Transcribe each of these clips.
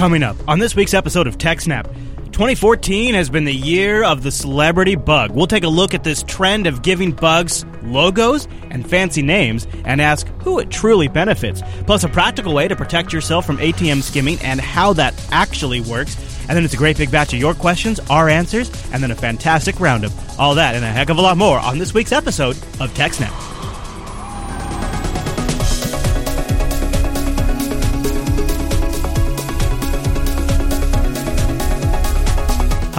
Coming up on this week's episode of TechSnap, 2014 has been the year of the celebrity bug. We'll take a look at this trend of giving bugs logos and fancy names and ask who it truly benefits, plus a practical way to protect yourself from ATM skimming and how that actually works. And then it's a great big batch of your questions, our answers, and then a fantastic roundup. All that and a heck of a lot more on this week's episode of TechSnap.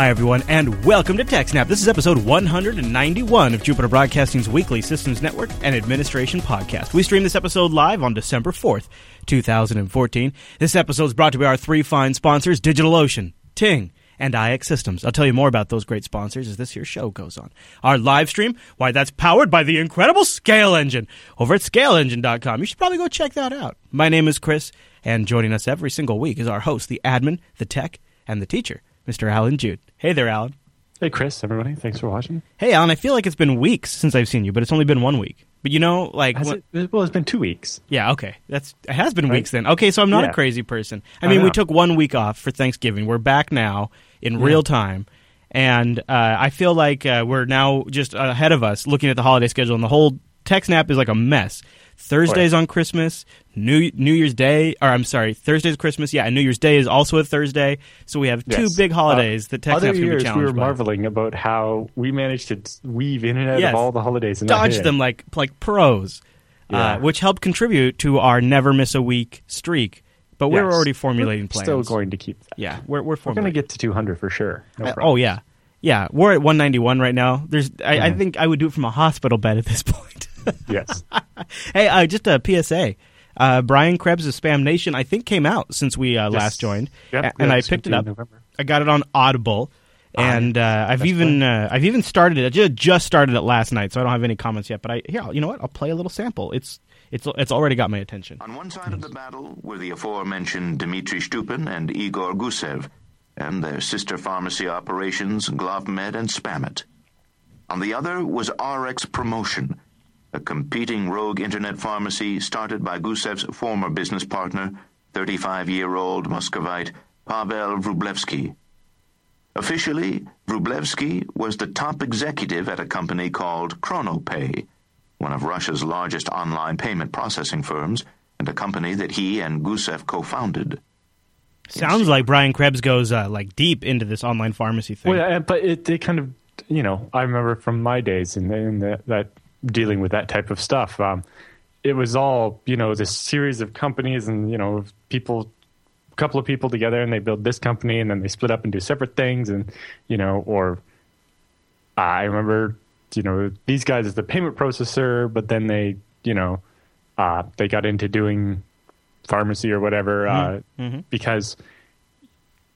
Hi, everyone, and welcome to TechSnap. This is episode 191 of Jupiter Broadcasting's weekly Systems Network and Administration podcast. We stream this episode live on December 4th, 2014. This episode is brought to you by our three fine sponsors, DigitalOcean, Ting, and iXsystems. I'll tell you more about those great sponsors as this here show goes on. Our live stream, why, that's powered by the incredible ScaleEngine over at scaleengine.com. You should probably go check that out. My name is Chris, and joining us every single week is our host, the admin, the tech, and the teacher. Mr. Allan Jude. Hey there, Alan. Hey, Chris, everybody. Thanks for watching. Hey, Alan, I feel like it's been weeks since I've seen you, but it's only been one week. But you know, like. Has it, well, it's been two weeks. Yeah, okay. That's It has been right? weeks then. Okay, so I'm not yeah. a crazy person. I mean, we took one week off for Thanksgiving. We're back now in yeah. real time. And uh, I feel like uh, we're now just ahead of us looking at the holiday schedule, and the whole TechSnap is like a mess. Thursdays on Christmas, New New Year's Day, or I'm sorry, Thursday's Christmas, yeah, and New Year's Day is also a Thursday. So we have two big holidays uh, that to be challenged We were by. marveling about how we managed to weave in and out yes. of all the holidays and dodge them like like pros, uh, yeah. uh, which helped contribute to our never miss a week streak. But we're already formulating we're plans. Still going to keep that. Yeah, we're we're, we're going to get to 200 for sure. No uh, oh yeah, yeah. We're at 191 right now. There's I, mm-hmm. I think I would do it from a hospital bed at this point yes. hey, uh, just a PSA. Uh, Brian Krebs' of Spam Nation, I think, came out since we uh, yes. last joined, yep, and yeah, I picked it up. November. I got it on Audible, and uh, I've even uh, I've even started it. I just, just started it last night, so I don't have any comments yet. But I here, you know what? I'll play a little sample. It's it's it's already got my attention. On one side of the battle were the aforementioned Dmitry Stupin and Igor Gusev, and their sister pharmacy operations GlavMed and Spamit. On the other was RX Promotion a competing rogue internet pharmacy started by Gusev's former business partner, 35-year-old Muscovite Pavel Vrublevsky. Officially, Vrublevsky was the top executive at a company called Chronopay, one of Russia's largest online payment processing firms, and a company that he and Gusev co-founded. Sounds like Brian Krebs goes uh, like deep into this online pharmacy thing. Well, but it, it kind of, you know, I remember from my days in, the, in the, that dealing with that type of stuff. Um, it was all you know this series of companies and you know people a couple of people together and they build this company and then they split up and do separate things and you know or i remember you know these guys as the payment processor but then they you know uh, they got into doing pharmacy or whatever uh, mm-hmm. mm-hmm. because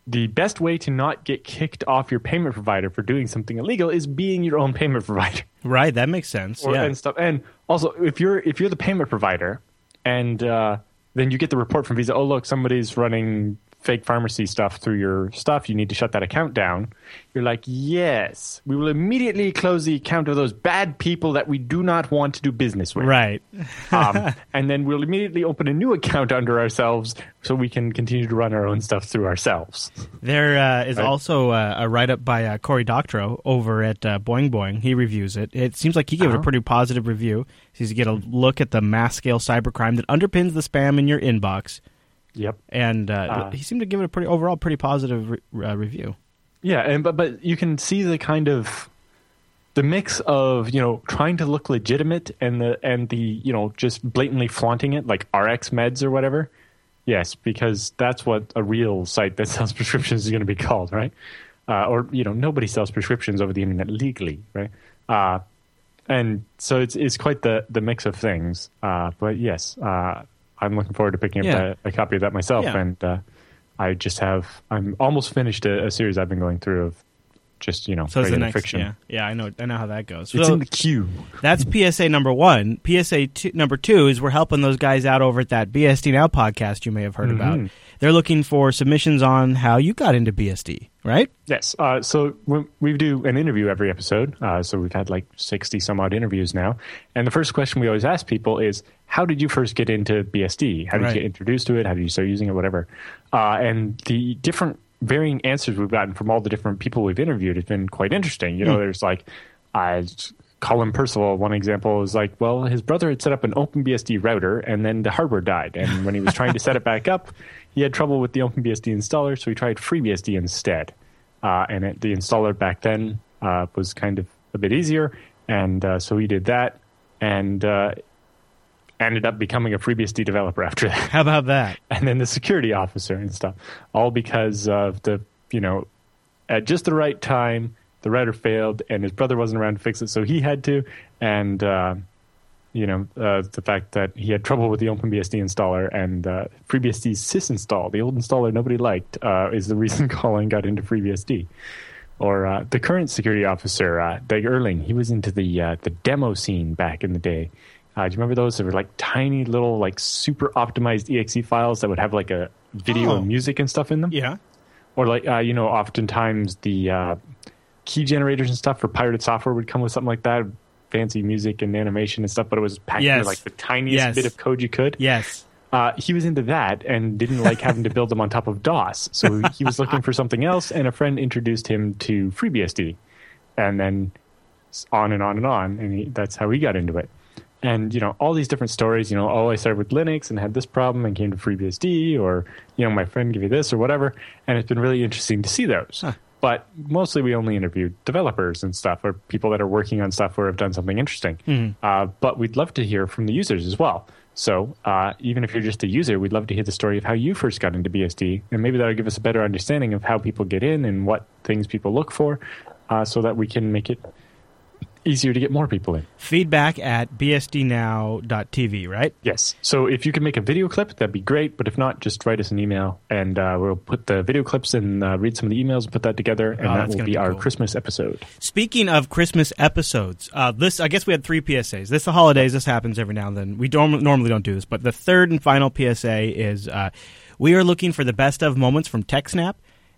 the best way to not get kicked off your payment provider for doing something illegal is being your own payment provider. Right, that makes sense. Or, yeah, and stuff. And also, if you're if you're the payment provider, and uh, then you get the report from Visa, oh look, somebody's running fake pharmacy stuff through your stuff, you need to shut that account down. You're like, yes, we will immediately close the account of those bad people that we do not want to do business with. Right. um, and then we'll immediately open a new account under ourselves so we can continue to run our own stuff through ourselves. There uh, is right? also uh, a write up by uh, Cory Doctorow over at uh, Boing Boing. He reviews it. It seems like he gave it a uh-huh. pretty positive review. He's to get a look at the mass scale cybercrime that underpins the spam in your inbox. Yep. And uh, uh, he seemed to give it a pretty overall pretty positive re- uh, review. Yeah, and but but you can see the kind of the mix of you know trying to look legitimate and the and the you know just blatantly flaunting it like RX Meds or whatever. Yes, because that's what a real site that sells prescriptions is going to be called, right? Uh, or you know nobody sells prescriptions over the internet legally, right? Uh, and so it's it's quite the the mix of things. Uh, but yes, uh, I'm looking forward to picking up yeah. that, a copy of that myself. Yeah. And uh, I just have I'm almost finished a, a, series I've been going through of just you know So it's the regular next. fiction. Yeah, yeah, I know. I know how that goes. It's So in the queue. that's PSA number one. PSA two, number two is we're helping those guys out over at that BSD Now podcast you may have heard about. They're looking for submissions on how you got into BSD, right? Yes. Uh, so we, we do an interview every episode. Uh, so we've had like 60 some odd interviews now. And the first question we always ask people is, how did you first get into BSD? How did Right. you get introduced to it? How did you start using it? Whatever. Uh, and the different varying answers we've gotten from all the different people we've interviewed has been quite interesting. You know, there's like, uh, Colin Percival, one example is like, well, his brother had set up an OpenBSD router and then the hardware died. And when he was trying to set it back up, he had trouble with the OpenBSD installer, so he tried FreeBSD instead. Uh, and it, the installer back then uh, was kind of a bit easier. And uh, so he did that and uh, ended up becoming a FreeBSD developer after that How about that? and then the security officer and stuff, all because of the you know at just the right time the router failed and his brother wasn't around to fix it, so he had to, and uh, you know uh, the fact that he had trouble with the OpenBSD installer and uh, FreeBSD's sysinstall, the old installer nobody liked, uh, is the reason Colin got into FreeBSD. Or uh, the current security officer, uh, Dag-Erling, he was into the uh, the demo scene back in the day. Uh, do you remember those? They were like tiny little, like super optimized exe files that would have like a video Oh. and music and stuff in them. Yeah. Or like, uh, you know, oftentimes the uh, key generators and stuff for pirated software would come with something like that, fancy music and animation and stuff. But it was packed Yes. with like the tiniest Yes. bit of code you could. Yes. Uh, he was into that and didn't like having to build them on top of DOS. So he was looking for something else, and a friend introduced him to FreeBSD, and then on and on and on, and he, that's how he got into it. And you know all these different stories. You know, oh, I started with Linux and had this problem and came to FreeBSD, or you know, my friend gave me this or whatever. And it's been really interesting to see those. Huh. But mostly, we only interview developers and stuff, or people that are working on stuff or have done something interesting. Uh, but we'd love to hear from the users as well. So uh, even if you're just a user, we'd love to hear the story of how you first got into BSD, and maybe that'll give us a better understanding of how people get in and what things people look for, uh, so that we can make it easier to get more people in. Feedback at bsdnow.tv, right? Yes. So if you can make a video clip, that'd be great. But if not, just write us an email, and uh, we'll put the video clips and uh, read some of the emails and put that together, and Oh, that that's will be, be our cool. Christmas episode. Speaking of Christmas episodes, uh, this I guess we had three PSAs. This the holidays. This happens every now and then. We don't normally don't do this, but the third and final PSA is uh, we are looking for the best of moments from TechSnap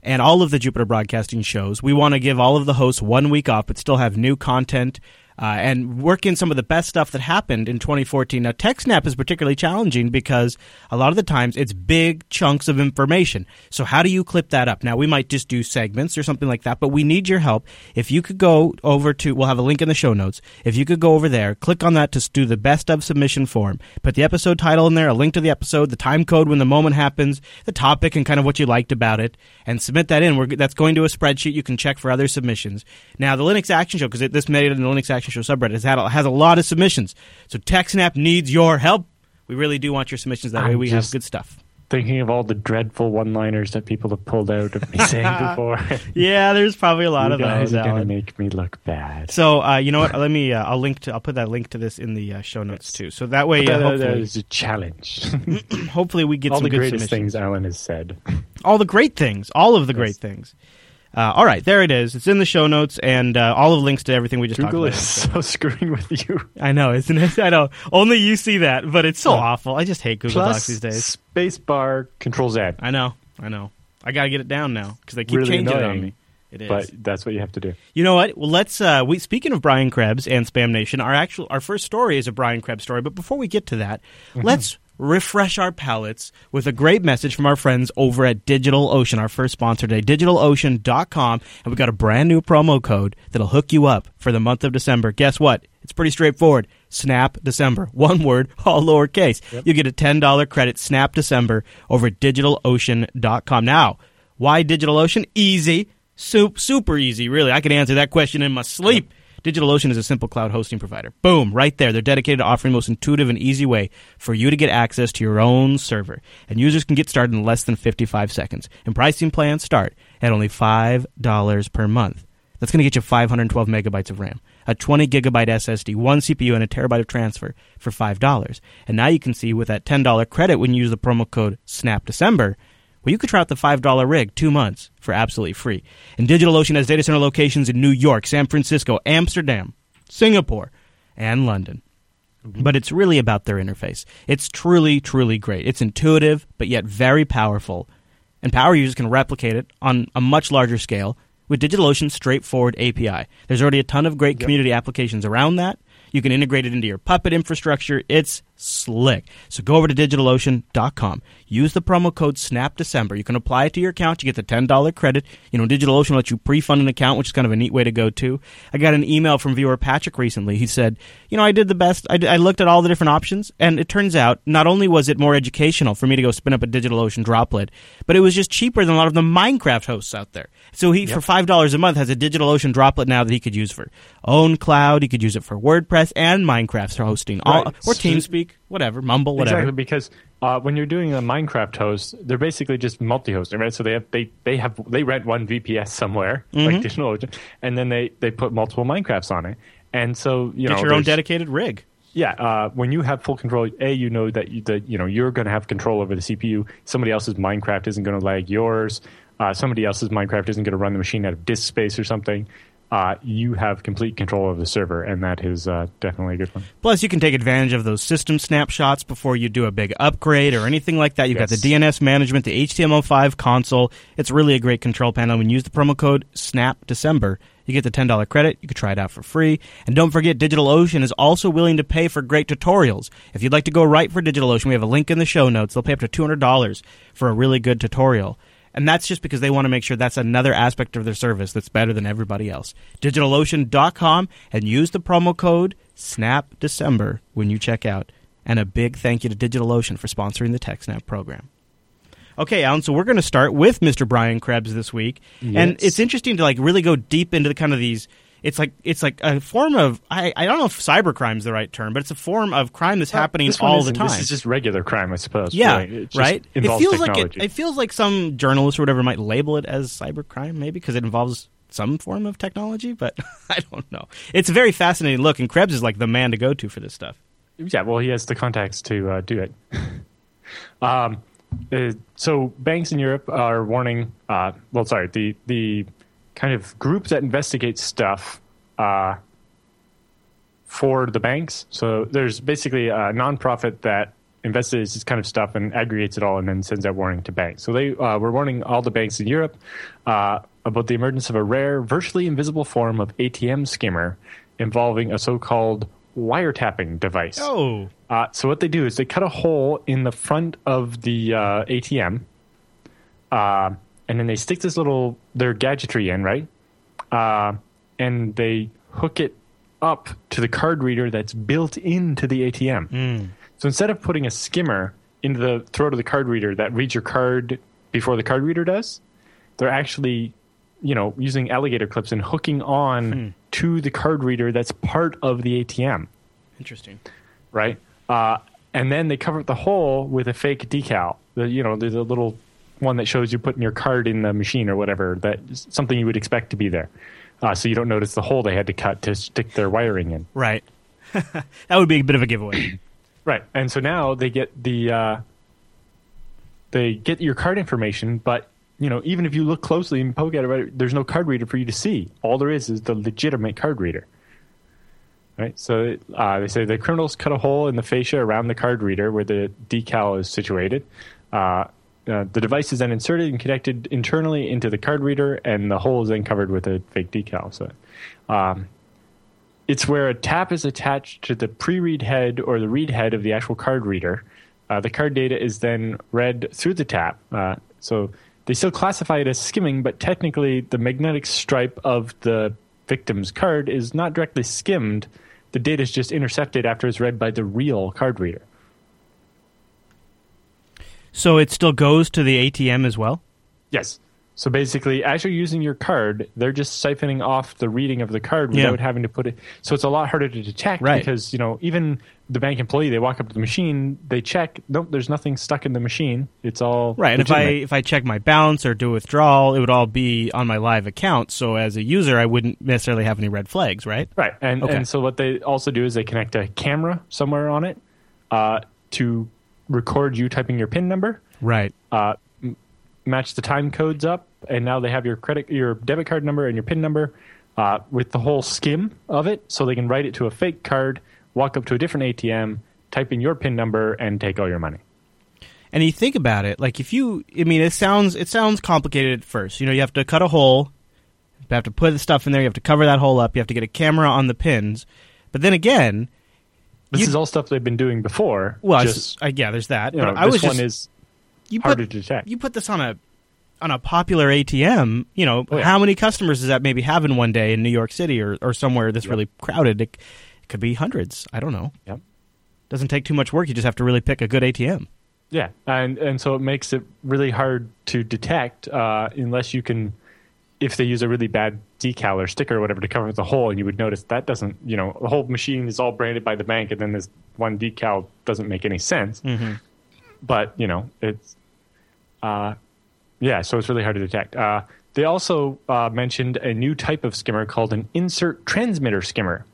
and all of the Jupiter Broadcasting shows. We want to give all of the hosts one week off, but still have new content. Uh, and work in some of the best stuff that happened in 2014. Now, TechSnap is particularly challenging because a lot of the times it's big chunks of information. So, how do you clip that up? Now, we might just do segments or something like that, but we need your help. If you could go over to, we'll have a link in the show notes. If you could go over there, click on that to do the best of submission form. Put the episode title in there, a link to the episode, the time code when the moment happens, the topic, and kind of what you liked about it, and submit that in. We're, that's going to a spreadsheet you can check for other submissions. Now, the Linux Action Show, because this made it in the Linux Action Show subreddit, has, had a, has a lot of submissions. So TechSnap needs your help. We really do want your submissions. That way I'm we have good stuff. Thinking of all the dreadful one-liners that people have pulled out of me saying before. Yeah, there's probably a lot you of guys those. are gonna make me look bad. So uh, you know what? Let me. Uh, I'll link to. I'll put that link to this in the uh, show notes too. So that way, uh, that, that a challenge. hopefully we get all some the greatest things Alan has said. All the great things. All of the Yes. great things. Uh, all right, there it is. It's in the show notes and uh, all of the links to everything we just Google talked is so screwing with you. I know, isn't it? I know. Only you see that, but it's so Yeah. awful. I just hate Google Plus Docs these days. space bar Control Z. I know. I know. I got to get it down now because they keep Really changing it on me. It is. But that's what you have to do. You know what? Well, let's. Uh, we speaking of Brian Krebs and Spam Nation, our actual our first story is a Brian Krebs story. But before we get to that, let's refresh our palates with a great message from our friends over at DigitalOcean, our first sponsor today, DigitalOcean.com, and we've got a brand new promo code that'll hook you up for the month of December. Guess what? It's pretty straightforward. Snap December. One word, all lowercase. You get a $10 credit Snap December over at DigitalOcean.com. Now, why DigitalOcean? Easy. Soup, super easy, really. I can answer that question in my sleep. DigitalOcean is a simple cloud hosting provider. Boom, right there. They're dedicated to offering the most intuitive and easy way for you to get access to your own server. And users can get started in less than 55 seconds. And pricing plans start at only $5 per month. That's going to get you 512 megabytes of RAM, a 20 gigabyte SSD, one CPU, and a terabyte of transfer for $5. And now you can see with that $10 credit when you use the promo code SNAPDECember, Well, you could try out the $5 rig two months for absolutely free. And DigitalOcean has data center locations in New York, San Francisco, Amsterdam, Singapore, and London. Mm-hmm. But it's really about their interface. It's truly, truly great. It's intuitive, but yet very powerful. And power users can replicate it on a much larger scale with DigitalOcean's straightforward API. There's already a ton of great community applications around that. You can integrate it into your Puppet infrastructure. It's slick. So go over to digitalocean.com. Use the promo code SNAPDecember. You can apply it to your account. You get the $10 credit. You know, DigitalOcean lets you pre-fund an account, which is kind of a neat way to go too. I got an email from viewer Patrick recently. He said, you know, I did the best. I, did, I looked at all the different options, and it turns out not only was it more educational for me to go spin up a DigitalOcean droplet, but it was just cheaper than a lot of the Minecraft hosts out there. So he, yep. for $5 a month, has a DigitalOcean droplet now that he could use for ownCloud. He could use it for WordPress and Minecraft hosting, right. all, or TeamSpeak whatever, Mumble, whatever. Exactly, because uh, when you're doing a Minecraft host, they're basically just multi-hosting, right? So they have they they have they rent one VPS somewhere, mm-hmm. like DigitalOcean, and then they they put multiple Minecrafts on it, and so you Get know your own dedicated rig. Yeah, uh, when you have full control, a you know that you, that you know you're going to have control over the CPU. Somebody else's Minecraft isn't going to lag yours. Uh, somebody else's Minecraft isn't going to run the machine out of disk space or something uh, you have complete control of the server, and that is uh, definitely a good one. Plus, you can take advantage of those system snapshots before you do a big upgrade or anything like that. You've yes. got the DNS management, the HTML5 console. It's really a great control panel. When you use the promo code SNAPDecember, you get the $10 credit. You can try it out for free. And don't forget, DigitalOcean is also willing to pay for great tutorials. If you'd like to go right for DigitalOcean, we have a link in the show notes. They'll pay up to $200 for a really good tutorial. And that's just because they want to make sure that's another aspect of their service that's better than everybody else. DigitalOcean.com and use the promo code SNAPDecember when you check out. And a big thank you to DigitalOcean for sponsoring the TechSnap program. Okay, Alan, so we're going to start with Mr. Brian Krebs this week. Yes. And it's interesting to like really go deep into the kind of these – it's like it's like a form of I, I don't know if cybercrime is the right term, but it's a form of crime that's well, happening all the time. This is just regular crime, I suppose. Yeah, it right. It feels technology. like it, it, feels like some journalist or whatever might label it as cybercrime, maybe because it involves some form of technology, but I don't know. It's a very fascinating look, and Krebs is like the man to go to for this stuff. Yeah, well, he has the contacts to uh, do it. um, uh, so banks in Europe are warning. Uh, well, sorry, the the kind of group that investigates stuff uh, for the banks. So there's basically a nonprofit that investigates this kind of stuff and aggregates it all and then sends out warning to banks. So they uh, were warning all the banks in Europe uh, about the emergence of a rare, virtually invisible form of ATM skimmer involving a so-called wiretapping device. Oh. Uh, so what they do is they cut a hole in the front of the uh, ATM, uh, and then they stick this little their gadgetry in, right? Uh, and they hook it up to the card reader that's built into the ATM. Mm. So instead of putting a skimmer into the throat of the card reader that reads your card before the card reader does, they're actually, you know, using alligator clips and hooking on mm. to the card reader that's part of the ATM. Interesting. Right? Uh, and then they cover up the hole with a fake decal. The, you know, there's a little one that shows you putting your card in the machine or whatever. That's something you would expect to be there. Uh, so you don't notice the hole they had to cut to stick their wiring in. Right. that would be a bit of a giveaway. right. And so now they get the uh, they get your card information, but you know even if you look closely and poke at it, right, there's no card reader for you to see. All there is is the legitimate card reader. Right. So uh, they say the criminals cut a hole in the fascia around the card reader where the decal is situated. Uh, uh, the device is then inserted and connected internally into the card reader, and the hole is then covered with a fake decal. So, um, it's where a tap is attached to the pre-read head or the read head of the actual card reader. Uh, the card data is then read through the tap. Uh, so they still classify it as skimming, but technically the magnetic stripe of the victim's card is not directly skimmed. The data is just intercepted after it's read by the real card reader. So it still goes to the ATM as well? Yes. So basically, as you're using your card, they're just siphoning off the reading of the card without yeah. having to put it. So it's a lot harder to detect right. because you know even the bank employee they walk up to the machine, they check. Nope, there's nothing stuck in the machine. It's all right. Legitimate. And if I if I check my balance or do a withdrawal, it would all be on my live account. So as a user, I wouldn't necessarily have any red flags, right? Right. And okay. and so what they also do is they connect a camera somewhere on it uh, to record you typing your PIN number. Right. Uh, match the time codes up, and now they have your credit, your debit card number, and your PIN number uh, with the whole skim of it, so they can write it to a fake card, walk up to a different ATM, type in your PIN number, and take all your money. And you think about it, like if you, I mean, it sounds it sounds complicated at first. You know, you have to cut a hole, you have to put the stuff in there, you have to cover that hole up, you have to get a camera on the pins. But then again, This You- is all stuff they've been doing before. well, just I, yeah, there's that. you know, but I this was one just is you harder put to detect. you put this on a on a popular ATM. You know, Oh, yeah. how many customers does that maybe have in one day in New York City or or somewhere that's Yep. really crowded? It, it could be hundreds. I don't know. Yep. Doesn't take too much work. You just have to really pick a good ATM. Yeah, and and so it makes it really hard to detect uh, unless you can, if they use a really bad decal or sticker or whatever to cover the hole, and you would notice that doesn't, you know, the whole machine is all branded by the bank, and then this one decal doesn't make any sense. But you know, it's, uh, yeah, so it's really hard to detect. Uh, they also uh, mentioned a new type of skimmer called an insert transmitter skimmer.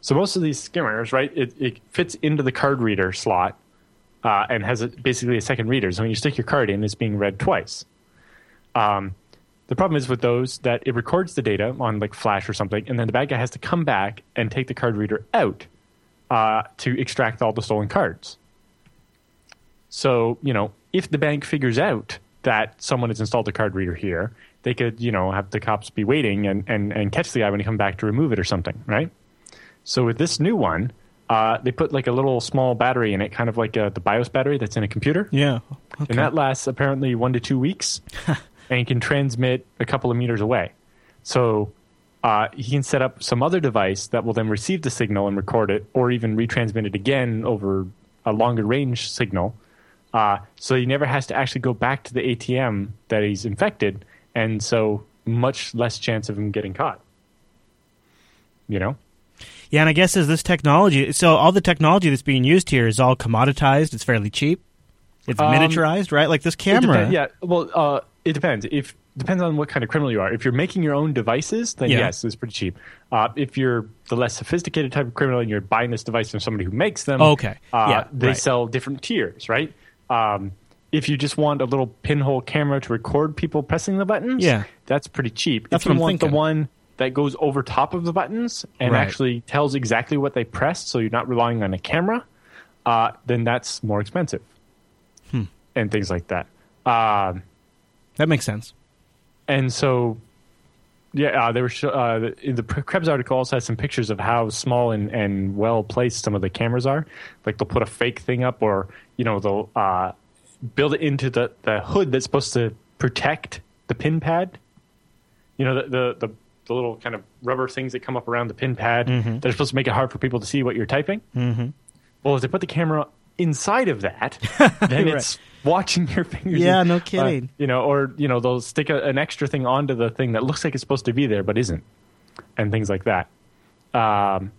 So most of these skimmers, right, it, it fits into the card reader slot uh, and has a, basically a second reader. So when you stick your card in, it's being read twice. Um, the problem is with those that it records the data on like Flash or something, and then the bad guy has to come back and take the card reader out uh, to extract all the stolen cards. So you know, if the bank figures out that someone has installed a card reader here, they could you know have the cops be waiting and and, and catch the guy when he come back to remove it or something, right? So with this new one, uh, they put like a little small battery in it, kind of like uh the BIOS battery that's in a computer, Yeah. and that lasts apparently one to two weeks, and can transmit a couple of meters away. So uh, he can set up some other device that will then receive the signal and record it, or even retransmit it again over a longer range signal. Uh, so he never has to actually go back to the ATM that he's infected, and so much less chance of him getting caught. You know. Yeah, and I guess as this technology, so all the technology that's being used here is all commoditized. It's fairly cheap. It's Um, miniaturized, right? Like this camera. yeah, well, uh, it depends. If depends on what kind of criminal you are. If you're making your own devices, then Yeah. yes, it's pretty cheap. Uh, if you're the less sophisticated type of criminal and you're buying this device from somebody who makes them, Okay. uh, Yeah, they right. sell different tiers, right? Um, if you just want a little pinhole camera to record people pressing the buttons, Yeah. that's pretty cheap. That's if you I'm want thinking. the one that goes over top of the buttons and Right. actually tells exactly what they pressed, so you're not relying on a camera, uh, then that's more expensive, Hmm. and things like that. Um, that makes sense. and so yeah uh, they were show, uh, the, the krebs article also has some pictures of how small and, and well placed some of the cameras are like they'll put a fake thing up or you know they'll uh, build it into the, the hood that's supposed to protect the pin pad you know the, the, the, the little kind of rubber things that come up around the pin pad that are supposed to make it hard for people to see what you're typing mm-hmm. well if they put the camera inside of that then Right. it's watching your fingers Yeah, and- no uh, kidding. you know, or you know, they'll stick a, an extra thing onto the thing that looks like it's supposed to be there but isn't, and things like that, um,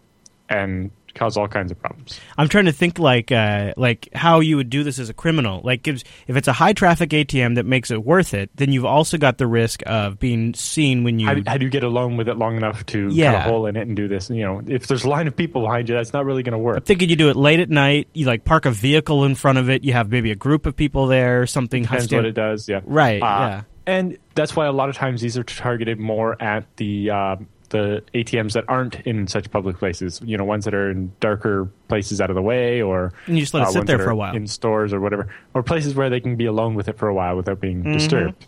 and cause all kinds of problems. I'm trying to think like uh, like how you would do this as a criminal. Like if, if it's a high traffic ATM that makes it worth it, then you've also got the risk of being seen when you. How do, how do you get alone with it long enough to Yeah. cut a hole in it and do this? You know, if there's a line of people behind you, that's not really going to work. I'm thinking you do it late at night. You like park a vehicle in front of it. You have maybe a group of people there. Something Depends hostile- what it does. Yeah, Right, Uh, yeah. and that's why a lot of times these are targeted more at the. um the ATMs that aren't in such public places, you know, ones that are in darker places out of the way, or And you just let it uh, sit there for a while. in stores or whatever, or places where they can be alone with it for a while without being Mm-hmm. disturbed.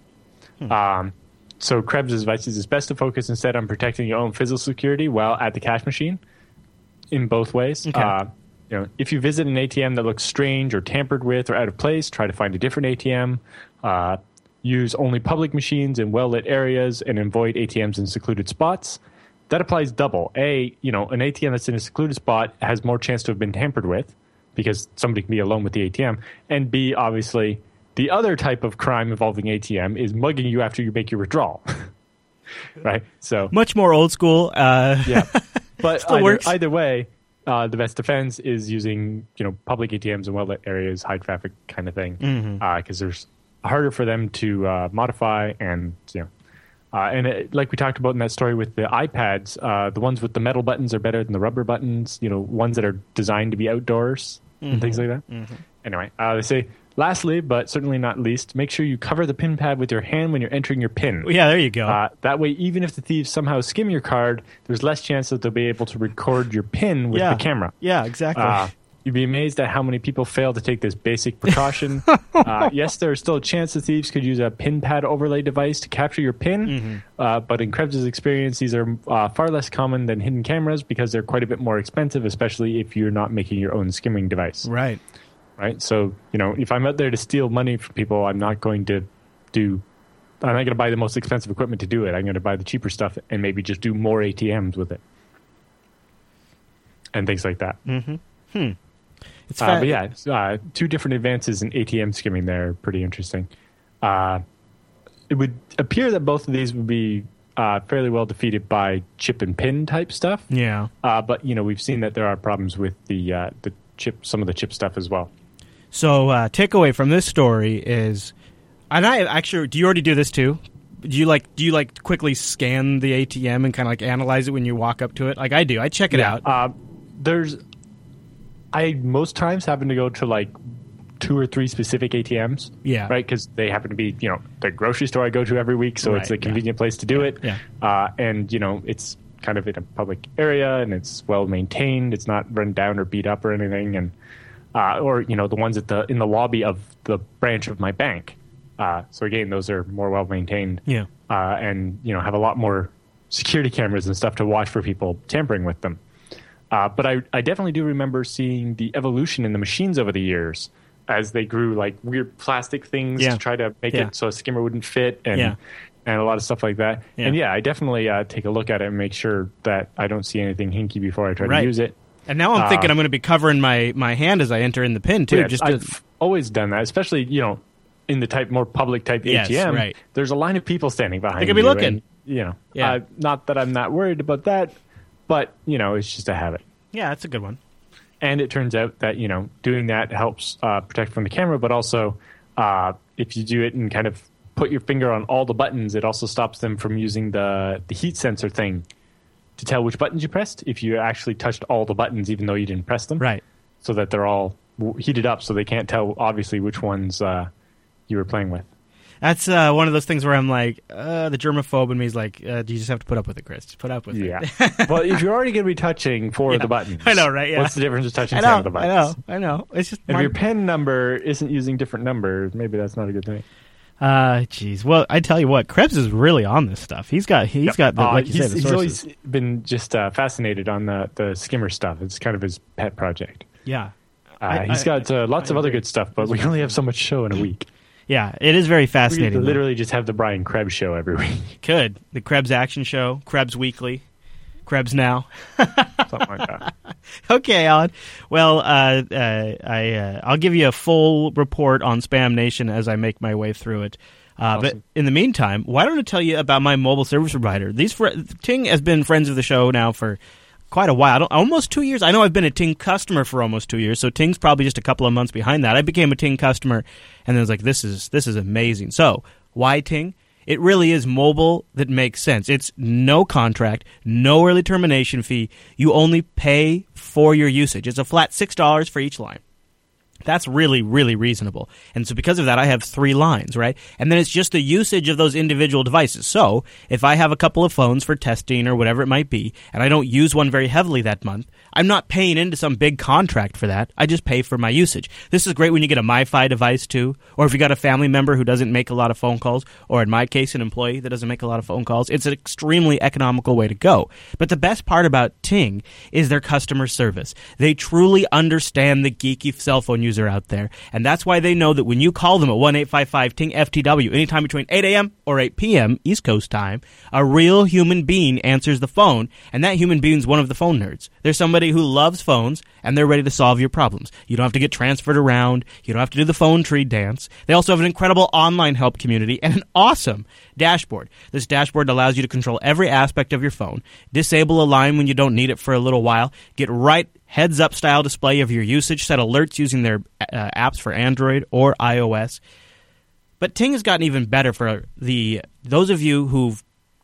Hmm. Um, so Krebs' advice is it's best to focus instead on protecting your own physical security while at the cash machine, in both ways. Okay. Uh, you know, if you visit an ATM that looks strange or tampered with or out of place, try to find a different ATM. Uh, use only public machines in well-lit areas and avoid ATMs in secluded spots. That applies double. A, you know, an ATM that's in a secluded spot has more chance to have been tampered with because somebody can be alone with the ATM. And B, obviously, the other type of crime involving ATM is mugging you after you make your withdrawal. right? So, Much more old school. Uh, yeah. But Still either, works. either way, uh, the best defense is using you know public ATMs in well-lit areas, high traffic kind of thing, because Mm-hmm. there's harder for them to uh, modify and you know. Uh, and it, like we talked about in that story with the iPads, uh, the ones with the metal buttons are better than the rubber buttons. You know, ones that are designed to be outdoors and things like that. Anyway, uh, they say Lastly, but certainly not least, make sure you cover the pin pad with your hand when you're entering your pin. Yeah, there you go. Uh, that way, even if the thieves somehow skim your card, there's less chance that they'll be able to record your pin with yeah. the camera. Yeah, exactly. You'd be amazed at how many people fail to take this basic precaution. uh, yes, there is still a chance the thieves could use a pin pad overlay device to capture your pin, Mm-hmm. uh, but in Krebs's experience, these are uh, far less common than hidden cameras because they're quite a bit more expensive, especially if you're not making your own skimming device. right. Right? So, you know, if I'm out there to steal money from people, I'm not going to do. I'm not going to buy the most expensive equipment to do it. I'm going to buy the cheaper stuff and maybe just do more ATMs with it. And things like that. It's Uh, but yeah, it's, uh, two different advances in ATM skimming there are pretty interesting. Uh, it would appear that both of these would be uh, fairly well defeated by chip and pin type stuff. Yeah. Uh, but you know, we've seen that there are problems with the uh, the chip, some of the chip stuff as well. So uh, takeaway from this story is, and I actually, do you already do this too? Do you like do you like quickly scan the ATM and kind of like analyze it when you walk up to it? Like I do. I check it out. Uh, there's, I most times happen to go to like two or three specific ATMs. Yeah. Right, because they happen to be you know the grocery store I go to every week, so it's Right, a yeah. convenient place to do it. Yeah. Uh, and you know it's kind of in a public area and it's well maintained. It's not run down or beat up or anything, and uh, or you know the ones at the in the lobby of the branch of my bank. Uh, so again, those are more well maintained Yeah. uh, and you know have a lot more security cameras and stuff to watch for people tampering with them. Uh, but I, I definitely do remember seeing the evolution in the machines over the years as they grew like weird plastic things Yeah. to try to make Yeah. it so a skimmer wouldn't fit and Yeah. and a lot of stuff like that. And yeah, I definitely uh, take a look at it and make sure that I don't see anything hinky before I try Right. to use it. And now I'm Uh, thinking I'm going to be covering my, my hand as I enter in the pin too. Just to, I've always done that, especially you know in the type more public type Yes, ATM. right. There's a line of people standing behind. They could be looking. and, you know, Yeah. uh, not that I'm not worried about that, but you know, it's just a habit. yeah, that's a good one. And it turns out that you know doing that helps uh, protect from the camera, but also uh, if you do it and kind of put your finger on all the buttons, it also stops them from using the the heat sensor thing to tell which buttons you pressed. If you actually touched all the buttons, even though you didn't press them, Right. so that they're all w- heated up, so they can't tell obviously which ones uh, you were playing with. That's uh, one of those things where I'm like, uh, the germaphobe in me is like, uh, you just have to put up with it, Chris. Just put up with Yeah. it. Yeah. well, if you're already going to be touching four Yeah. of the buttons, I know, right? Yeah. What's the difference of touching ten of the buttons? I know, I know. It's just If my- your pen number isn't using different numbers, maybe that's not a good thing. Uh, jeez. Well, I tell you what, Krebs is really on this stuff. He's got, he's got, the, Uh, like you he's, the he's always been just uh, fascinated on the, the skimmer stuff. It's kind of his pet project. yeah, Uh, I- he's I- got uh, lots of other good stuff, but we only have so much show in a week. Yeah. It is very We fascinating. though. literally just have the Brian Krebs show every week, could the Krebs Action Show, Krebs Weekly, Krebs Now. something like that. okay, Alan. Well, uh, uh, I uh, I'll give you a full report on Spam Nation as I make my way through it. Uh, But in the meantime, why don't I tell you about my mobile service provider? These fr- Ting has been friends of the show now for quite a while, I almost two years. I know I've been a Ting customer for almost two years, so Ting's probably just a couple of months behind that. I became a Ting customer, and then was like, "This is this is amazing." So why Ting? It really is mobile that makes sense. It's no contract, no early termination fee. You only pay for your usage. It's a flat $6 for each line. That's really, really reasonable. And so because of that, I have three lines, right? And then it's just the usage of those individual devices. So if I have a couple of phones for testing or whatever it might be, and I don't use one very heavily that month, I'm not paying into some big contract for that. I just pay for my usage. This is great when you get a MiFi device too, or if you got a family member who doesn't make a lot of phone calls, or in my case, an employee that doesn't make a lot of phone calls. It's an extremely economical way to go. But the best part about Ting is their customer service. They truly understand the geeky cell phone user out there, and that's why they know that when you call them at one eight five five Ting FTW anytime between 8 a.m. or 8 p.m. East Coast time, a real human being answers the phone, and that human being's one of the phone nerds. They're somebody who loves phones, and they're ready to solve your problems. You don't have to get transferred around. You don't have to do the phone tree dance. They also have an incredible online help community and an awesome dashboard. This dashboard allows you to control every aspect of your phone, disable a line when you don't need it for a little while, get right heads up style display of your usage, set alerts using their uh, apps for Android or iOS. But Ting has gotten even better for the those of you who've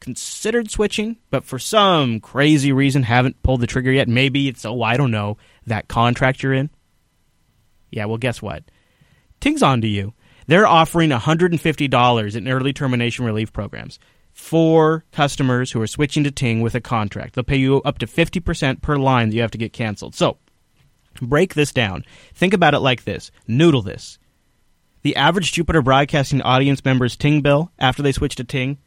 considered switching, but for some crazy reason haven't pulled the trigger yet. Maybe it's oh I don't know that contract you're in. Yeah, well, guess what? Ting's on to you. They're offering $150 in early termination relief programs for customers who are switching to Ting with a contract. They'll pay you up to 50% per line that you have to get canceled. So, break this down. Think about it like this noodle this. The average Jupiter Broadcasting audience member's Ting bill after they switch to Ting,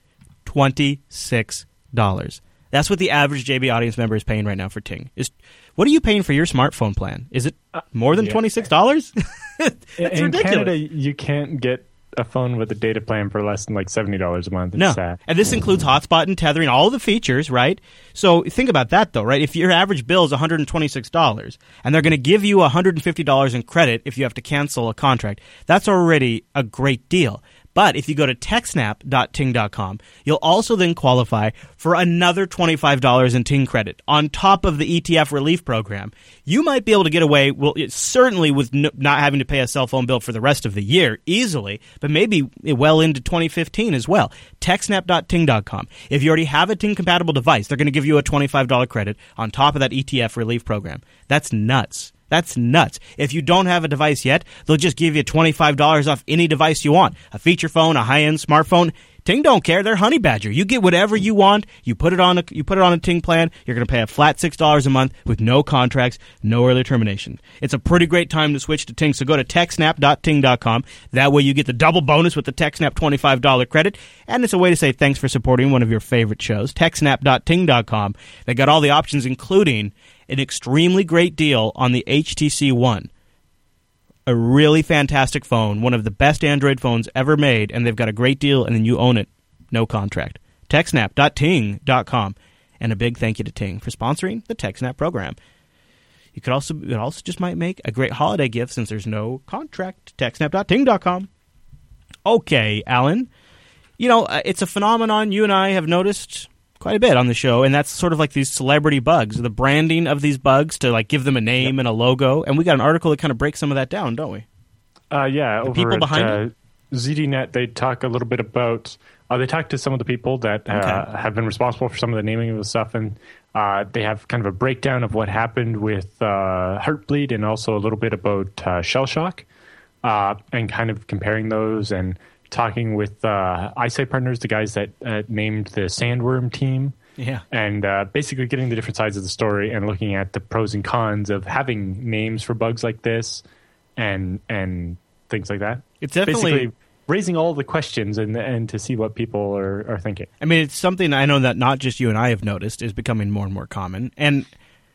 $26. That's what the average JB audience member is paying right now for Ting. Is what are you paying for your smartphone plan? Is it uh, more than twenty six dollars? That's in ridiculous. Canada, you can't get a phone with a data plan for less than like seventy dollars a month. It's No, sad. and this includes hotspot and tethering, all the features, right? So think about that, though, right? If your average bill is one hundred and twenty six dollars, and they're going to give you one hundred and fifty dollars in credit if you have to cancel a contract, that's already a great deal. But if you go to techsnap.ting.com, you'll also then qualify for another $25 in Ting credit on top of the ETF relief program. You might be able to get away, well, certainly with no, not having to pay a cell phone bill for the rest of the year easily, but maybe well into 2015 as well. Techsnap.ting.com. If you already have a Ting compatible device, they're going to give you a $25 credit on top of that ETF relief program. That's nuts. That's nuts. If you don't have a device yet, they'll just give you $25 off any device you want. A feature phone, a high-end smartphone. Ting don't care. They're Honey Badger. You get whatever you want. You put it on a you put it on a Ting plan. You're going to pay a flat six dollars a month with no contracts, no early termination. It's a pretty great time to switch to Ting. So go to techsnap.ting.com. That way you get the double bonus with the TechSnap twenty five dollar credit, and it's a way to say thanks for supporting one of your favorite shows. Techsnap.ting.com. They got all the options, including an extremely great deal on the HTC One a really fantastic phone, one of the best Android phones ever made, and they've got a great deal, and then you own it, no contract. TechSnap.ting.com. And a big thank you to Ting for sponsoring the TechSnap program. You could also it also just might make a great holiday gift since there's no contract. TechSnap.ting.com. Okay, Alan. You know, uh, it's a phenomenon you and I have noticed quite a bit on the show, and that's sort of like these celebrity bugs, the branding of these bugs to like give them a name and a logo. And we got an article that kind of breaks some of that down, don't we? Uh, yeah, over people at, behind uh, it? ZDNet, they talk a little bit about. Uh, they talk to some of the people that uh, have been responsible for some of the naming of the stuff, and uh, they have kind of a breakdown of what happened with uh, Heartbleed, and also a little bit about uh, Shellshock, uh, and kind of comparing those and talking with uh, iSight Partners, the guys that uh, named the Sandworm team Yeah. and uh, basically getting the different sides of the story and looking at the pros and cons of having names for bugs like this and and things like that. It's definitely- basically raising all the questions and and to see what people are, are thinking. I mean, it's something I know that not just you and I have noticed is becoming more and more common. And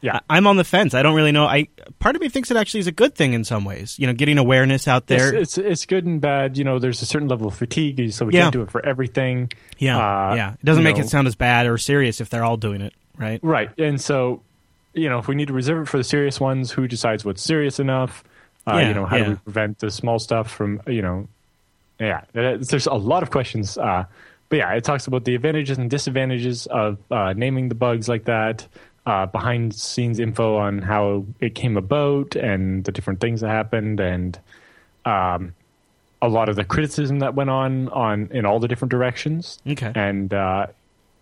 Yeah. I'm on the fence. I don't really know. I part of me thinks it actually is a good thing in some ways. You know, getting awareness out there. It's, it's it's good and bad. You know, there's a certain level of fatigue, so we Yeah. can't do it for everything. yeah, Uh, yeah. It doesn't make know, it sound as bad or serious if they're all doing it, right? right. And so, you know, if we need to reserve it for the serious ones, who decides what's serious enough? Uh, Yeah, you know, how yeah. do we prevent the small stuff from you know? Yeah, there's a lot of questions. Uh, but yeah, it talks about the advantages and disadvantages of uh, naming the bugs like that. Uh, behind scenes info on how it came about and the different things that happened and um, a lot of the criticism that went on on in all the different directions. Okay. And uh,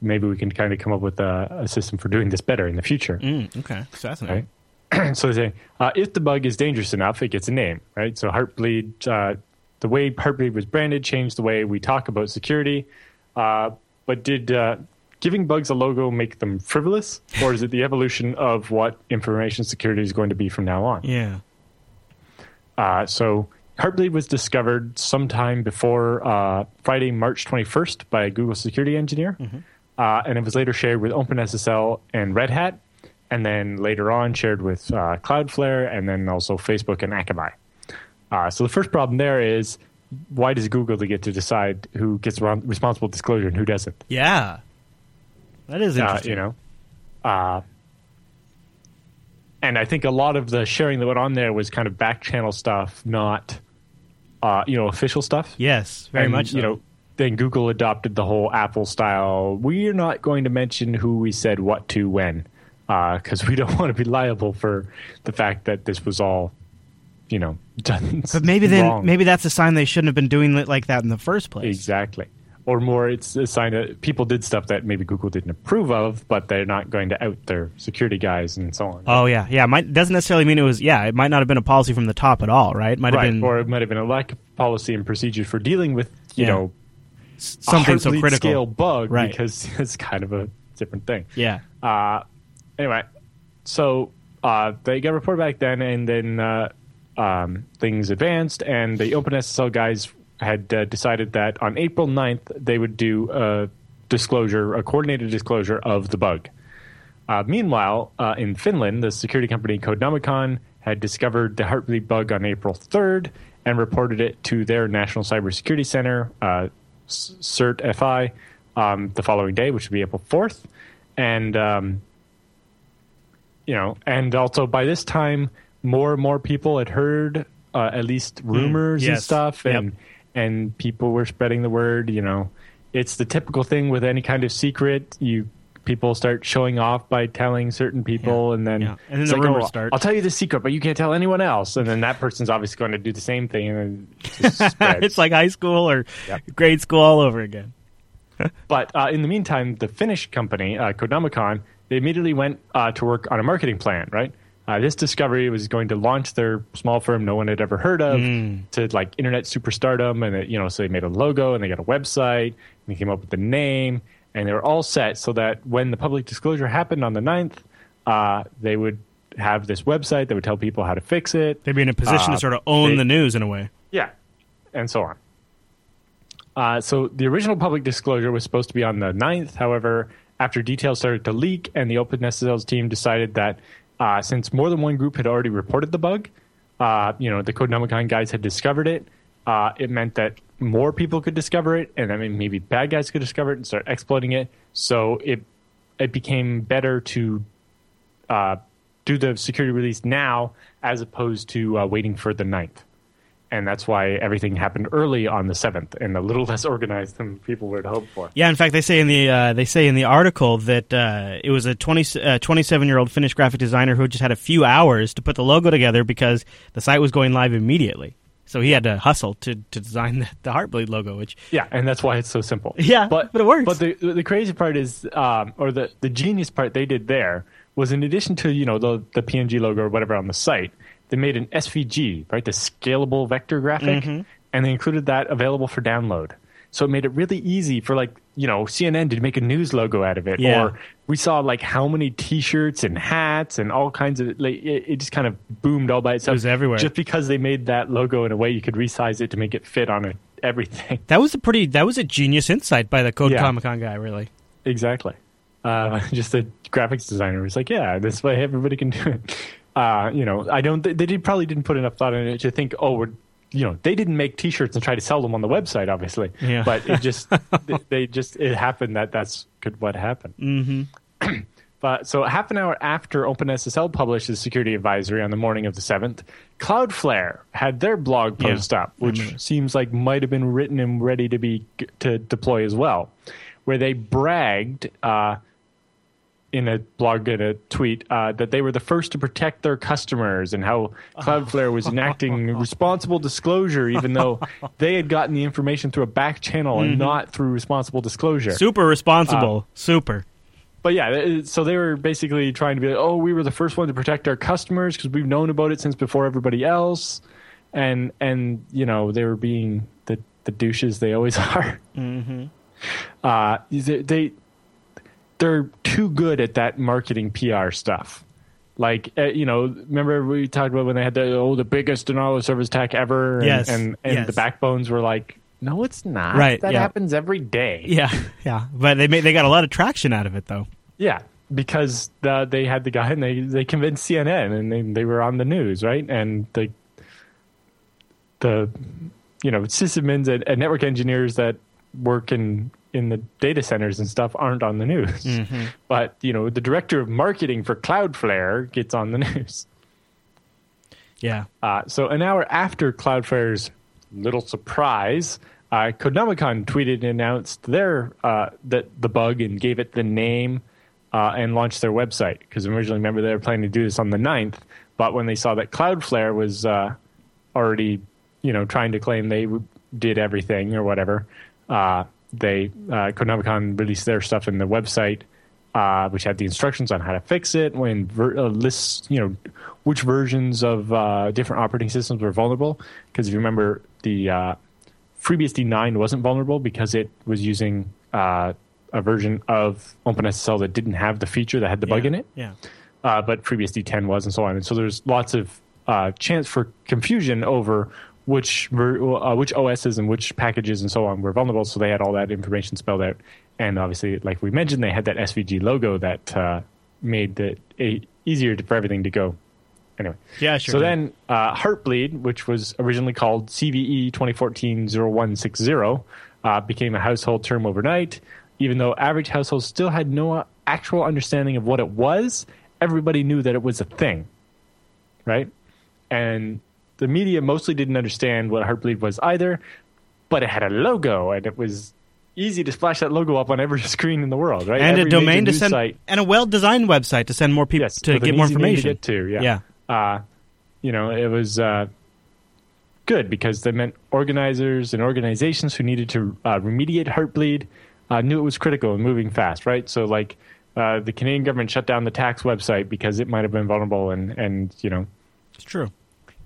maybe we can kind of come up with a, a system for doing this better in the future. Mm, okay. fascinating. Right. so they say uh, if the bug is dangerous enough, it gets a name, right? So Heartbleed, uh, the way Heartbleed was branded changed the way we talk about security. Uh, but did uh, giving bugs a logo make them frivolous, or is it the evolution of what information security is going to be from now on? Yeah. Uh, so Heartbleed was discovered sometime before uh, Friday, March 21st by a Google security engineer. Uh, and it was later shared with OpenSSL and Red Hat, and then later on shared with uh, Cloudflare, and then also Facebook and Akamai. Uh, so the first problem there is why does Google get to decide who gets responsible disclosure and who doesn't? Yeah. That is uh, interesting. you know. Uh, and I think a lot of the sharing that went on there was kind of back channel stuff, not, uh, you know, official stuff. Yes, very And, much. So. You know, then Google adopted the whole Apple style. We're not going to mention who we said what to when, because we don't want to be liable for the fact that this was all, you know, done. but maybe then maybe that's a sign they shouldn't have been doing it like that in the first place. Exactly. Or more it's a sign that people did stuff that maybe Google didn't approve of, but they're not going to out their security guys and so on. Oh yeah, yeah. Might doesn't necessarily mean it was. Yeah, it might not have been a policy from the top at all, right? Might right, have been or it might have been a lack of policy and procedure for dealing with you Yeah. know something so critical. scale bug Right. because it's kind of a different thing. Yeah. Uh, anyway, so uh, they got reported back then, and then uh, um, things advanced, and the OpenSSL guys had uh, decided that on April 9th they would do a disclosure, a coordinated disclosure of the bug. Uh, meanwhile, uh, in Finland, the security company Codenomicon had discovered the Heartbleed bug on April 3rd and reported it to their National Cybersecurity Center, uh, CERT FI, um, the following day, which would be April 4th. And, um, you know, and also by this time, more and more people had heard uh, at least rumors and Hmm. yes. stuff, Yep. And people were spreading the word. You know, it's the typical thing with any kind of secret. You people start showing off by telling certain people, Yeah. and then Yeah. And then the like, rumors oh, start. I'll tell you the secret, but you can't tell anyone else. And then that person's obviously going to do the same thing, and then it it's like high school or Yep. grade school all over again. But uh, in the meantime, the Finnish company, uh, they immediately went uh, to work on a marketing plan, right? Uh, this discovery was going to launch their small firm no one had ever heard of to like internet superstardom. And, it, you know, so they made a logo and they got a website and they came up with the name and they were all set so that when the public disclosure happened on the 9th, uh, they would have this website that would tell people how to fix it. They'd be in a position Uh, to sort of own they- the news in a way. Yeah, and so on. Uh, so the original public disclosure was supposed to be on the 9th. However, after details started to leak and the OpenSSL's team decided that uh, since more than one group had already reported the bug, uh, you know, the Codenomicon guys had discovered it, uh, it meant that more people could discover it, and I mean, maybe bad guys could discover it and start exploiting it. So it it became better to uh, do the security release now as opposed to uh, waiting for the 9th and that's why everything happened early on the seventh and a little less organized than people would hope for. Yeah, in fact, they say in the uh, they say in the article that uh, it was a 20, uh, 27 year old Finnish graphic designer who just had a few hours to put the logo together because the site was going live immediately. So he had to hustle to, to design the, the Heartbleed logo, which Yeah, and that's why it's so simple. Yeah, but it works. But the the crazy part is, um, or the the genius part they did there was in addition to you know the the PNG logo or whatever on the site, they made an SVG, right, the scalable vector graphic, Mm-hmm. and they included that available for download. So it made it really easy for like you know CNN to make a news logo out of it, Yeah. or we saw like how many T-shirts and hats and all kinds of like it, it just kind of boomed all by itself. It was everywhere. just because they made that logo in a way you could resize it to make it fit on a, everything. that was a pretty that was a genius insight by the Code Yeah. Comic Con guy. Really, Exactly. Uh, just a graphics designer was like, yeah, this way everybody can do it. Uh, you know, I don't. They did, probably didn't put enough thought in it to think, oh, we're, you know, they didn't make T-shirts and try to sell them on the website, obviously. Yeah. But it just, they, just, it happened that that's could what happened. Mm-hmm. but so half an hour after OpenSSL published the security advisory on the morning of the seventh, Cloudflare had their blog Yeah, post up, I which remember. seems like might have been written and ready to be to deploy as well, where they bragged uh, in a blog and a tweet uh, that they were the first to protect their customers and how Cloudflare was enacting responsible disclosure, even though they had gotten the information through a back channel and not through responsible disclosure. super responsible, super. But yeah, so they were basically trying to be like, oh, we were the first one to protect our customers because we've known about it since before everybody else, and and you know they were being the the douches they always are. Mm-hmm. Uh, they, they they're too good at that marketing PR stuff. Like uh, you know, remember we talked about when they had the oh the biggest denial of service attack ever, and Yes, and, and yes. the backbones were like, no, it's not. Right, that yeah. happens every day. Yeah, yeah. But they made, they got a lot of traction out of it, though. Yeah, because the, they had the guy and they, they convinced CNN and they, they were on the news, right? And the the you know sysadmins and, and network engineers that work in in the data centers and stuff aren't on the news. But you know the director of marketing for Cloudflare gets on the news. Yeah. Uh, so an hour after Cloudflare's little surprise, uh, Codenomicon tweeted and announced their uh, that the bug and gave it the name uh, and launched their website. Because originally, remember, they were planning to do this on the 9th, but when they saw that Cloudflare was uh, already, you know, trying to claim they w- did everything or whatever, uh, they uh, Codenomicon released their stuff in the website, uh, which had the instructions on how to fix it, when ver- uh, lists you know which versions of uh, different operating systems were vulnerable. Because if you remember, the uh, FreeBSD 9 wasn't vulnerable because it was using uh, a version of OpenSSL that didn't have the feature that had the bug in it Yeah. uh, but FreeBSD 10 was, and so on. And so there's lots of uh, chance for confusion over which uh, which OSs and which packages and so on were vulnerable. So they had all that information spelled out, and obviously, like we mentioned, they had that SVG logo that uh, made it a- easier to, for everything to go. Anyway, Yeah, sure So did. then, uh, Heartbleed, which was originally called CVE 2014-0160, uh, became a household term overnight. Even though average households still had no actual understanding of what it was, everybody knew that it was a thing, right? And the media mostly didn't understand what Heartbleed was either, but it had a logo, and it was easy to splash that logo up on every screen in the world, right? and Every a domain to send site- and a well-designed website to send more people yes, to get more information. To get to, yeah. Yeah. Uh, you know, it was uh, good because they meant organizers and organizations who needed to uh, remediate Heartbleed uh, knew it was critical and moving fast, right? So, like, uh, the Canadian government shut down the tax website because it might have been vulnerable, and and you know, It's true.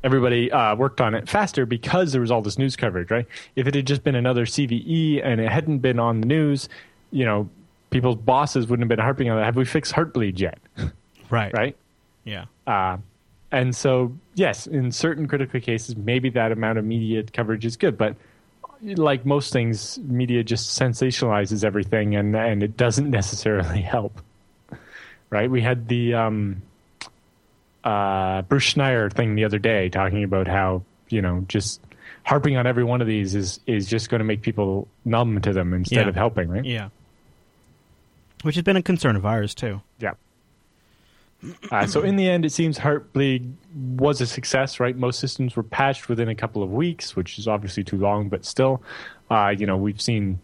Everybody uh, worked on it faster because there was all this news coverage, right? If it had just been another CVE and it hadn't been on the news, you know, people's bosses wouldn't have been harping on that. Have we fixed Heartbleed yet? Right. right? Yeah. Uh, and so, yes, in certain critical cases, maybe that amount of media coverage is good, but like most things, media just sensationalizes everything, and and it doesn't necessarily help. Right? We had the um, uh, Bruce Schneier thing the other day talking about how you know just harping on every one of these is is just going to make people numb to them instead Yeah. of helping, right? Yeah. Which has been a concern of ours too. Yeah. Uh, so in the end, it seems Heartbleed was a success, right? Most systems were patched within a couple of weeks, which is obviously too long, but still, uh, you know, we've seen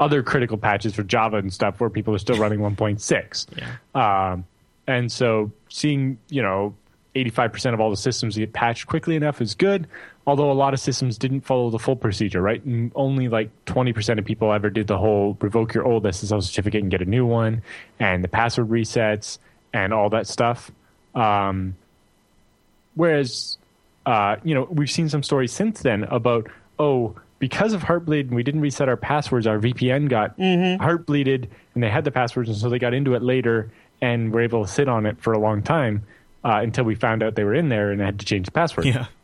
other critical patches for Java and stuff where people are still running 1.6. Yeah. Um, and so seeing, you know, 85% of all the systems get patched quickly enough is good, although a lot of systems didn't follow the full procedure, right? And only like 20% of people ever did the whole revoke your old SSL certificate and get a new one, and the password resets and all that stuff. Um, whereas, uh, you know, we've seen some stories since then about, oh, because of Heartbleed and we didn't reset our passwords, our VPN got heartbleeded and they had the passwords, and so they got into it later and were able to sit on it for a long time uh, until we found out they were in there and had to change the password. Yeah.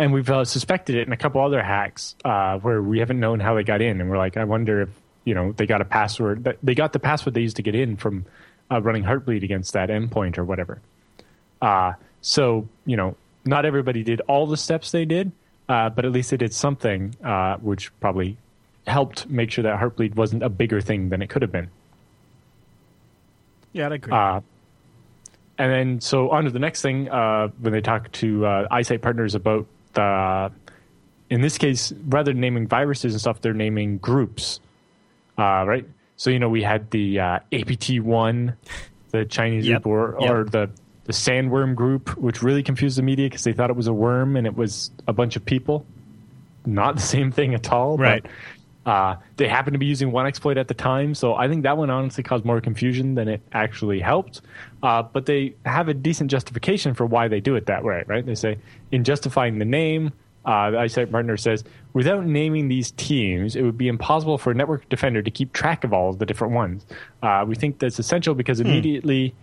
And we've uh, suspected it in a couple other hacks uh, where we haven't known how they got in, and we're like, I wonder if you know they got a password. that- They got the password they used to get in from uh, running Heartbleed against that endpoint or whatever. Uh, so you know, not everybody did all the steps they did, uh, but at least they did something, uh, which probably helped make sure that Heartbleed wasn't a bigger thing than it could have been. Yeah, I agree. Uh, and then, so on to the next thing, uh, when they talk to uh, iSight Partners about the, in this case, rather than naming viruses and stuff, they're naming groups, uh, right? So, you know, we had the uh, APT1, the Chinese Yep. group, or, Yep. the, the sandworm group, which really confused the media because they thought it was a worm and it was a bunch of people. Not the same thing at all. Right. But, uh, they happened to be using one exploit at the time, so I think that one honestly caused more confusion than it actually helped. Uh, but they have a decent justification for why they do it that way, right? They say, in justifying the name, uh, the iSight Partner says, without naming these teams, it would be impossible for a network defender to keep track of all of the different ones. Uh, we think that's essential because immediately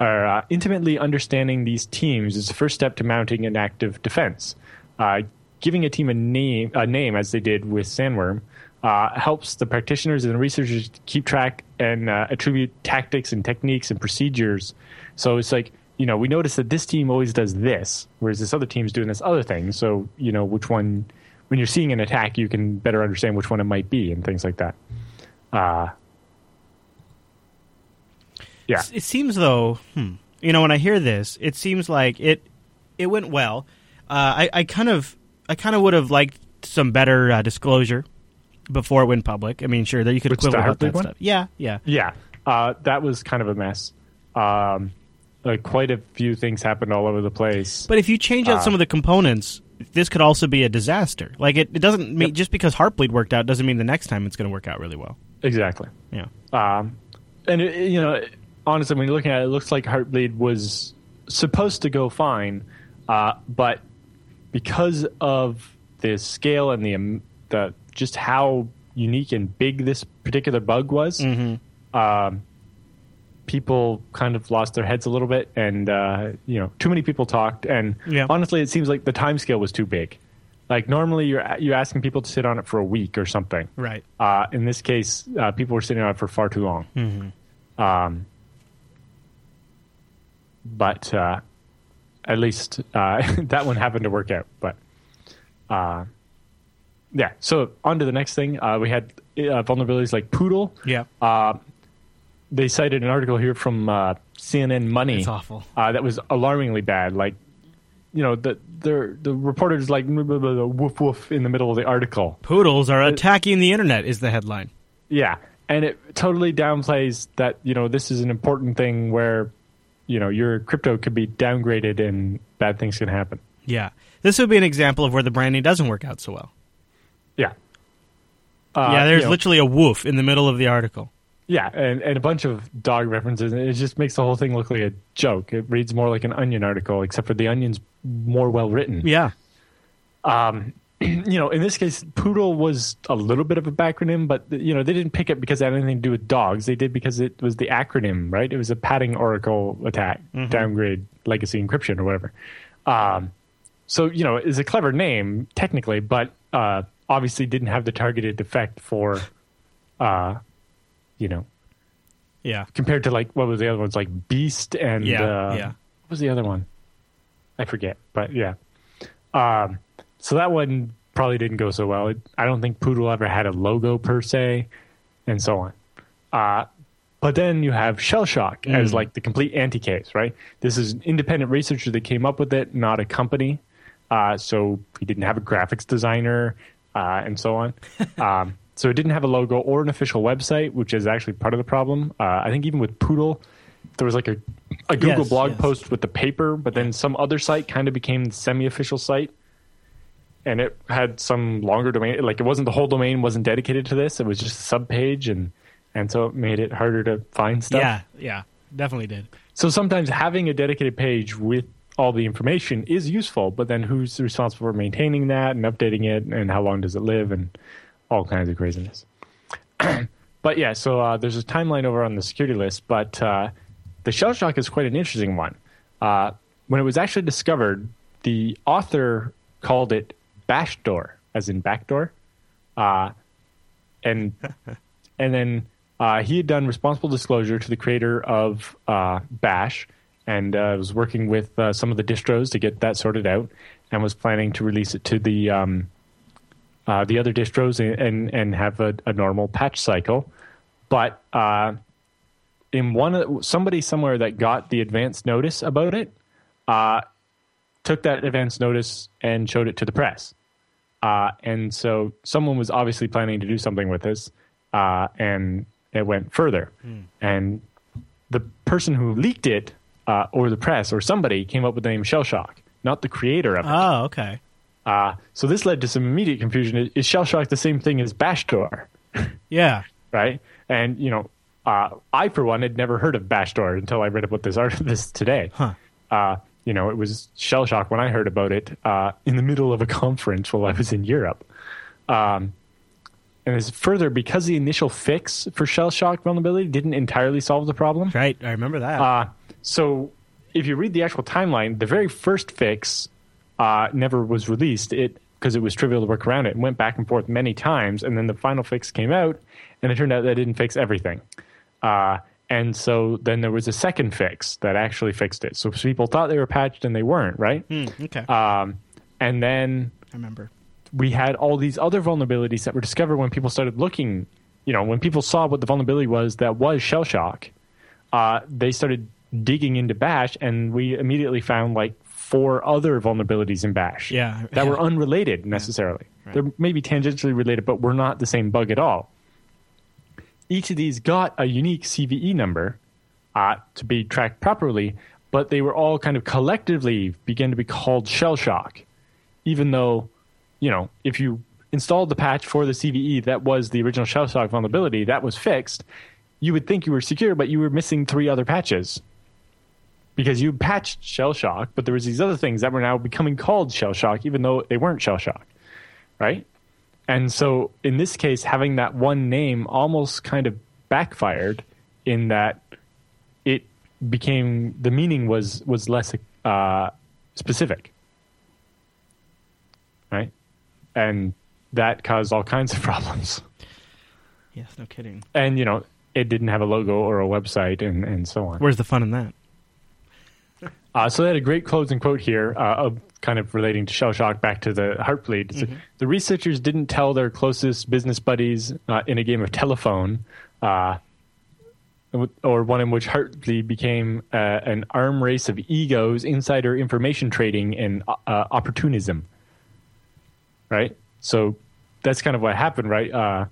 or uh, intimately understanding these teams is the first step to mounting an active defense. Uh, giving a team a name, a name as they did with Sandworm, uh, helps the practitioners and researchers keep track and uh, attribute tactics and techniques and procedures. So it's like you know we notice that this team always does this, whereas this other team's doing this other thing. So you know which one, when you're seeing an attack, you can better understand which one it might be and things like that. Uh, yeah. It seems though, hmm, you know, when I hear this, it seems like it it went well. Uh, I, I kind of I kind of would have liked some better uh, disclosure before it went public. I mean, sure, that you could Which, quibble about that one? stuff. Yeah, yeah. Yeah, uh, that was kind of a mess. Um, like quite a few things happened all over the place. But if you change out Uh, some of the components, this could also be a disaster. Like it, it doesn't mean just because Heartbleed worked out doesn't mean the next time it's going to work out really well. Exactly. Yeah. Um, and it, you know, honestly, when you're looking at it, it looks like Heartbleed was supposed to go fine, uh, but because of the scale and the um, the just how unique and big this particular bug was, um, people kind of lost their heads a little bit, and uh, you know, too many people talked, and Yeah. honestly, it seems like the time scale was too big. Like normally, you're you're asking people to sit on it for a week or something. Right. Uh, in this case, uh, people were sitting on it for far too long. Um, but uh, at least uh, that one happened to work out. But uh, yeah, so on to the next thing. Uh, we had uh, vulnerabilities like Poodle. Yeah. Uh, they cited an article here from uh, CNN Money. It's awful. Uh, that was alarmingly bad. Like, you know, the the the reporters like woof woof in the middle of the article. Poodles are attacking the internet is the headline. Yeah, and it totally downplays that you know this is an important thing where you know your crypto could be downgraded and bad things can happen. Yeah. This would be an example of where the branding doesn't work out so well. Yeah. Uh, yeah, there's you know, literally a woof in the middle of the article. yeah, and, and a bunch of dog references. It just makes the whole thing look like a joke. It reads more like an Onion article, except for the Onion's more well written. Yeah. Um, you know, in this case, Poodle was a little bit of a backronym, but you know, they didn't pick it because it had anything to do with dogs. They did because it was the acronym, right? It was a padding Oracle attack, downgrade, legacy encryption, or whatever. Um, so you know, it's a clever name technically, but uh, obviously didn't have the targeted effect for, uh, you know, Yeah. compared to like what was the other ones like Beast and Yeah, uh, yeah. what was the other one? I forget, but yeah. Um, so that one probably didn't go so well. It, I don't think Poodle ever had a logo per se, and so on. Uh, but then you have Shellshock as Mm. like the complete anti-case, right? This is an independent researcher that came up with it, not a company. Uh, so he didn't have a graphics designer uh, and so on. um, so it didn't have a logo or an official website, which is actually part of the problem. Uh, I think even with Poodle, there was like a, a Google Yes, blog yes. post with the paper, but then some other site kind of became the semi-official site, and it had some longer domain. Like it wasn't the whole domain wasn't dedicated to this; it was just a sub page, and and so it made it harder to find stuff. Yeah. Yeah. Definitely did. So sometimes having a dedicated page with all the information is useful, but then who's responsible for maintaining that and updating it, and how long does it live, and all kinds of craziness. but yeah, so uh, there's a timeline over on the security list, but uh, the Shellshock is quite an interesting one. Uh, when it was actually discovered, the author called it Bashdoor, as in backdoor, uh, and and then uh, he had done responsible disclosure to the creator of uh, Bash, and uh, was working with uh, some of the distros to get that sorted out, and was planning to release it to the um, uh, the other distros and and, and have a, a normal patch cycle. But uh, in one somebody somewhere that got the advance notice about it, uh, took that advance notice and showed it to the press. Uh, and so someone was obviously planning to do something with this, uh, and it went further. And the person who leaked it, uh, or the press, or somebody came up with the name Shellshock, not the creator of it. Oh, okay. Uh, so this led to some immediate confusion. Is- Is Shellshock the same thing as Bashdoor? Yeah. right? And you know, uh, I for one had never heard of Bashdoor until I read about this art this today. Huh. Uh, you know, it was Shellshock when I heard about it uh, in the middle of a conference while I was in Europe. Um, and as further, because the initial fix for Shellshock vulnerability didn't entirely solve the problem. Right. I remember that. So if you read the actual timeline, the very first fix uh, never was released. It because it was trivial to work around it. It went back and forth many times, and then the final fix came out, and it turned out that it didn't fix everything. Uh, and so then there was a second fix that actually fixed it. So people thought they were patched and they weren't, right? Hmm, okay. Um, and then I remember. we had all these other vulnerabilities that were discovered when people started looking. You know, when people saw what the vulnerability was that was Shellshock, uh, they started digging into Bash, and we immediately found like four other vulnerabilities in Bash. Yeah, that yeah. were unrelated necessarily. Right. They're maybe tangentially related, but were not the same bug at all. Each of these got a unique CVE number uh, to be tracked properly, but they were all kind of collectively began to be called Shellshock even though, you know, if you installed the patch for the CVE that was the original Shellshock vulnerability that was fixed, you would think you were secure, but you were missing three other patches because you patched Shellshock, but there was these other things that were now becoming called Shellshock, even though they weren't Shellshock, right? And so in this case, having that one name almost kind of backfired in that it became the meaning was was less uh, specific, right? And that caused all kinds of problems. Yes, no kidding. And you know, it didn't have a logo or a website, and and so on. Where's the fun in that? Uh, so they had a great closing quote here, uh, of kind of relating to Shellshock back to the heartbleed. Mm-hmm. The researchers didn't tell their closest business buddies uh, in a game of telephone, uh, or one in which heartbleed became uh, an arm race of egos, insider information trading, and uh, opportunism. Right. So that's kind of what happened, right?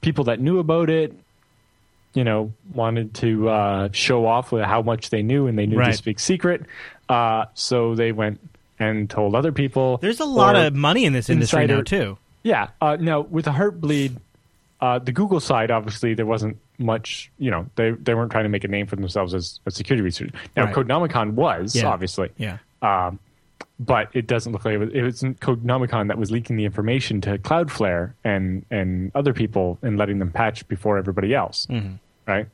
people that knew about it you know, wanted to uh, show off with how much they knew and they knew right. this big secret. Uh, so they went and told other people. There's a lot of money in this industry insider, now, too. Yeah. Uh, now, with the Heartbleed, uh, the Google side, obviously, there wasn't much, you know, they, they weren't trying to make a name for themselves as a security researcher. Now, right. Codenomicon was, yeah. obviously. Yeah. Um, but it doesn't look like it was, it was Codenomicon that was leaking the information to Cloudflare and, and other people and letting them patch before everybody else. Mm-hmm right?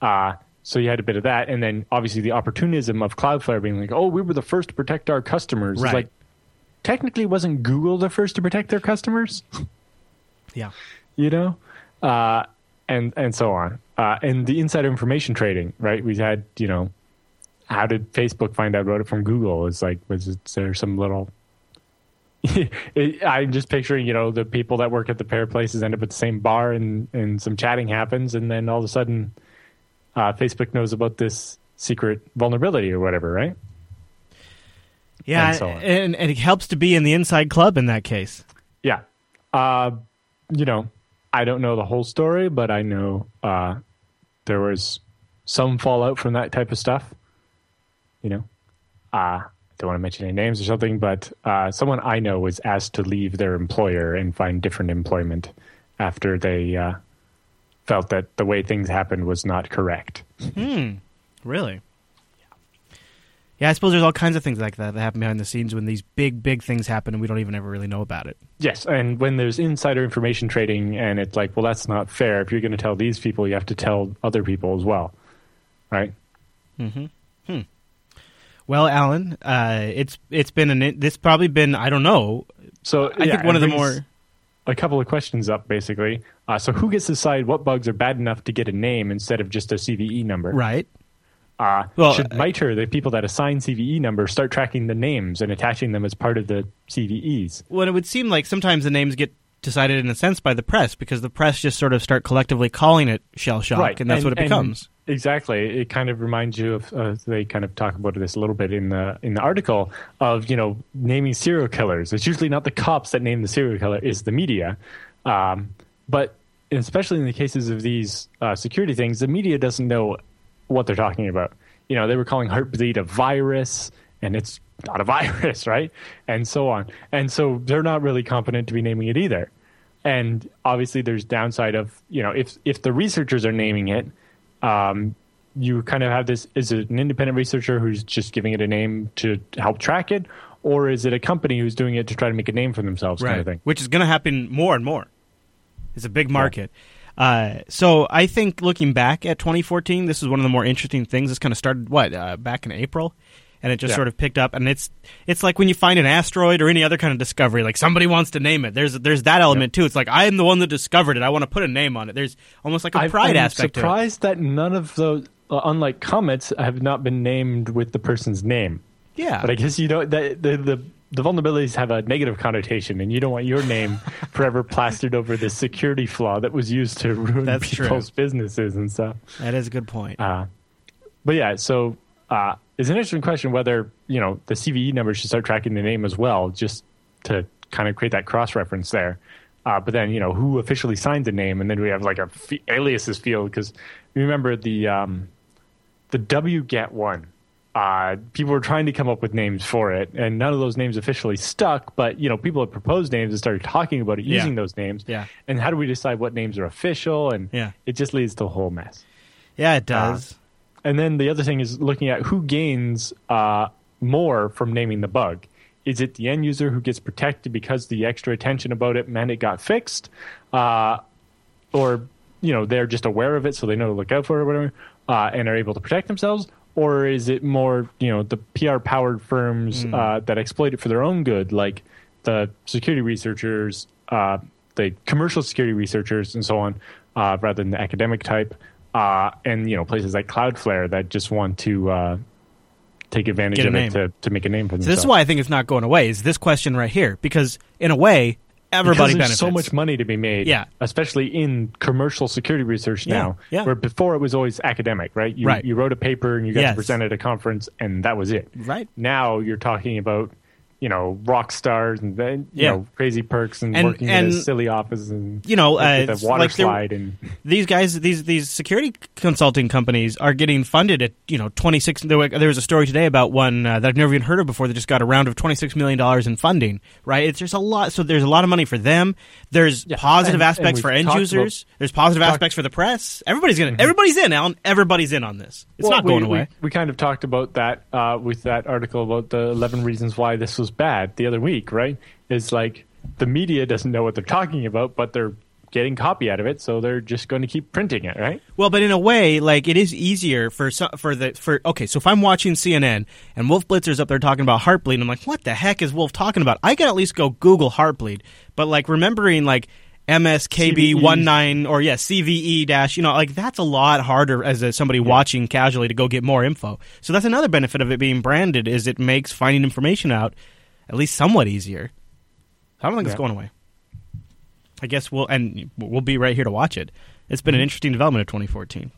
Uh, so you had a bit of that, and then obviously the opportunism of Cloudflare being like, "Oh, we were the first to protect our customers." Right. It's like technically, wasn't Google the first to protect their customers? yeah, you know, uh, and and so on, uh, and the insider information trading, right? We had, you know, how did Facebook find out about it from Google? Is like, was it, there some little it, I'm just picturing, you know, the people that work at the pair places end up at the same bar and, and some chatting happens. And then all of a sudden, uh, Facebook knows about this secret vulnerability or whatever, right? Yeah. And, so and, and, it helps to be in the inside club in that case. Yeah. Uh, you know, I don't know the whole story, but I know uh, there was some fallout from that type of stuff. You know, uh, don't want to mention any names or something, but uh, someone I know was asked to leave their employer and find different employment after they uh, felt that the way things happened was not correct. Hmm. Really? Yeah. Yeah, I suppose there's all kinds of things like that that happen behind the scenes when these big, big things happen and we don't even ever really know about it. Yes, and when there's insider information trading and it's like, well, that's not fair. If you're going to tell these people, you have to tell other people as well, right? Mm-hmm. Hmm. Well, Allan, uh, it's it's been an this probably been I don't know. So I yeah, think one of the more a couple of questions up basically. Uh, so who gets to decide what bugs are bad enough to get a name instead of just a CVE number? Right. Uh, well, should MITRE, the people that assign CVE numbers, start tracking the names and attaching them as part of the CVEs? Well, it would seem like sometimes the names get decided in a sense by the press because the press just sort of start collectively calling it Shellshock, right. and that's and, what it becomes. Exactly. It kind of reminds you of uh, they kind of talk about this a little bit in the in the article of you know naming serial killers. It's usually not the cops that name the serial killer; it's the media. Um, but especially in the cases of these uh, security things, the media doesn't know what they're talking about. You know, they were calling Heartbleed a virus, and it's not a virus, right? And so on. And so they're not really competent to be naming it either. And obviously, there's downside of you know if if the researchers are naming it um, you kind of have this is it an independent researcher who's just giving it a name to help track it? Or is it a company who's doing it to try to make a name for themselves right. kind of thing? Which is going to happen more and more. It's a big market. Yeah. uh, so i think looking back at 2014 this is one of the more interesting things. This kind of started what uh, back in april and it just yeah. sort of picked up. And it's it's like when you find an asteroid or any other kind of discovery, like somebody wants to name it. There's there's that element too. It's like I am the one that discovered it. I want to put a name on it. There's almost like a pride. I'm aspect. Surprised that none of those, uh, unlike comets, have not been named with the person's name. Yeah, but I guess you know the the, the the vulnerabilities have a negative connotation, and you don't want your name forever plastered over the security flaw that was used to ruin That's people's true. businesses and stuff. That is a good point. Uh, but yeah, so uh, it's an interesting question whether you know the CVE number should start tracking the name as well, just to kind of create that cross reference there. Uh, but then you know who officially signs the name, and then we have like a f- aliases field because remember the um, the wget one uh, people were trying to come up with names for it, and none of those names officially stuck. But you know, people had proposed names and started talking about it Yeah. using those names. Yeah. And how do we decide what names are official? And Yeah. it just leads to a whole mess. Yeah, it does. And then the other thing is looking at who gains uh, more from naming the bug. Is it the end user who gets protected because the extra attention about it meant it got fixed, uh, or you know they're just aware of it so they know to look out for it or whatever, uh, and are able to protect themselves, or is it more you know the PR powered firms uh, that exploit it for their own good, like the security researchers, uh, the commercial security researchers, and so on, uh, rather than the academic type, uh, and you know places like Cloudflare that just want to uh, take advantage of name. it to, to make a name for So themselves. this is why I think it's not going away. Is this question right here? Because in a way, everybody because benefits. so much money to be made. Yeah. especially in commercial security research Yeah, now. yeah. Where before it was always academic, right? You, Right. You wrote a paper and you got Yes. to present at a conference, and that was it. Right. Now you're talking about you know rock stars and then you Yeah. know crazy perks and, And- working and, in a silly office and you know, uh, a water like slide and these guys these these security consulting companies are getting funded at you know 26 there was a story today about one uh, that I've never even heard of before that just got a round of 26 million dollars in funding right? It's there's a lot so there's a lot of money for them. There's Yeah, positive and- aspects for end users. There's positive Mm-hmm. aspects for the press. Everybody's gonna everybody's in Allan. Everybody's in on this. It's Well, not going we, away. We, we kind of talked about that uh, with that article about the 11 reasons why this was bad the other week, right? It's like the media doesn't know what they're talking about, but they're getting copy out of it, so they're just going to keep printing it, right? Well, but in a way, like it is easier for for the for okay. So if I'm watching CNN and Wolf Blitzer's up there talking about Heartbleed, I'm like, what the heck is Wolf talking about? I can at least go Google Heartbleed, but like remembering like MSKB one nine or yeah CVE dash, you know, like that's a lot harder as a, somebody watching casually to go get more info. So that's another benefit of it being branded is it makes finding information out at least somewhat easier. I don't think it's going away. I guess we'll and we'll be right here to watch it. It's been an interesting development of 2014.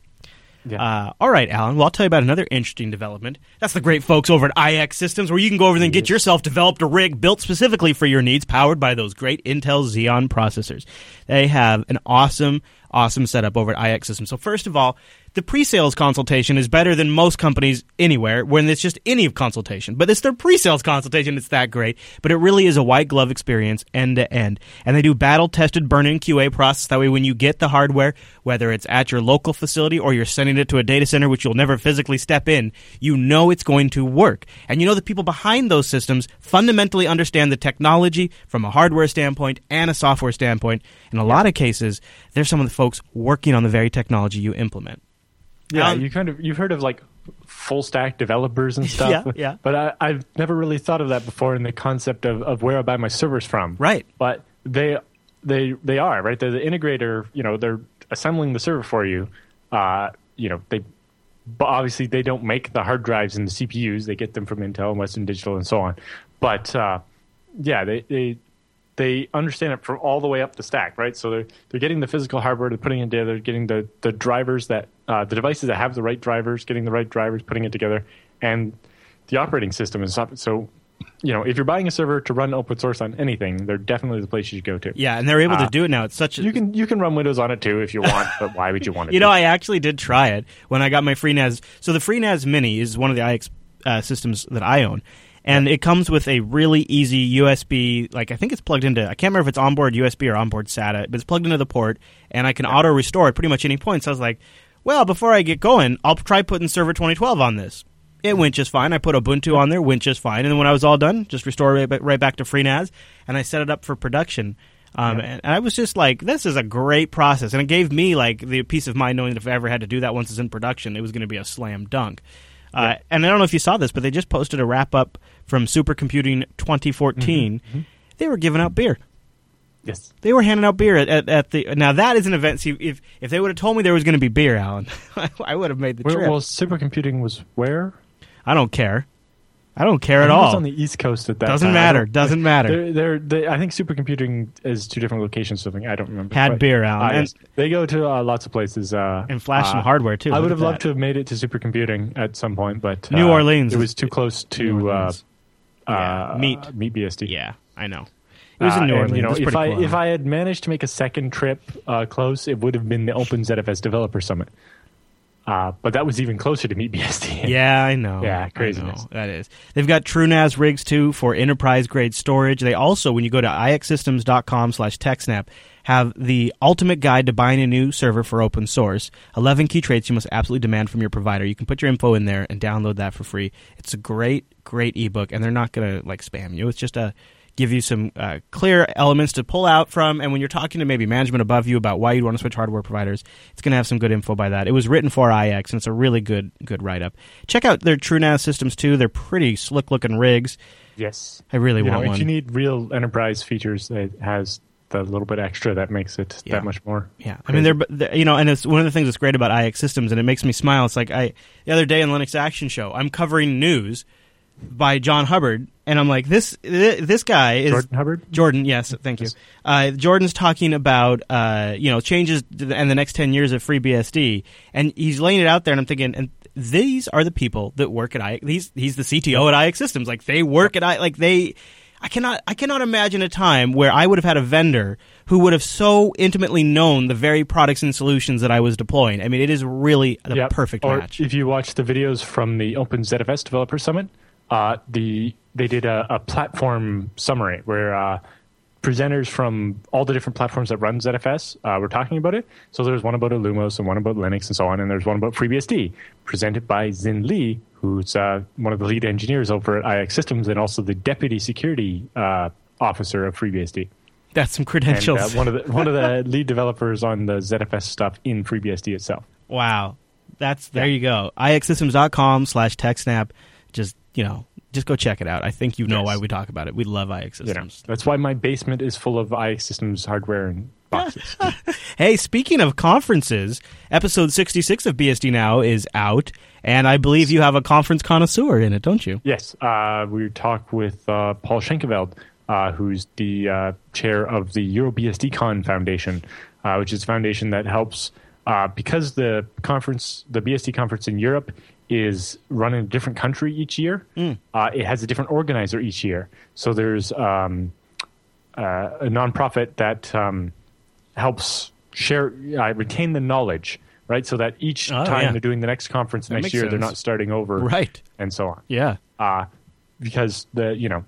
Yeah. Uh, all right, Allan. Well, I'll tell you about another interesting development. That's the great folks over at iXsystems, where you can go over there and get yourself developed a rig built specifically for your needs, powered by those great Intel Xeon processors. They have an awesome, awesome setup over at iXsystems. So, first of all, the pre-sales consultation is better than most companies anywhere when it's just any consultation. But it's their pre-sales consultation. It's that great. But it really is a white glove experience end to end. And they do battle tested burn-in QA process. That way, when you get the hardware, whether it's at your local facility or you're sending it to a data center, which you'll never physically step in, you know it's going to work. And you know the people behind those systems fundamentally understand the technology from a hardware standpoint and a software standpoint. In a lot of cases, they're some of the folks working on the very technology you implement. Yeah, Um, you kind of you've heard of like full stack developers and stuff. Yeah, yeah. But I, I've never really thought of that before in the concept of, of where I buy my servers from. Right. But they they they are right. They're the integrator. You know, they're assembling the server for you. Uh, you know, they but obviously they don't make the hard drives and the CPUs. They get them from Intel and Western Digital and so on. But uh, yeah, they, they they understand it from all the way up the stack, right? So they're they're getting the physical hardware, they're putting it together, they're getting the the drivers that uh, the devices that have the right drivers, getting the right drivers, putting it together, and the operating system and stuff. So, you know, if you're buying a server to run open source on anything, they're definitely the place you should go to. Yeah, and they're able to Uh, do it now. It's such a You can you can run Windows on it too if you want, but why would you want to? You know, I actually did try it when I got my FreeNAS. So the FreeNAS Mini is one of the IX uh, systems that I own, and it comes with a really easy USB. Like I think it's plugged into. I can't remember if it's onboard USB or onboard SATA, but it's plugged into the port, and I can auto restore at pretty much any point. So I was like, well, before I get going, I'll try putting Server 2012 on this. It went just fine. I put Ubuntu on there, went just fine. And then when I was all done, just restore right back, right back to FreeNAS, and I set it up for production. Um, and, and I was just like, this is a great process. And it gave me like the peace of mind knowing that if I ever had to do that once it's in production, it was going to be a slam dunk. Uh, and I don't know if you saw this, but they just posted a wrap up from Supercomputing 2014. They were giving out beer. yes. They were handing out beer at, at, at the. Now that is an event. See, if if they would have told me there was going to be beer, Allan, I would have made the Where, trip. well, supercomputing was where? I don't care. I don't care at I was all. on the East Coast at that time. Doesn't time. Matter. Doesn't matter. They're, they're, they, I think supercomputing is two different locations. Something I don't remember. Had beer, Allan. And- They go to uh, lots of places. Uh, And flash some uh, hardware, too. I would have loved that. to have made it to supercomputing at some point, but New uh, Orleans It was too close to uh. Yeah, uh, meet. MeetBSD. Yeah, I know. It was Uh, in New Orleans. You know, if pretty I cool, if? I had managed to make a second trip uh, close, it would have been the OpenZFS Developer Summit. Uh, but that was even closer to MeetBSD. Yeah, I know. Yeah, craziness. know. That is. They've got TrueNAS rigs too for enterprise grade storage. They also, when you go to ixsystems.com slash TechSnap, have the ultimate guide to buying a new server for open source. 11 key traits you must absolutely demand from your provider. You can put your info in there and download that for free. It's a great, great ebook, and they're not going to like spam you. It's just a give you some uh, clear elements to pull out from. And when you're talking to maybe management above you about why you'd want to switch hardware providers, it's going to have some good info by that. It was written for IX, and it's a really good good write up. Check out their TrueNAS systems too. They're pretty slick looking rigs. Yes. I really You know, want if one. you need real enterprise features, it has the little bit extra that makes it Yeah. that much more. Yeah, I mean, they're, they're you know, and it's one of the things that's great about iXsystems, and it makes me smile. It's like I the other day in Linux Action Show, I'm covering news by John Hubbard, and I'm like, this this guy is Jordan Hubbard? Jordan, yes, thank you. Uh, Jordan's talking about uh, you know changes and the next ten years of FreeBSD, and he's laying it out there, and I'm thinking, and these are the people that work at. He's he's the CTO at iXsystems, like they work at I like they. I cannot I cannot imagine a time where I would have had a vendor who would have so intimately known the very products and solutions that I was deploying. I mean, it is really the Yep. perfect or match. If you watch the videos from the OpenZFS Developer Summit, uh, the they did a, a platform summary where uh, presenters from all the different platforms that run ZFS uh, were talking about it. So there's one about Illumos and one about Linux and so on, and there's one about FreeBSD, presented by Xin Li, who's uh, one of the lead engineers over at iXsystems and also the deputy security uh, officer of FreeBSD. That's some And credentials. uh, one of the one of the lead developers on the ZFS stuff in FreeBSD itself. Wow. That's there you go. ixsystems.com slash techsnap. Just, you know, just go check it out. I think you know Yes. why we talk about it. We love iXsystems. that's why my basement is full of iXsystems hardware and boxes. Hey, speaking of conferences, episode 66 of BSD Now is out, and I believe you have a conference connoisseur in it, don't you? yes, uh, we talked with uh, Paul Schenkeveld, uh, who's the uh, chair of the EuroBSDCon Foundation, uh, which is a foundation that helps uh, because the conference, the BSD conference in Europe, is run in a different country each year. Uh, it has a different organizer each year. So there's um, uh, a nonprofit that um, helps share uh, retain the knowledge right so that each Oh, time yeah. they're doing the next conference That next year they're not starting over Right. and so on Yeah. uh, because the you know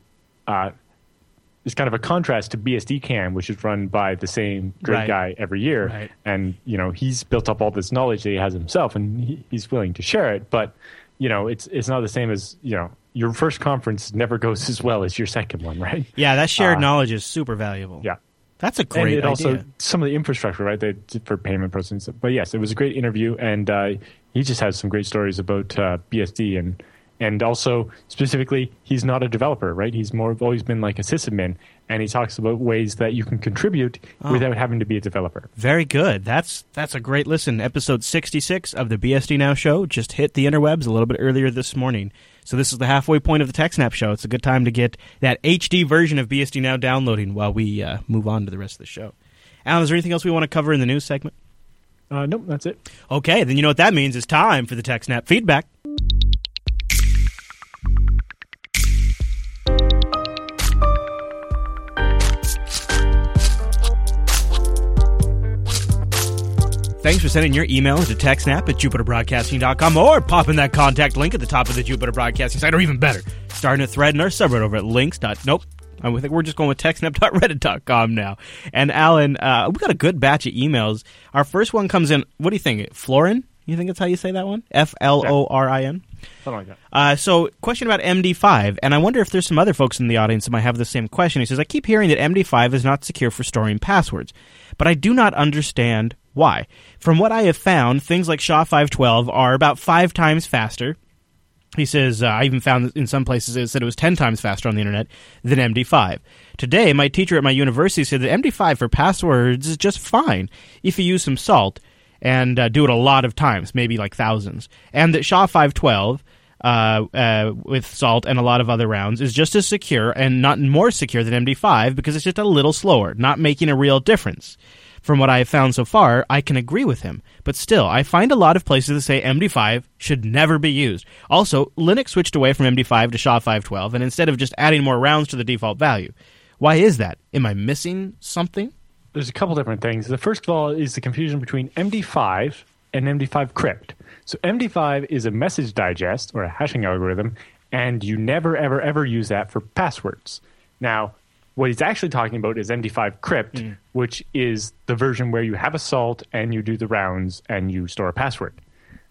it's kind of a contrast to BSDCan, which is run by the same great Right. guy every year, Right. and you know he's built up all this knowledge that he has himself, and he, he's willing to share it. But you know it's it's not the same as you know your first conference never goes as well as your second one, right? Yeah, that shared Uh, knowledge is super valuable. Yeah. That's a and great it idea. also some of the infrastructure, right? They for payment processing. But yes, it was a great interview, and uh, he just has some great stories about uh, BSD and and also specifically, he's not a developer, right? He's more always been like a sysadmin, and he talks about ways that you can contribute Oh. without having to be a developer. Very good. That's that's a great listen. Episode 66 of the BSD Now show just hit the interwebs a little bit earlier this morning. So this is the halfway point of the TechSnap show. It's a good time to get that HD version of BSD Now downloading while we uh, move on to the rest of the show. Allan, is there anything else we want to cover in the news segment? Uh, nope, that's it. Okay, then you know what that means. It's time for the TechSnap feedback. Thanks for sending your email to TechSnap at JupiterBroadcasting.com or popping that contact link at the top of the Jupiter Broadcasting site, or even better, starting a thread in our subreddit over at links. Nope. I think we're just going with TechSnap.reddit.com now. And Allan, uh, we got a good batch of emails. Our first one comes in, what do you think? Florin? You think that's how you say that one? F L O R I N? Something like that. Uh, so, question about MD5, and I wonder if there's some other folks in the audience that might have the same question. He says, I keep hearing that MD5 is not secure for storing passwords, but I do not understand why. From what I have found, things like SHA-512 are about five times faster. He says, uh, I even found in some places it said it was 10 times faster on the internet than MD5. Today, my teacher at my university said that MD5 for passwords is just fine if you use some salt and uh, do it a lot of times, maybe like thousands. And that SHA-512 uh, uh, with salt and a lot of other rounds is just as secure and not more secure than MD5 because it's just a little slower, not making a real difference. From what I have found so far, I can agree with him. But still, I find a lot of places that say MD5 should never be used. Also, Linux switched away from MD5 to SHA-512, and instead of just adding more rounds to the default value. Why is that? Am I missing something? There's a couple different things. The first of all is the confusion between MD5 and MD5 crypt. So MD5 is a message digest or a hashing algorithm, and you never, ever, ever use that for passwords. Now, what he's actually talking about is MD5 crypt, which is the version where you have a salt and you do the rounds and you store a password.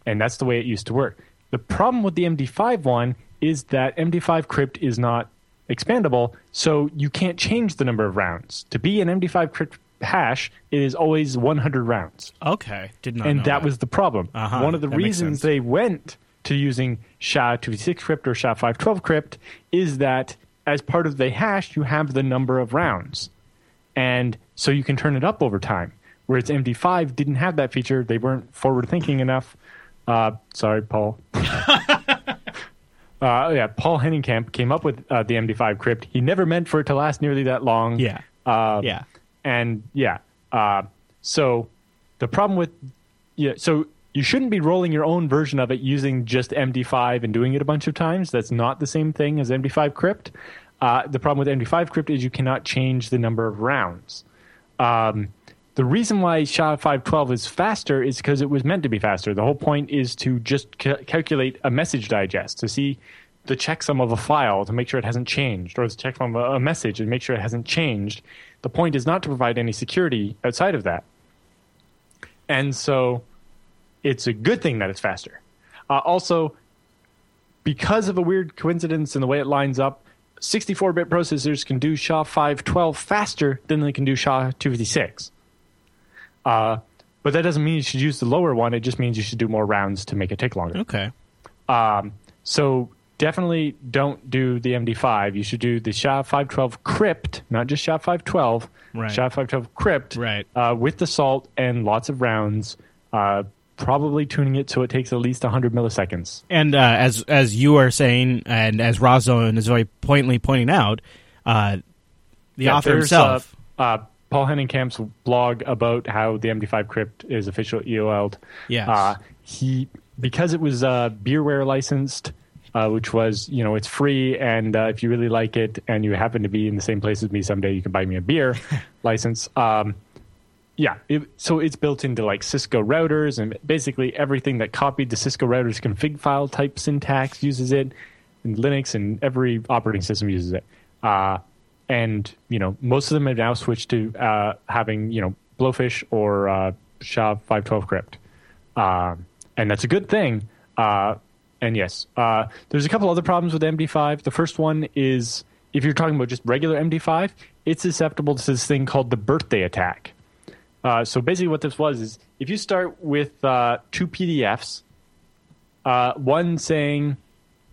And that's the way it used to work. The problem with the MD5 one is that MD5 crypt is not expandable, so you can't change the number of rounds. To be an MD5 crypt hash, it is always 100 rounds Okay, did not. and know that, was the problem. Uh-huh, One of the that reasons they went to using SHA-256 crypt or SHA-512 crypt is that as part of the hash, you have the number of rounds, and so you can turn it up over time. Whereas MD5 didn't have that feature; they weren't forward thinking enough. Uh, sorry, Paul. Uh, yeah, Poul-Henning Kamp came up with uh, the MD5 crypt. He never meant for it to last nearly that long. Yeah. Uh, Yeah. and yeah, uh, so the problem with yeah, so you shouldn't be rolling your own version of it using just MD5 and doing it a bunch of times. That's not the same thing as MD5 crypt. Uh, the problem with MD5 crypt is you cannot change the number of rounds. Um, the reason why SHA-512 is faster is because it was meant to be faster. The whole point is to just ca- calculate a message digest to see the checksum of a file to make sure it hasn't changed, or the checksum of a message and make sure it hasn't changed. The point is not to provide any security outside of that. And so it's a good thing that it's faster. Uh, also, because of a weird coincidence in the way it lines up, 64 bit processors can do SHA 512 faster than they can do SHA 256. Uh, but that doesn't mean you should use the lower one. It just means you should do more rounds to make it take longer. Okay. Um, so definitely don't do the MD5. You should do the SHA 512 crypt, not just SHA 512. Right. SHA 512 crypt Right. uh, with the salt and lots of rounds. Uh, probably tuning it so it takes at least 100 milliseconds. And uh, as as you are saying, and as Razon is very pointedly pointing out, uh, the Yeah, author himself. Uh, Poul-Henning Kamp's blog about how the MD5 crypt is official EOL'd. Yes. Uh, he because it was uh, beerware licensed, uh, which was you know it's free, and uh, if you really like it and you happen to be in the same place as me someday, you can buy me a beer license. Um, yeah, it, so it's built into like Cisco routers, and basically everything that copied the Cisco routers config file type syntax uses it, and Linux and every operating system uses it. Uh, and you know most of them have now switched to uh, having you know Blowfish or uh, SHA 512 crypt, um, and that's a good thing. Uh, and yes, uh, there's a couple other problems with MD5. The first one is if you're talking about just regular MD5, it's susceptible to this thing called the birthday attack. Uh, so basically, what this was is if you start with uh, two PDFs, uh, one saying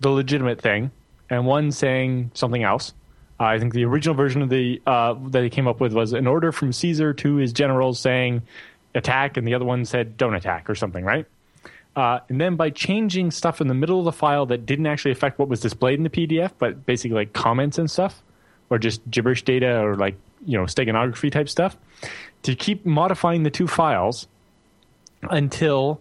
the legitimate thing and one saying something else. Uh, I think the original version of the uh, that he came up with was an order from Caesar to his generals saying attack, and the other one said don't attack or something, right? Uh, and then by changing stuff in the middle of the file that didn't actually affect what was displayed in the PDF, but basically like comments and stuff, or just gibberish data or like you know steganography type stuff, to keep modifying the two files until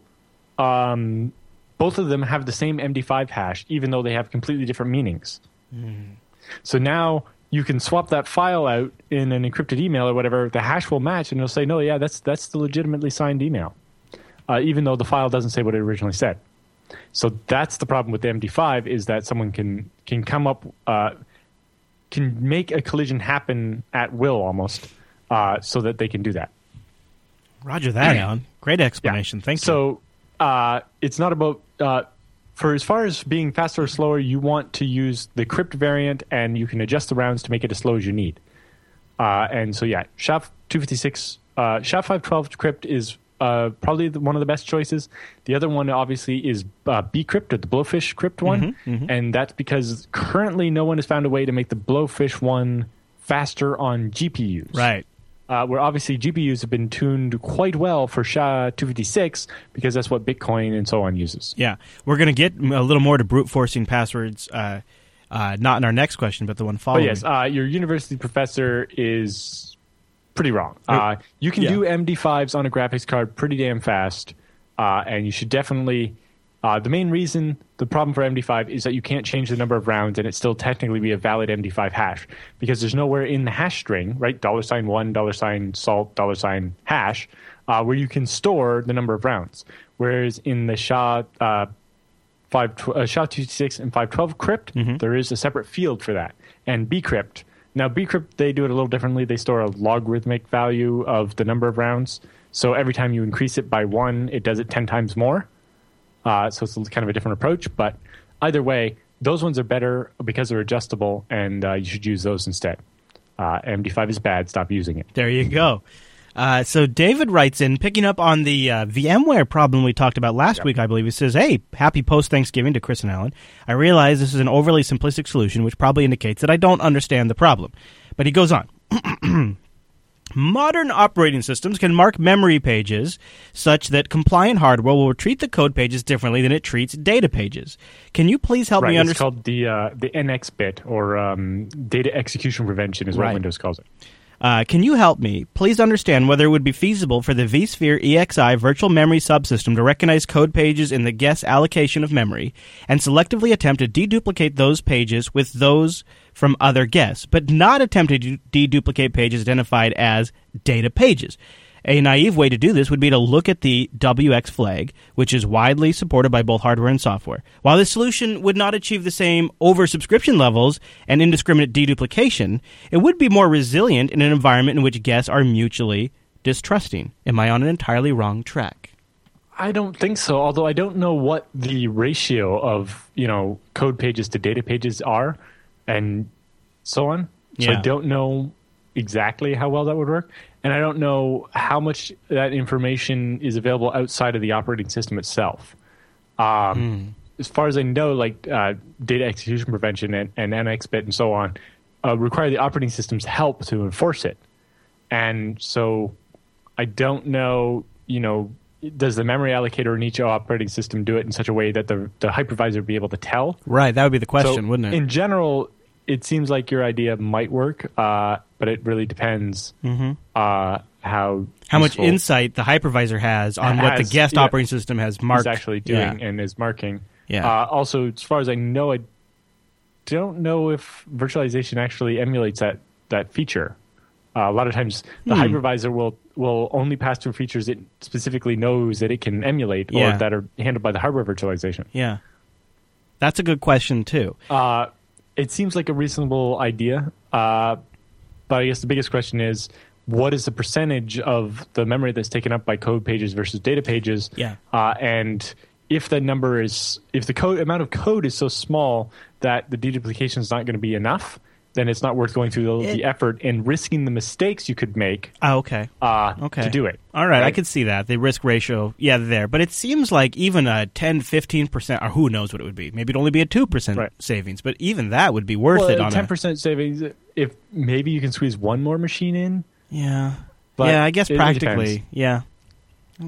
um, both of them have the same MD5 hash, even though they have completely different meanings. So now you can swap that file out in an encrypted email or whatever. The hash will match, and it'll say, "No, yeah, that's that's the legitimately signed email," uh, even though the file doesn't say what it originally said. So that's the problem with the MD5 is that someone can can come up uh, can make a collision happen at will almost, uh, so that they can do that. Roger that, Allan. Great explanation. Thank you. So uh, it's not about uh, for as far as being faster or slower. You want to use the crypt variant, and you can adjust the rounds to make it as slow as you need. Uh, and so yeah, SHA two fifty six, uh, SHA five twelve crypt is uh, probably the, one of the best choices. The other one obviously is uh, Bcrypt or the Blowfish crypt one, and that's because currently no one has found a way to make the Blowfish one faster on GPUs Right. Uh, where obviously GPUs have been tuned quite well for SHA-256 because that's what Bitcoin and so on uses. Yeah. We're going to get a little more to brute forcing passwords, uh, uh, not in our next question, but the one But following. yes, uh, your university professor is pretty wrong. Uh, you can Yeah. do MD5s on a graphics card pretty damn fast, uh, and you should definitely Uh, the main reason, the problem for MD5 is that you can't change the number of rounds and it still technically be a valid MD5 hash because there's nowhere in the hash string, right? Dollar sign one, dollar sign salt, dollar sign hash, uh, where you can store the number of rounds. Whereas in the SHA uh, five uh, SHA-256 and 512 crypt, there is a separate field for that. And bcrypt, now bcrypt they do it a little differently. They store a logarithmic value of the number of rounds. So every time you increase it by one, it does it ten times more. Uh, so it's kind of a different approach. But either way, those ones are better because they're adjustable, and uh, you should use those instead. Uh, MD5 is bad. Stop using it. There you go. Uh, so David writes in, picking up on the uh, VMware problem we talked about last week, I believe. He says, "Hey, happy post Thanksgiving to Chris and Allan. I realize this is an overly simplistic solution, which probably indicates that I don't understand the problem." But he goes on. Modern operating systems can mark memory pages such that compliant hardware will treat the code pages differently than it treats data pages. Can you please help Right. me It's understand? called the uh, the NX bit or um, data execution prevention is what Right. Windows calls it. Uh, can you help me please understand whether it would be feasible for the vSphere ESXi virtual memory subsystem to recognize code pages in the guess allocation of memory and selectively attempt to deduplicate those pages with those from other guests, but not attempt to deduplicate pages identified as data pages? A naive way to do this would be to look at the WX flag, which is widely supported by both hardware and software. While this solution would not achieve the same oversubscription levels and indiscriminate deduplication, it would be more resilient in an environment in which guests are mutually distrusting. Am I on an entirely wrong track? I don't think so. Although I don't know what the ratio of you know code pages to data pages are, and so on. So Yeah. I don't know exactly how well that would work, and I don't know how much that information is available outside of the operating system itself. Um, As far as I know, like uh, data execution prevention and, and NXBit and so on uh, require the operating system's help to enforce it, and so I don't know, you know, does the memory allocator in each operating system do it in such a way that the, the hypervisor would be able to tell? Right, that would be the question, So, wouldn't it? In general, it seems like your idea might work, uh, but it really depends uh, how Mm-hmm. How much insight the hypervisor has on what the guest yeah. operating system has marked. is actually doing Yeah. and is marking. Yeah. Uh, also, as far as I know, I don't know if virtualization actually emulates that that feature. Uh, a lot of times, the Hmm. hypervisor will will only pass through features it specifically knows that it can emulate Yeah. or that are handled by the hardware virtualization. Yeah. That's a good question, too. Uh, it seems like a reasonable idea, uh, but I guess the biggest question is what is the percentage of the memory that's taken up by code pages versus data pages? Yeah. Uh, and if the number is, if the code amount of code is so small that the deduplication is not going to be enough, then it's not worth going through the, the effort and risking the mistakes you could make Oh, okay. uh, Okay. to do it. All right, I Right? could see that. The risk ratio, yeah, there. But it seems like even a 10, 15%, or who knows what it would be. Maybe it'd only be a 2% Right. savings, but even that would be worth Well, it on ten a... percent savings. If maybe you can squeeze one more machine in. Yeah. But yeah, I guess it- it practically, depends. yeah.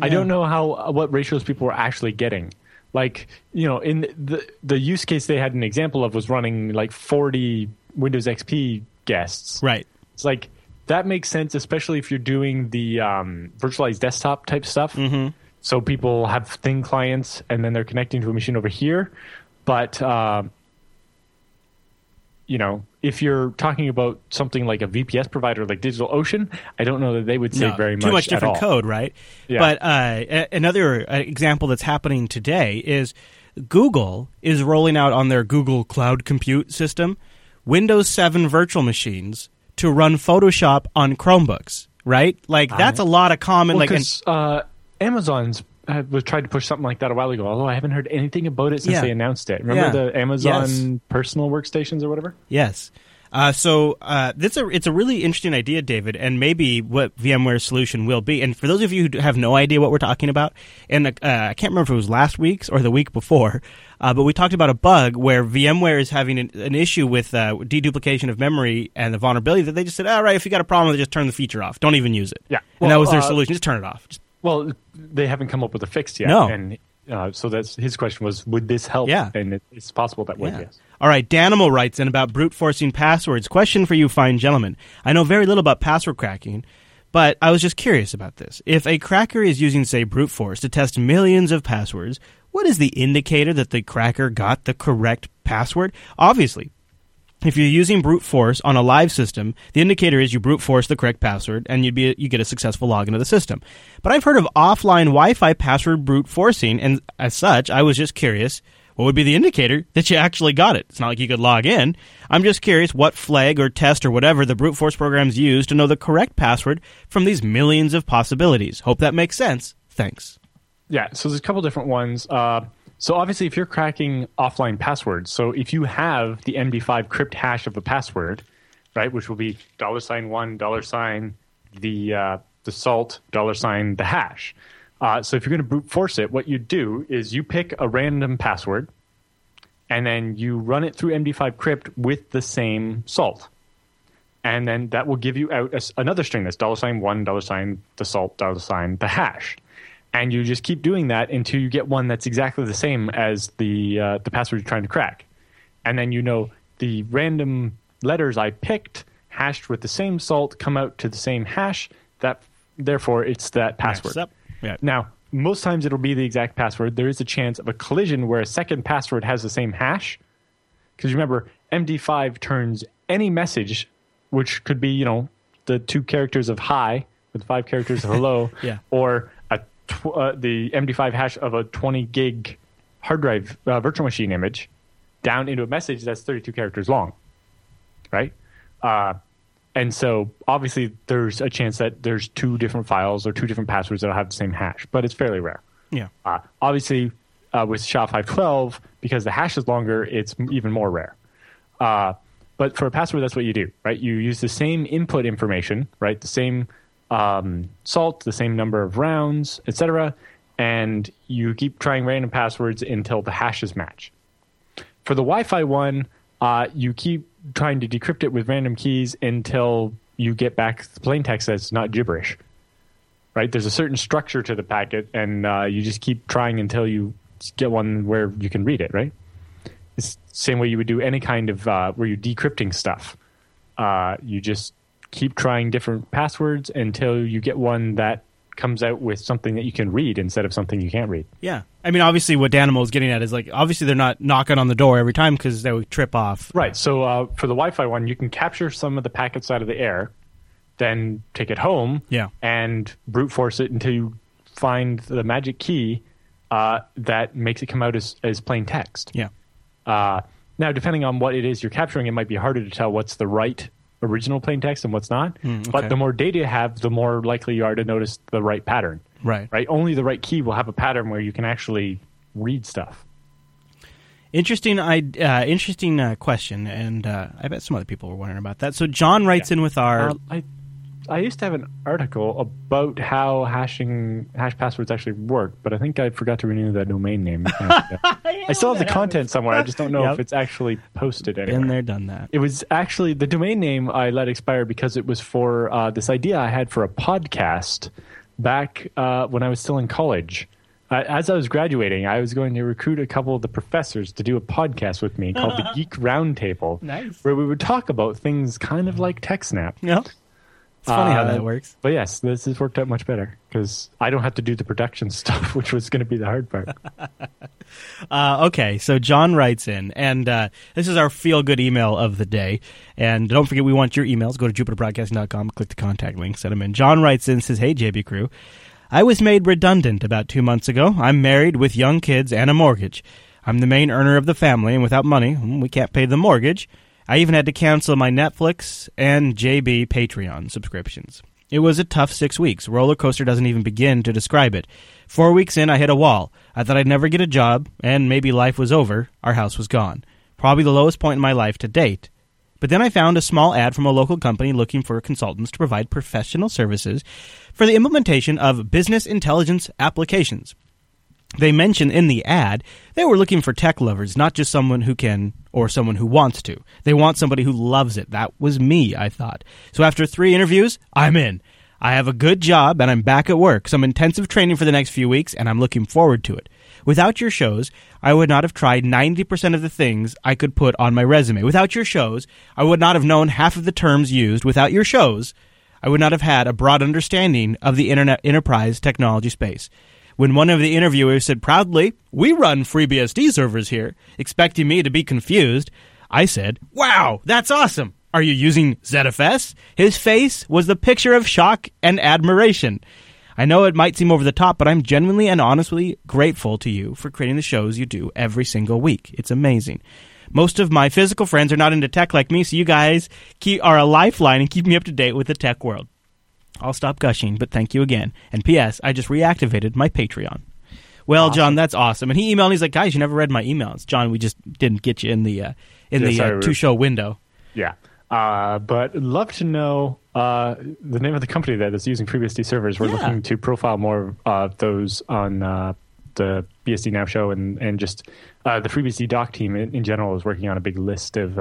I don't know how what ratios people were actually getting. Like you know, in the the use case they had an example of was running like forty Windows XP guests. Right. It's like that makes sense, especially if you're doing the um, virtualized desktop type stuff. Mm-hmm. So people have thin clients, and then they're connecting to a machine over here. But uh, you know, if you're talking about something like a VPS provider like DigitalOcean, I don't know that they would say No, very much. too much different code, right? Yeah. But uh, a- another uh, example that's happening today is Google is rolling out on their Google Cloud Compute system Windows 7 virtual machines to run Photoshop on Chromebooks, right? Like that's a lot of common Well, like and, uh, Amazon's uh, was tried to push something like that a while ago. Although I haven't heard anything about it since Yeah. they announced it. Remember Yeah. the Amazon Yes. personal workstations or whatever? Yes. Uh, so uh, this a, it's a really interesting idea, David, and maybe what VMware's solution will be. And for those of you who have no idea what we're talking about, and uh, I can't remember if it was last week's or the week before, uh, but we talked about a bug where VMware is having an, an issue with uh, deduplication of memory and the vulnerability that they just said, all right, if you got a problem just turn the feature off. Don't even use it. Yeah. and that was their uh, solution. Just turn it off. Just, Well, they haven't come up with a fix yet. No. And uh, so that's his question was, would this help? Yeah. And it, it's possible that would. Yeah. Yes. All right, Danimal writes in about brute forcing passwords. Question for you, fine gentlemen. I know very little about password cracking, but I was just curious about this. If a cracker is using, say, brute force to test millions of passwords, what is the indicator that the cracker got the correct password? Obviously, if you're using brute force on a live system, the indicator is you brute force the correct password and you'd be you get a successful login to the system. But I've heard of offline Wi-Fi password brute forcing, and as such, I was just curious what would be the indicator that you actually got it? It's not like you could log in. I'm just curious what flag or test or whatever the brute force programs use to know the correct password from these millions of possibilities. Hope that makes sense. Thanks. Yeah, so there's a couple different ones. Uh, so obviously, if you're cracking offline passwords, so if you have the MD5 crypt hash of the password, right, which will be dollar sign one dollar sign the uh, the salt dollar sign the hash. Uh, so if you're going to brute force it, what you do is you pick a random password, and then you run it through MD5 crypt with the same salt, and then that will give you out a, another string that's dollar sign one dollar sign the salt dollar sign the hash and you just keep doing that until you get one that's exactly the same as the uh, the password you're trying to crack, and then you know the random letters I picked hashed with the same salt come out to the same hash. That therefore it's that password. Yeah. Now most times it'll be the exact password. There is a chance of a collision where a second password has the same hash. Because remember, MD5 turns any message, which could be you know the two characters of hi with five characters of hello, Yeah. or a tw- uh, the MD5 hash of a 20 gig hard drive uh, virtual machine image down into a message that's 32 characters long, right? Uh, and so obviously there's a chance that there's two different files or two different passwords that'll have the same hash, but it's fairly rare. Yeah. Uh, obviously, uh, with SHA-512, because the hash is longer, it's even more rare. Uh, but for a password, that's what you do, right? You use the same input information, right? The same um, salt, the same number of rounds, etc., and you keep trying random passwords until the hashes match. For the Wi-Fi one, uh, you keep trying to decrypt it with random keys until you get back the plain text that's not gibberish. Right? There's a certain structure to the packet, and uh, you just keep trying until you get one where you can read it. Right? It's the same way you would do any kind of uh, where you're decrypting stuff. Uh, you just keep trying different passwords until you get one that comes out with something that you can read instead of something you can't read. Yeah. I mean, obviously, what Danimal is getting at is like, obviously, they're not knocking on the door every time because they would trip off. Right. So uh, for the Wi-Fi one, you can capture some of the packets out of the air, then take it home, Yeah. and brute force it until you find the magic key uh, that makes it come out as, as plain text. Yeah. Uh, now, depending on what it is you're capturing, it might be harder to tell what's the right original plain text and what's not. Mm, okay. But the more data you have, the more likely you are to notice the right pattern. Right. Right. Only the right key will have a pattern where you can actually read stuff. Interesting, I uh, interesting uh, question, and uh, I bet some other people were wondering about that. So John writes in with our I I used to have an article about how hashing hash passwords actually work, but I think I forgot to renew that domain name. And, uh, I still have the content somewhere. I just don't know Yep. if it's actually posted anywhere. been there, done that. It was actually the domain name I let expire because it was for uh, this idea I had for a podcast back uh, when I was still in college. Uh, as I was graduating, I was going to recruit a couple of the professors to do a podcast with me called the Geek Roundtable, Nice. where we would talk about things kind of like TechSnap. No, it's funny how Uh, that works. But yes, this has worked out much better because I don't have to do the production stuff, which was going to be the hard part. Uh, okay, so John writes in, and uh, this is our feel good email of the day. And don't forget, we want your emails. Go to jupiterbroadcasting.com, click the contact link, send them in. John writes in, says, Hey, JB Crew. I was made redundant about two months ago. I'm married with young kids and a mortgage. I'm the main earner of the family, and without money, mm, we can't pay the mortgage. I even had to cancel my Netflix and JB Patreon subscriptions. It was a tough six weeks. Roller coaster doesn't even begin to describe it. Four weeks in, I hit a wall. I thought I'd never get a job, and maybe life was over. Our house was gone. Probably the lowest point in my life to date. But then I found a small ad from a local company looking for consultants to provide professional services for the implementation of business intelligence applications. They mention in the ad they were looking for tech lovers, not just someone who can or someone who wants to. They want somebody who loves it. That was me, I thought. So after three interviews, I'm in. I have a good job and I'm back at work. Some intensive training for the next few weeks, and I'm looking forward to it. Without your shows, I would not have tried 90% of the things I could put on my resume. Without your shows, I would not have known half of the terms used. Without your shows, I would not have had a broad understanding of the internet enterprise technology space. When one of the interviewers said proudly, We run FreeBSD servers here, expecting me to be confused, I said, Wow, that's awesome. Are you using ZFS? His face was the picture of shock and admiration. I know it might seem over the top, but I'm genuinely and honestly grateful to you for creating the shows you do every single week. It's amazing. Most of my physical friends are not into tech like me, so you guys are a lifeline and keep me up to date with the tech world. I'll stop gushing, but thank you again. And P.S. I just reactivated my Patreon. Well, awesome. John, that's awesome. And he emailed. me. He's like, "Guys, you never read my emails, John. We just didn't get you in the uh, in the uh, two show window." Yeah, uh, but love to know uh, the name of the company that is using FreeBSD servers. We're yeah. looking to profile more of those on uh, the BSD Now show, and and just uh, the FreeBSD doc team in, in, general is working on a big list of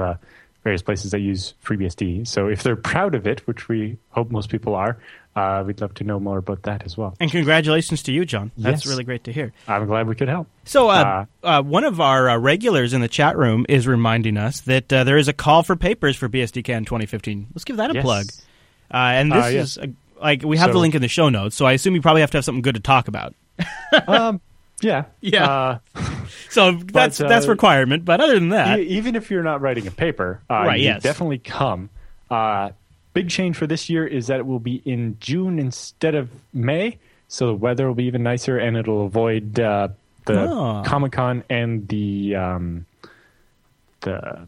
various places that use FreeBSD. So if they're proud of it, which we hope most people are, uh, we'd love to know more about that as well. And congratulations to you, John. That's yes. really great to hear. I'm glad we could help. So, uh, uh, uh one of our uh, regulars in the chat room is reminding us that uh, there is a call for papers for BSDCan 2015. Let's give that a yes. plug. and this yes. is a, like we have so, the link in the show notes, so I assume you probably have to have something good to talk about. um, yeah, yeah. so that's but, that's requirement. But other than that, even if you're not writing a paper, right? yes. definitely come. Uh, big change for this year is that it will be in June instead of May, so the weather will be even nicer, and it'll avoid uh, the oh. Comic Con and the um, the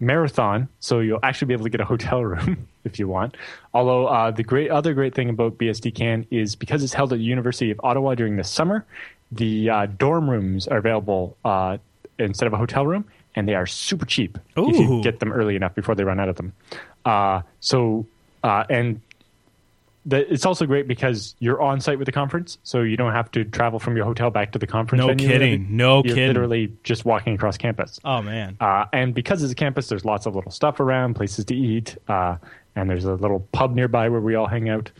marathon. So you'll actually be able to get a hotel room if you want. Although uh, the great other great thing about BSDCan is because it's held at the University of Ottawa during the summer, the uh, dorm rooms are available uh, instead of a hotel room, and they are super cheap Ooh. if you get them early enough before they run out of them. Uh, so, uh, and the, it's also great because you're on site with the conference, so you don't have to travel from your hotel back to the conference. No venue. kidding. No you're kidding. Literally just walking across campus. Oh man. Uh, and because it's a campus, there's lots of little stuff around, places to eat, uh, and there's a little pub nearby where we all hang out.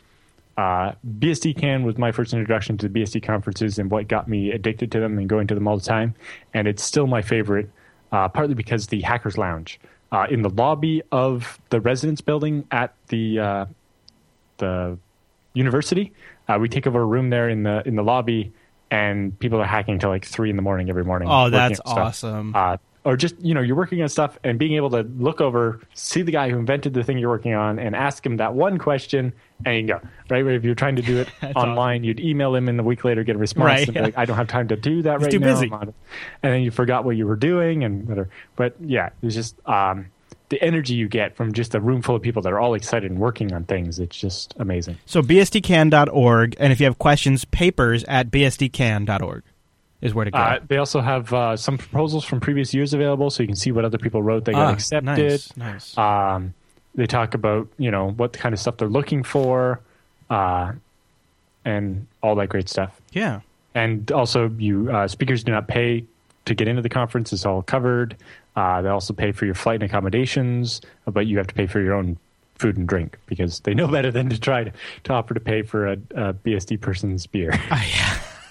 Uh, BSDCan was my first introduction to the BSD conferences and what got me addicted to them and going to them all the time. And it's still my favorite, uh, partly because the Hackers Lounge uh, in the lobby of the residence building at the uh, the university. Uh, we take over a room there in the in the lobby, and people are hacking till like three in the morning every morning. Oh, that's awesome! Or just you know you're working on stuff and being able to look over, see the guy who invented the thing you're working on, and ask him that one question, and you go right. If you're trying to do it online, awesome. you'd email him, and a week later get a response. Right, yeah. like, I don't have time to do that He's right too now. Busy. And then you forgot what you were doing, and whatever. But yeah, it's just um, the energy you get from just a room full of people that are all excited and working on things. It's just amazing. So bsdcan.org, and if you have questions, papers at bsdcan.org is where to go. Uh, they also have uh, some proposals from previous years available, so you can see what other people wrote They got ah, accepted. Nice, nice. Um, they talk about you know what kind of stuff they're looking for, uh, and all that great stuff. Yeah. And also, you uh, speakers do not pay to get into the conference. It's all covered. Uh, they also pay for your flight and accommodations, but you have to pay for your own food and drink because they know better than to try to, to offer to pay for a, a BSD person's beer.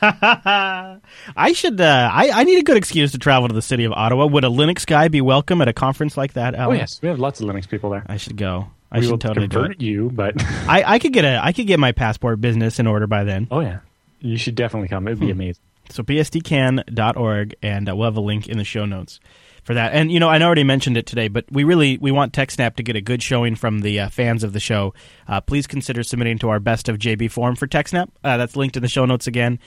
I should. Uh, I, I need a good excuse to travel to the city of Ottawa. Would a Linux guy be welcome at a conference like that? Allan? Oh yes, we have lots of Linux people there. I should go. I we should will totally convert you, but I, I could get a I could get my passport business in order by then. Oh yeah, you should definitely come. It'd be hmm. amazing. So bsdcan.org, and uh, we'll have a link in the show notes for that. And you know, I already mentioned it today, but we really we want TechSnap to get a good showing from the uh, fans of the show. Uh, please consider submitting to our best of JB form for TechSnap. Uh, that's linked in the show notes again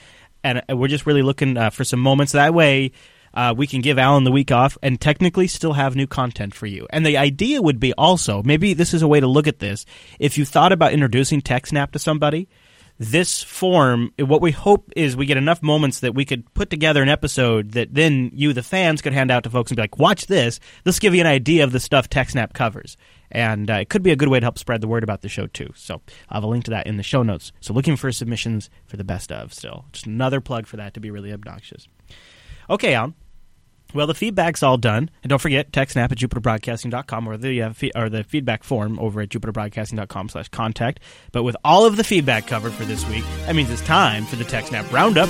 and uh, we're just really looking uh, for some moments. That way, uh, we can give Allan the week off and technically still have new content for you. And the idea would be also maybe this is a way to look at this. If you thought about introducing TechSnap to somebody, this form, what we hope is we get enough moments that we could put together an episode that then you, the fans, could hand out to folks and be like, watch this. This give you an idea of the stuff TechSnap covers. And uh, it could be a good way to help spread the word about the show, too. So I'll have a link to that in the show notes. So looking for submissions for the best of still. Just another plug for that to be really obnoxious. Okay, Allan. Well, the feedback's all done. And don't forget, TechSnap at jupiterbroadcasting.com or the, uh, or the feedback form over at jupiterbroadcasting.com slash contact. But with all of the feedback covered for this week, that means it's time for the TechSnap Roundup.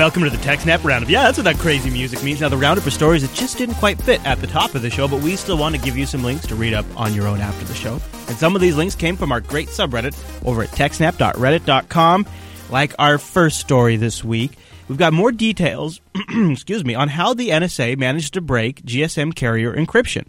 Welcome to the TechSnap Roundup. Yeah, that's what that crazy music means. Now, the roundup of stories that just didn't quite fit at the top of the show, but we still want to give you some links to read up on your own after the show. And some of these links came from our great subreddit over at techsnap.reddit.com. Like our first story this week, we've got more details, excuse me, on how the NSA managed to break GSM carrier encryption.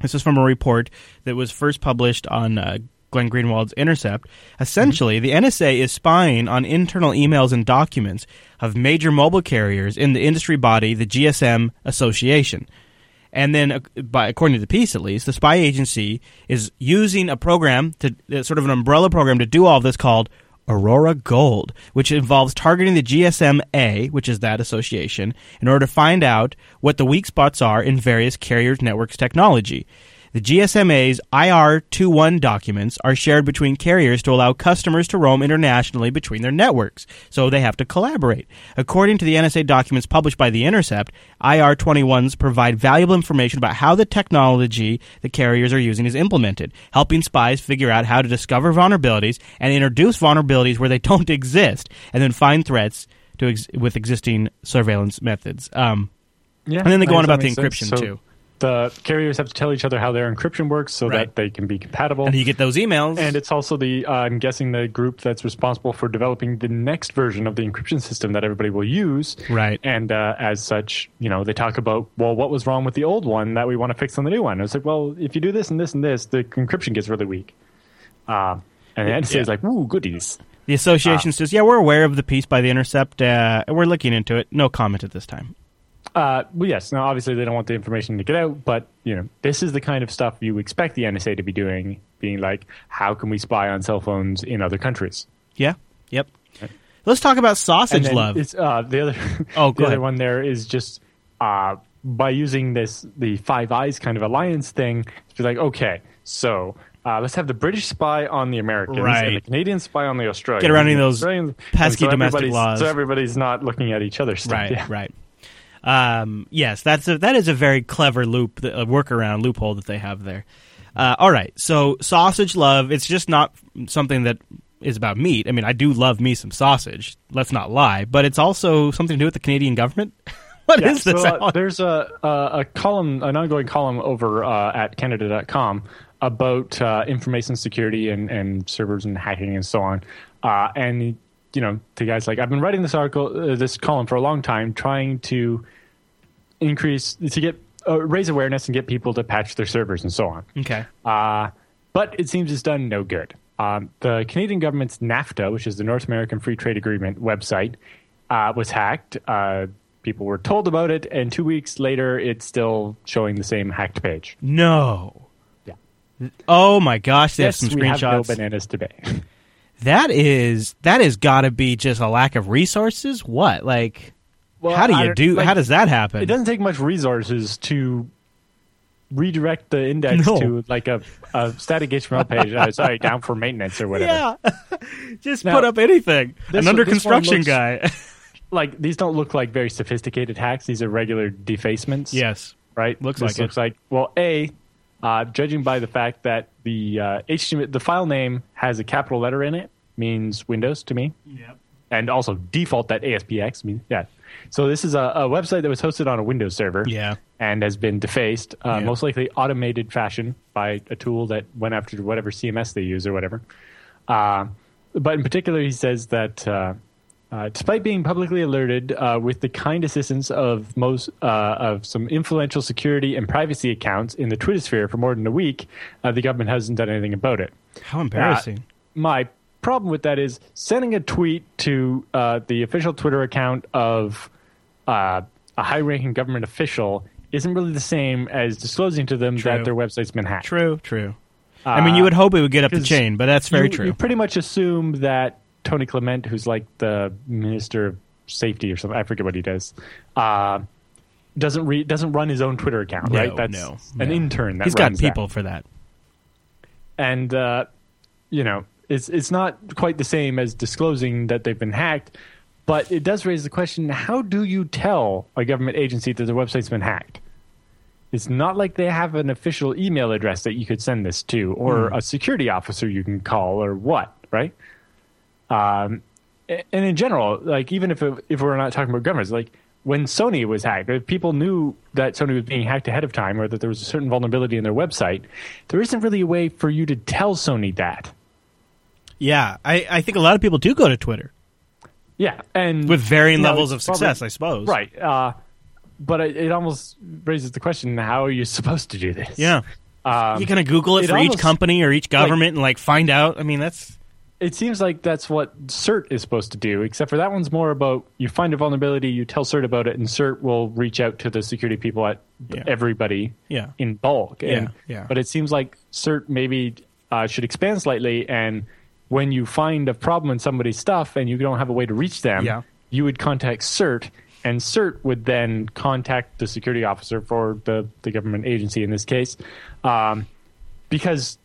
This is from a report that was first published on uh, Glenn Greenwald's Intercept. Essentially, the NSA is spying on internal emails and documents of major mobile carriers in the industry body, the GSM Association. And then, by, according to the piece at least, the spy agency is using a program to uh, sort of an umbrella program to do all of this called Aurora Gold, which involves targeting the GSMA, which is that association, in order to find out what the weak spots are in various carriers' networks technology. The GSMA's IR21 documents are shared between carriers to allow customers to roam internationally between their networks, so they have to collaborate. According to the NSA documents published by The Intercept, IR21s provide valuable information about how the technology the carriers are using is implemented, helping spies figure out how to discover vulnerabilities and introduce vulnerabilities where they don't exist, and then find threats to ex- with existing surveillance methods. Um, Yeah, and then they go on about the encryption So too. The carriers have to tell each other how their encryption works so Right. that they can be compatible. And you get those emails. And it's also the uh, I'm guessing the group that's responsible for developing the next version of the encryption system that everybody will use. Right. And uh, as such, you know, they talk about well, what was wrong with the old one that we want to fix on the new one. It's like, well, if you do this and this and this, the encryption gets really weak. Uh, and the NSA Yeah. is like, ooh, goodies. The association says, "Yeah, we're aware of the piece by the Intercept. Uh, we're looking into it. No comment at this time." Uh, well, yes. Now, obviously, they don't want the information to get out, but you know, this is the kind of stuff you expect the NSA to be doing, being like, how can we spy on cell phones in other countries? Yeah. Yep. Let's talk about sausage love. It's, uh, the other, Oh, the other one there is just uh, by using this the Five Eyes kind of alliance thing. To be like, okay, so. Uh, let's have the British spy on the Americans Right. and the Canadian spy on the Australians. Get around any of those pesky so domestic everybody's- laws. So everybody's not looking at each other stuff. right. Yeah. Right. Um, yes, that's a, that is a very clever loop, a workaround loophole that they have there. Uh, all right, so sausage love. It's just not something that is about meat. I mean, I do love me some sausage. Let's not lie, but it's also something to do with the Canadian government. What is Yeah, this? so, uh, there's a, a a column, an ongoing column over uh, at Canada.com about uh, information security and, and servers and hacking and so on. Uh, and you know, the guy's like, I've been writing this article, uh, this column for a long time, trying to increase to get uh, raise awareness and get people to patch their servers and so on. okay. Uh, but it seems it's done no good. Um, the Canadian government's NAFTA, which is the North American Free Trade Agreement website, uh, was hacked. Uh, people were told about it, and two weeks later, it's still showing the same hacked page. No. Yeah. Oh my gosh, they yes, have some we have no screenshots. bananas today. that is that has got to be just a lack of resources. What like? Well, how do you don't- like, how does that happen? it doesn't take much resources to redirect the index No. to like a, a static HTML page. uh, sorry, down for maintenance or whatever. Yeah, just Now, put up anything. this An under construction looks- guy. Like these don't look like very sophisticated hacks. These are regular defacements. yes. right? Looks This like it. looks like well, a uh, judging by the fact that the uh, HTML the file name has a capital letter in it means Windows to me, Yep. and also default that ASPX means yeah. So this is a, a website that was hosted on a Windows server, Yeah. and has been defaced, uh, Yeah. most likely automated fashion by a tool that went after whatever CMS they use or whatever. Uh, but in particular, he says that uh, uh, despite being publicly alerted uh, with the kind assistance of most uh, of some influential security and privacy accounts in the Twitter sphere for more than a week, uh, the government hasn't done anything about it. How embarrassing. My problem with that is sending a tweet to uh, the official Twitter account of uh, a high-ranking government official isn't really the same as disclosing to them True. that their website's been hacked. true. True. I mean, you would hope it would get up the chain, but that's very you, true. You pretty much assume that Tony Clement, who's like the minister of safety or something, I forget what he does, uh, doesn't re- doesn't run his own Twitter account, No, right? That's no, an no. intern. That He's got runs that. people for that. and uh, you know it's it's not quite the same as disclosing that they've been hacked, but it does raise the question: How do you tell a government agency that their website's been hacked? It's not like they have an official email address that you could send this to, or Hmm. a security officer you can call, or what, right? Um, and in general, like even if it, if we're not talking about governments, like when Sony was hacked, if people knew that Sony was being hacked ahead of time or that there was a certain vulnerability in their website, there isn't really a way for you to tell Sony that. Yeah, I, I think a lot of people do go to Twitter Yeah, and with varying you know, levels of it's probably- success, I suppose. right? Uh, but it, it almost raises the question: How are you supposed to do this? Yeah. Um, You're gonna Google it, it for each company or each government and like find out. I mean, that's it seems like that's what CERT is supposed to do, except for that one's more about you find a vulnerability, you tell CERT about it, and CERT will reach out to the security people at Yeah. everybody Yeah. in bulk. And, Yeah, yeah. But it seems like CERT maybe uh, should expand slightly, and when you find a problem in somebody's stuff and you don't have a way to reach them, Yeah. you would contact CERT, and CERT would then contact the security officer for the, the government agency in this case. Um, because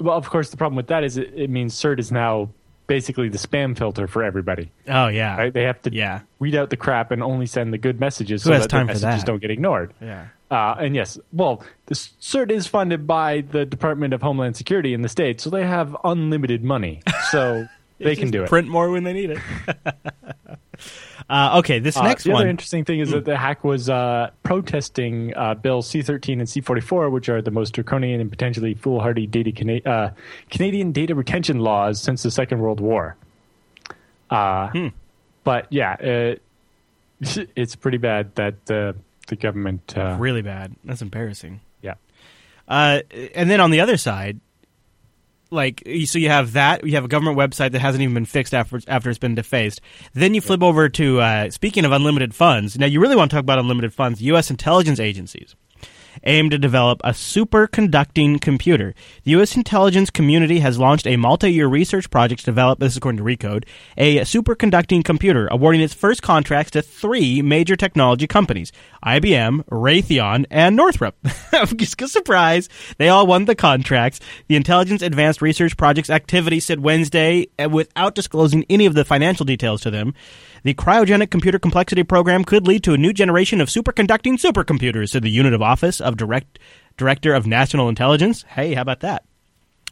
well, of course, the problem with that is it, it means CERT is now basically the spam filter for everybody. oh yeah, Right? They have to Yeah. weed out the crap and only send the good messages Who so that time the messages that? don't get ignored. yeah. Uh, and yes, well, the CERT is funded by the Department of Homeland Security in the state, so they have unlimited money, so they can do it. Print more when they need it. uh, okay, this Uh, next the other one. Hmm. interesting thing is that the hack was uh, protesting uh, Bill C13 and C44, which are the most draconian and potentially foolhardy data Cana- uh, Canadian data retention laws since the Second World War. Uh, Hmm. But yeah, uh, it's pretty bad that uh, the government. Uh, really bad. That's embarrassing. yeah. Uh, and then on the other side, like so you have that you have a government website that hasn't even been fixed after after it's been defaced. Then you flip over to uh, speaking of unlimited funds. Now you really want to talk about unlimited funds. U.S. intelligence agencies aim to develop a superconducting computer. The U.S. intelligence community has launched a multi-year research project to develop, this is according to Recode, a superconducting computer, awarding its first contracts to three major technology companies, IBM, Raytheon, and Northrop. Surprise! They all won the contracts. The Intelligence Advanced Research Project's activity said Wednesday, uh, without disclosing any of the financial details to them, the cryogenic computer complexity program could lead to a new generation of superconducting supercomputers, said the Unit of Office of Direct Director of National Intelligence. Hey, how about that?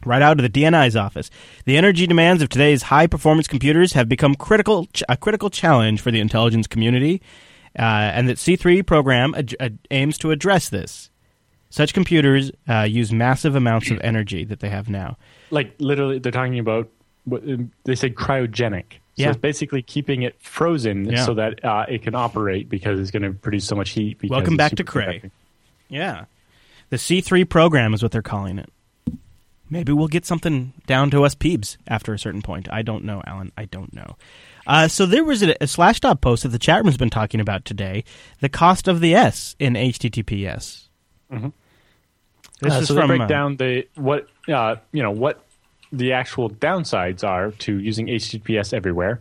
Right out of the DNI's office. The energy demands of today's high performance computers have become critical a critical challenge for the intelligence community, uh, and that C3 program ad- ad- aims to address this. Such computers uh, use massive amounts of energy that they have now. Like literally, they're talking about what they said cryogenic. So Yeah. it's basically keeping it frozen Yeah. so that uh, it can operate because it's going to produce so much heat. Welcome back to Cray. superconducting. Yeah. The C3 program is what they're calling it. Maybe we'll get something down to us peebs after a certain point. I don't know, Allan. I don't know. Uh, so there was a, a Slashdot post that the chat room's been talking about today. The cost of the S in HTTPS. This Uh, is so they break uh, down the what uh, you know what the actual downsides are to using HTTPS everywhere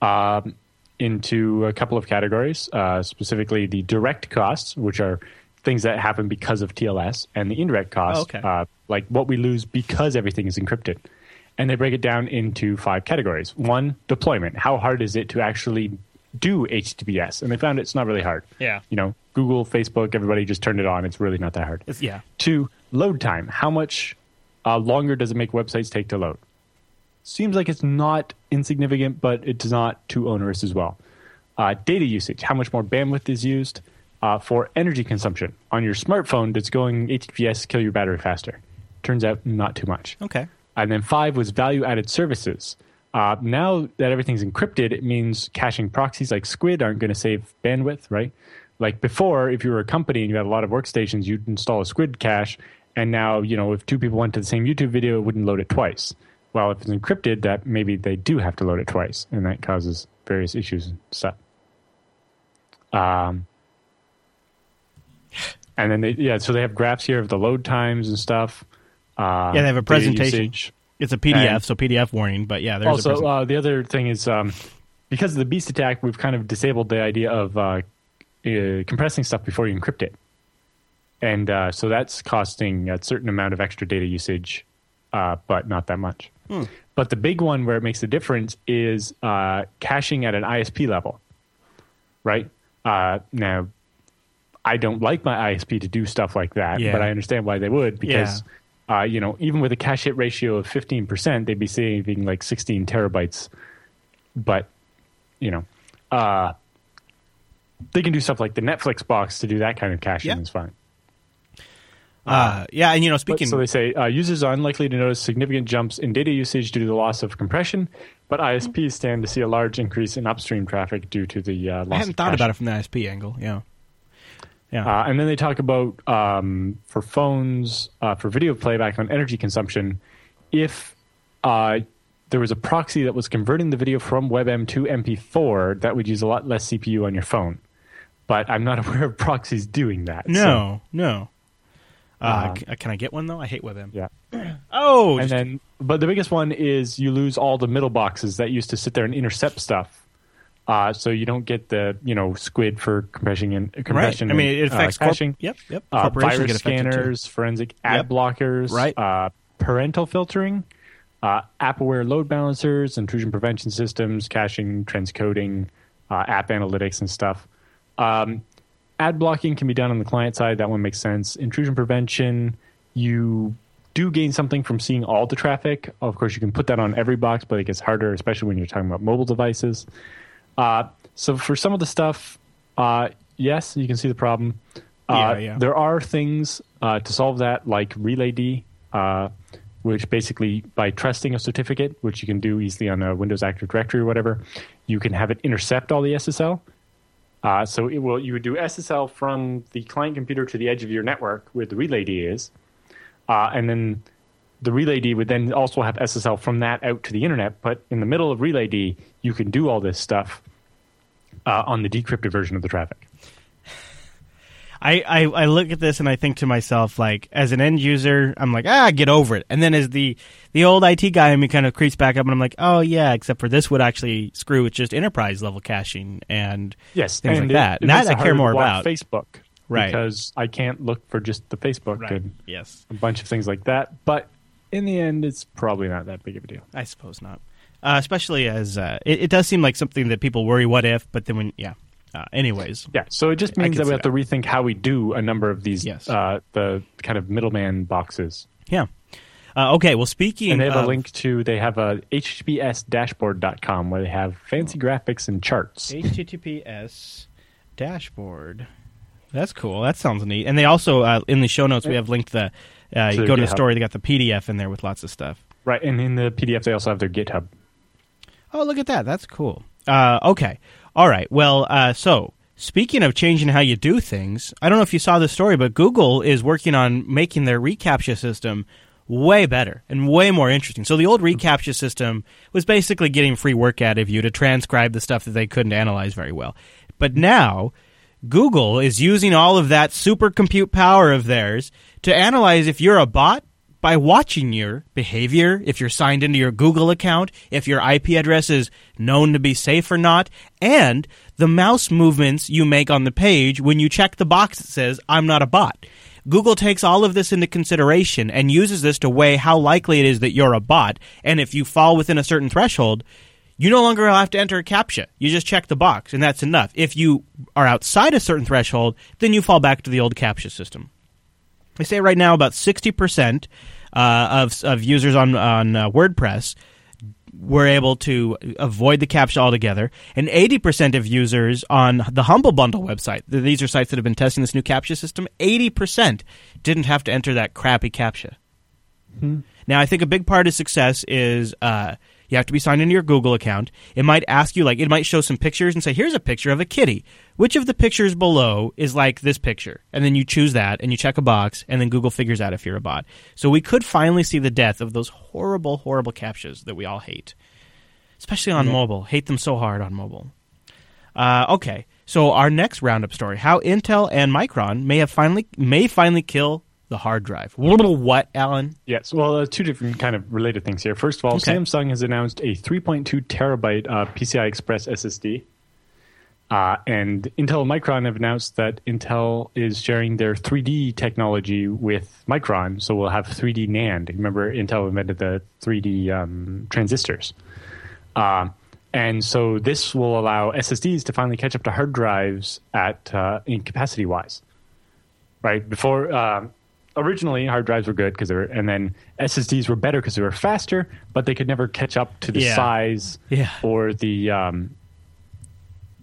um, into a couple of categories. Uh, specifically, the direct costs, which are things that happen because of TLS, and the indirect costs, Oh, okay. uh, like what we lose because everything is encrypted. And they break it down into five categories. One, deployment. How hard is it to actually do HTTPS? And they found it's not really hard. Yeah. You know, Google, Facebook, everybody just turned it on. It's really not that hard. it's- yeah. Two, load time. How much uh, longer does it make websites take to load? Seems like it's not insignificant, but it's not too onerous as well. Uh, data usage. How much more bandwidth is used uh, for energy consumption on your smartphone? Does going HTTPS kill your battery faster? Turns out not too much. Okay. And then five was value added services. Uh, now that everything's encrypted, it means caching proxies like Squid aren't going to save bandwidth, right? Like before, if you were a company and you had a lot of workstations, you'd install a Squid cache, and now you know if two people went to the same YouTube video, it wouldn't load it twice. Well, if it's encrypted, that maybe they do have to load it twice, and that causes various issues and stuff. Um, and then they yeah, so they have graphs here of the load times and stuff. Uh, Yeah, they have a presentation. It's a PDF, And- so PDF warning, but yeah, there's a also, present- uh, the other thing is um, because of the beast attack, we've kind of disabled the idea of uh, uh, compressing stuff before you encrypt it, and uh, so that's costing a certain amount of extra data usage, uh, but not that much. But the big one where it makes a difference is uh, caching at an ISP level, right? Uh, now, I don't like my ISP to do stuff like that, Yeah. but I understand why they would because, uh, you know, even with a cache hit ratio of fifteen percent, they'd be saving like sixteen terabytes. But you know, uh, they can do stuff like the Netflix box to do that kind of caching Yeah. is fine. Uh, yeah, and you know, But- speaking. so they say uh, users are unlikely to notice significant jumps in data usage due to the loss of compression, but ISPs stand to see a large increase in upstream traffic due to the uh, loss. I hadn't of thought caching. about it from the ISP angle. Yeah. Yeah. Uh, and then they talk about um, for phones uh, for video playback on energy consumption, if uh, there was a proxy that was converting the video from WebM to MP4, that would use a lot less CPU on your phone. But I'm not aware of proxies doing that. so- no, no. Uh, Uh, can I get one though? I hate WebM. yeah. Oh, And then, but the biggest one is you lose all the middle boxes that used to sit there and intercept stuff. Uh, so you don't get the you know squid for compression and compression. right. I mean, it uh, affects corp- caching. Yep, yep. uh, virus get affected too. scanners, forensic ad Yep. blockers, Right. uh, parental filtering, uh, app-aware load balancers, intrusion prevention systems, caching, transcoding, uh, app analytics, and stuff. Um, ad blocking can be done on the client side. That one makes sense. Intrusion prevention, you do gain something from seeing all the traffic. Of course, you can put that on every box, but it gets harder, especially when you're talking about mobile devices. Uh, so for some of the stuff, uh, yes, you can see the problem. Uh, Yeah, yeah. There are things uh, to solve that, like RelayD, uh, which basically by trusting a certificate, which you can do easily on a Windows Active Directory or whatever, you can have it intercept all the SSL. Uh, so it will you would do SSL from the client computer to the edge of your network where the RelayD is, uh, and then the relayd would then also have SSL from that out to the internet. But in the middle of relayd, you can do all this stuff uh, on the decrypted version of the traffic. I, I, I look at this and I think to myself, like, as an end user, I'm like, ah, get over it. And then as the, the old IT guy in me kind of creeps back up and I'm like, oh, yeah, except for this would actually screw with just enterprise level caching and Yes, things and like it- that. it And that I care more about. Facebook, Right. Because I can't look for just the Facebook and Yes. a bunch of things like that. But in the end, it's probably not that big of a deal. I suppose not. Uh, especially as uh, it, it does seem like something that people worry, what if, but then when, yeah. Uh, anyways, Yeah, so it just means that we have to rethink how we do a number of these, Yes. uh, the kind of middleman boxes. yeah. Uh, okay, well, speaking And they have of a link to, they have a https-dashboard.com where they have fancy graphics and charts. HTTPS dashboard. That's cool. That sounds neat. And they also, uh, in the show notes, we have linked the, uh, you go to the story, they got the PDF in there with lots of stuff. Right, and in the PDF, they also have their GitHub. Oh, look at that. That's cool. Uh, okay. All right. Well, uh, so speaking of changing how you do things, I don't know if you saw the story, but Google is working on making their reCAPTCHA system way better and way more interesting. So the old reCAPTCHA system was basically getting free work out of you to transcribe the stuff that they couldn't analyze very well. But now Google is using all of that super compute power of theirs to analyze if you're a bot by watching your behavior, if you're signed into your Google account, if your IP address is known to be safe or not, and the mouse movements you make on the page when you check the box that says, I'm not a bot. Google takes all of this into consideration and uses this to weigh how likely it is that you're a bot, and if you fall within a certain threshold, you no longer have to enter a CAPTCHA. You just check the box, and that's enough. If you are outside a certain threshold, then you fall back to the old CAPTCHA system. They say right now about 60% uh, of, of users on, on uh, WordPress were able to avoid the CAPTCHA altogether, and 80% of users on the Humble Bundle website, these are sites that have been testing this new CAPTCHA system, 80% didn't have to enter that crappy CAPTCHA. Now, I think a big part of success is uh, you have to be signed into your Google account. It might ask you, like, it might show some pictures and say, here's a picture of a kitty. Which of the pictures below is like this picture? And then you choose that and you check a box, and then Google figures out if you're a bot. So we could finally see the death of those horrible, horrible captchas that we all hate, especially on mobile. Hate them so hard on mobile. Uh, okay, so our next roundup story: how Intel and Micron may have finally may finally kill the hard drive. Little what, Allan? Yes, well, uh, two different kind of related things here. First of all, Okay. Samsung has announced a 3.2 terabyte uh, PCI Express SSD. Uh, and Intel and Micron have announced that Intel is sharing their 3D technology with Micron, so we'll have 3D NAND. Remember, Intel invented the 3D um, transistors. Um, and so this will allow SSDs to finally catch up to hard drives at uh, in capacity wise right? Before, um, originally hard drives were good because they were, and then SSDs were better because they were faster, but they could never catch up to the Yeah. size Yeah. or the um,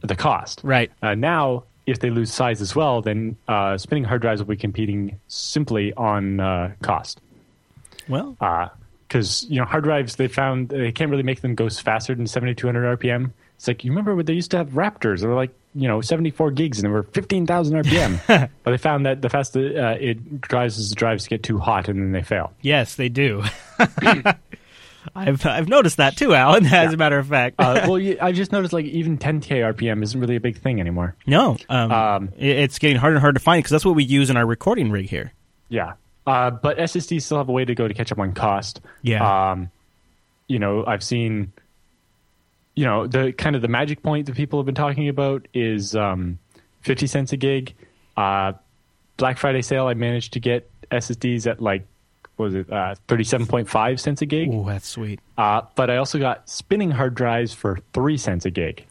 the cost. Right. Uh, now, if they lose size as well, then uh, spinning hard drives will be competing simply on uh, cost. Well, Because you know, hard drives they found they can't really make them go faster than 7200 RPM. It's like you remember when they used to have Raptors? They were like you know 74 gigs and they were 15,000 RPM. but they found that the faster uh, it drives the drives get too hot and then they fail. yes, they do. I've I've noticed that too, Allan. As a matter of fact, Uh, well, you, I just noticed like even 10k RPM isn't really a big thing anymore. no, um, um, it's getting harder and harder to find because that's what we use in our recording rig here. Yeah. Uh, but SSDs still have a way to go to catch up on cost. Yeah. Um, you know, I've seen, you know, the kind of the magic point that people have been talking about is um, 50 cents a gig. Uh, Black Friday sale, I managed to get SSDs at like, what was it, uh, 37.5 cents a gig. oh that's sweet. Uh, but I also got spinning hard drives for 3 cents a gig.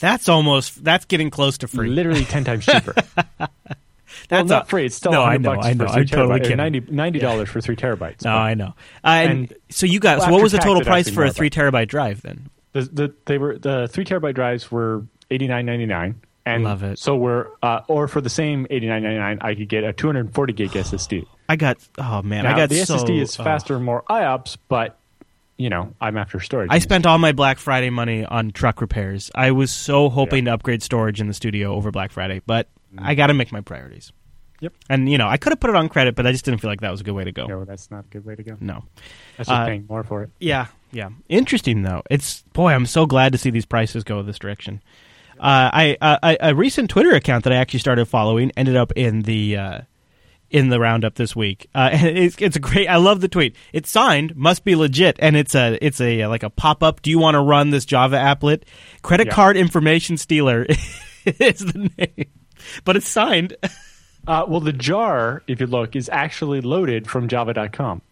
That's almost that's getting close to free. Literally 10 times cheaper. well, That's not a- free. It's still No, 100 I know, bucks I for know. 3 I'm totally terabytes, or kidding. 90, $90 for 3 terabytes. No, But- I know. Uh, and, and- so you got. well, so what was the total price for a three terabyte drive then? The, the they were the three terabyte drives were eighty nine ninety nine, and Love it. So we're uh, or for the same eighty nine ninety nine, I could get a two hundred forty gig SSD. I got. Oh man, Now, I got the so, SSD is oh. faster and more IOPS, but you know I'm after storage. I spent all my Black Friday money on truck repairs. I was so hoping to upgrade storage in the studio over Black Friday, but I got to make my priorities. Yep. And you know, I could have put it on credit, but I just didn't feel like that was a good way to go. No, that's not a good way to go. No. That's just Uh, paying more for it. Yeah, yeah. Interesting though. It's boy, I'm so glad to see these prices go this direction. Uh, I uh, I- a recent Twitter account that I actually started following ended up in the uh, in the roundup this week. Uh, it's it's a great. I love the tweet. It's signed, must be legit, and it's a it's a like a pop up. Do you want to run this Java applet? Credit Yeah. card information stealer is the name, but it's signed. Uh, well, the jar, if you look, is actually loaded from Java.com.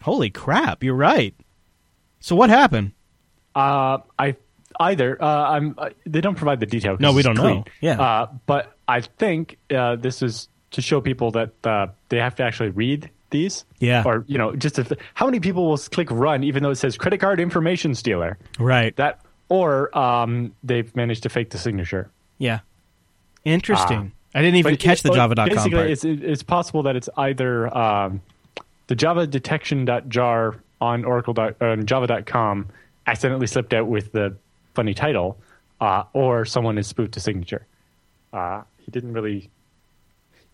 Holy crap! You're right. So what happened? Uh, I either uh, I'm uh, they don't provide the detail. No, we don't clean. know. Yeah. uh, but I think uh, this is to show people that uh, they have to actually read these. Yeah. or you know, just if, how many people will click run even though it says credit card information stealer? Right. That or um, they've managed to fake the signature. Yeah. Interesting. I didn't even But catch the but Java.com Basically, part. it's it's possible that it's either um, the Java detection.jar on Oracle dot- on Java.com accidentally slipped out with the funny title, uh, or someone has spoofed a signature. Uh, he didn't really.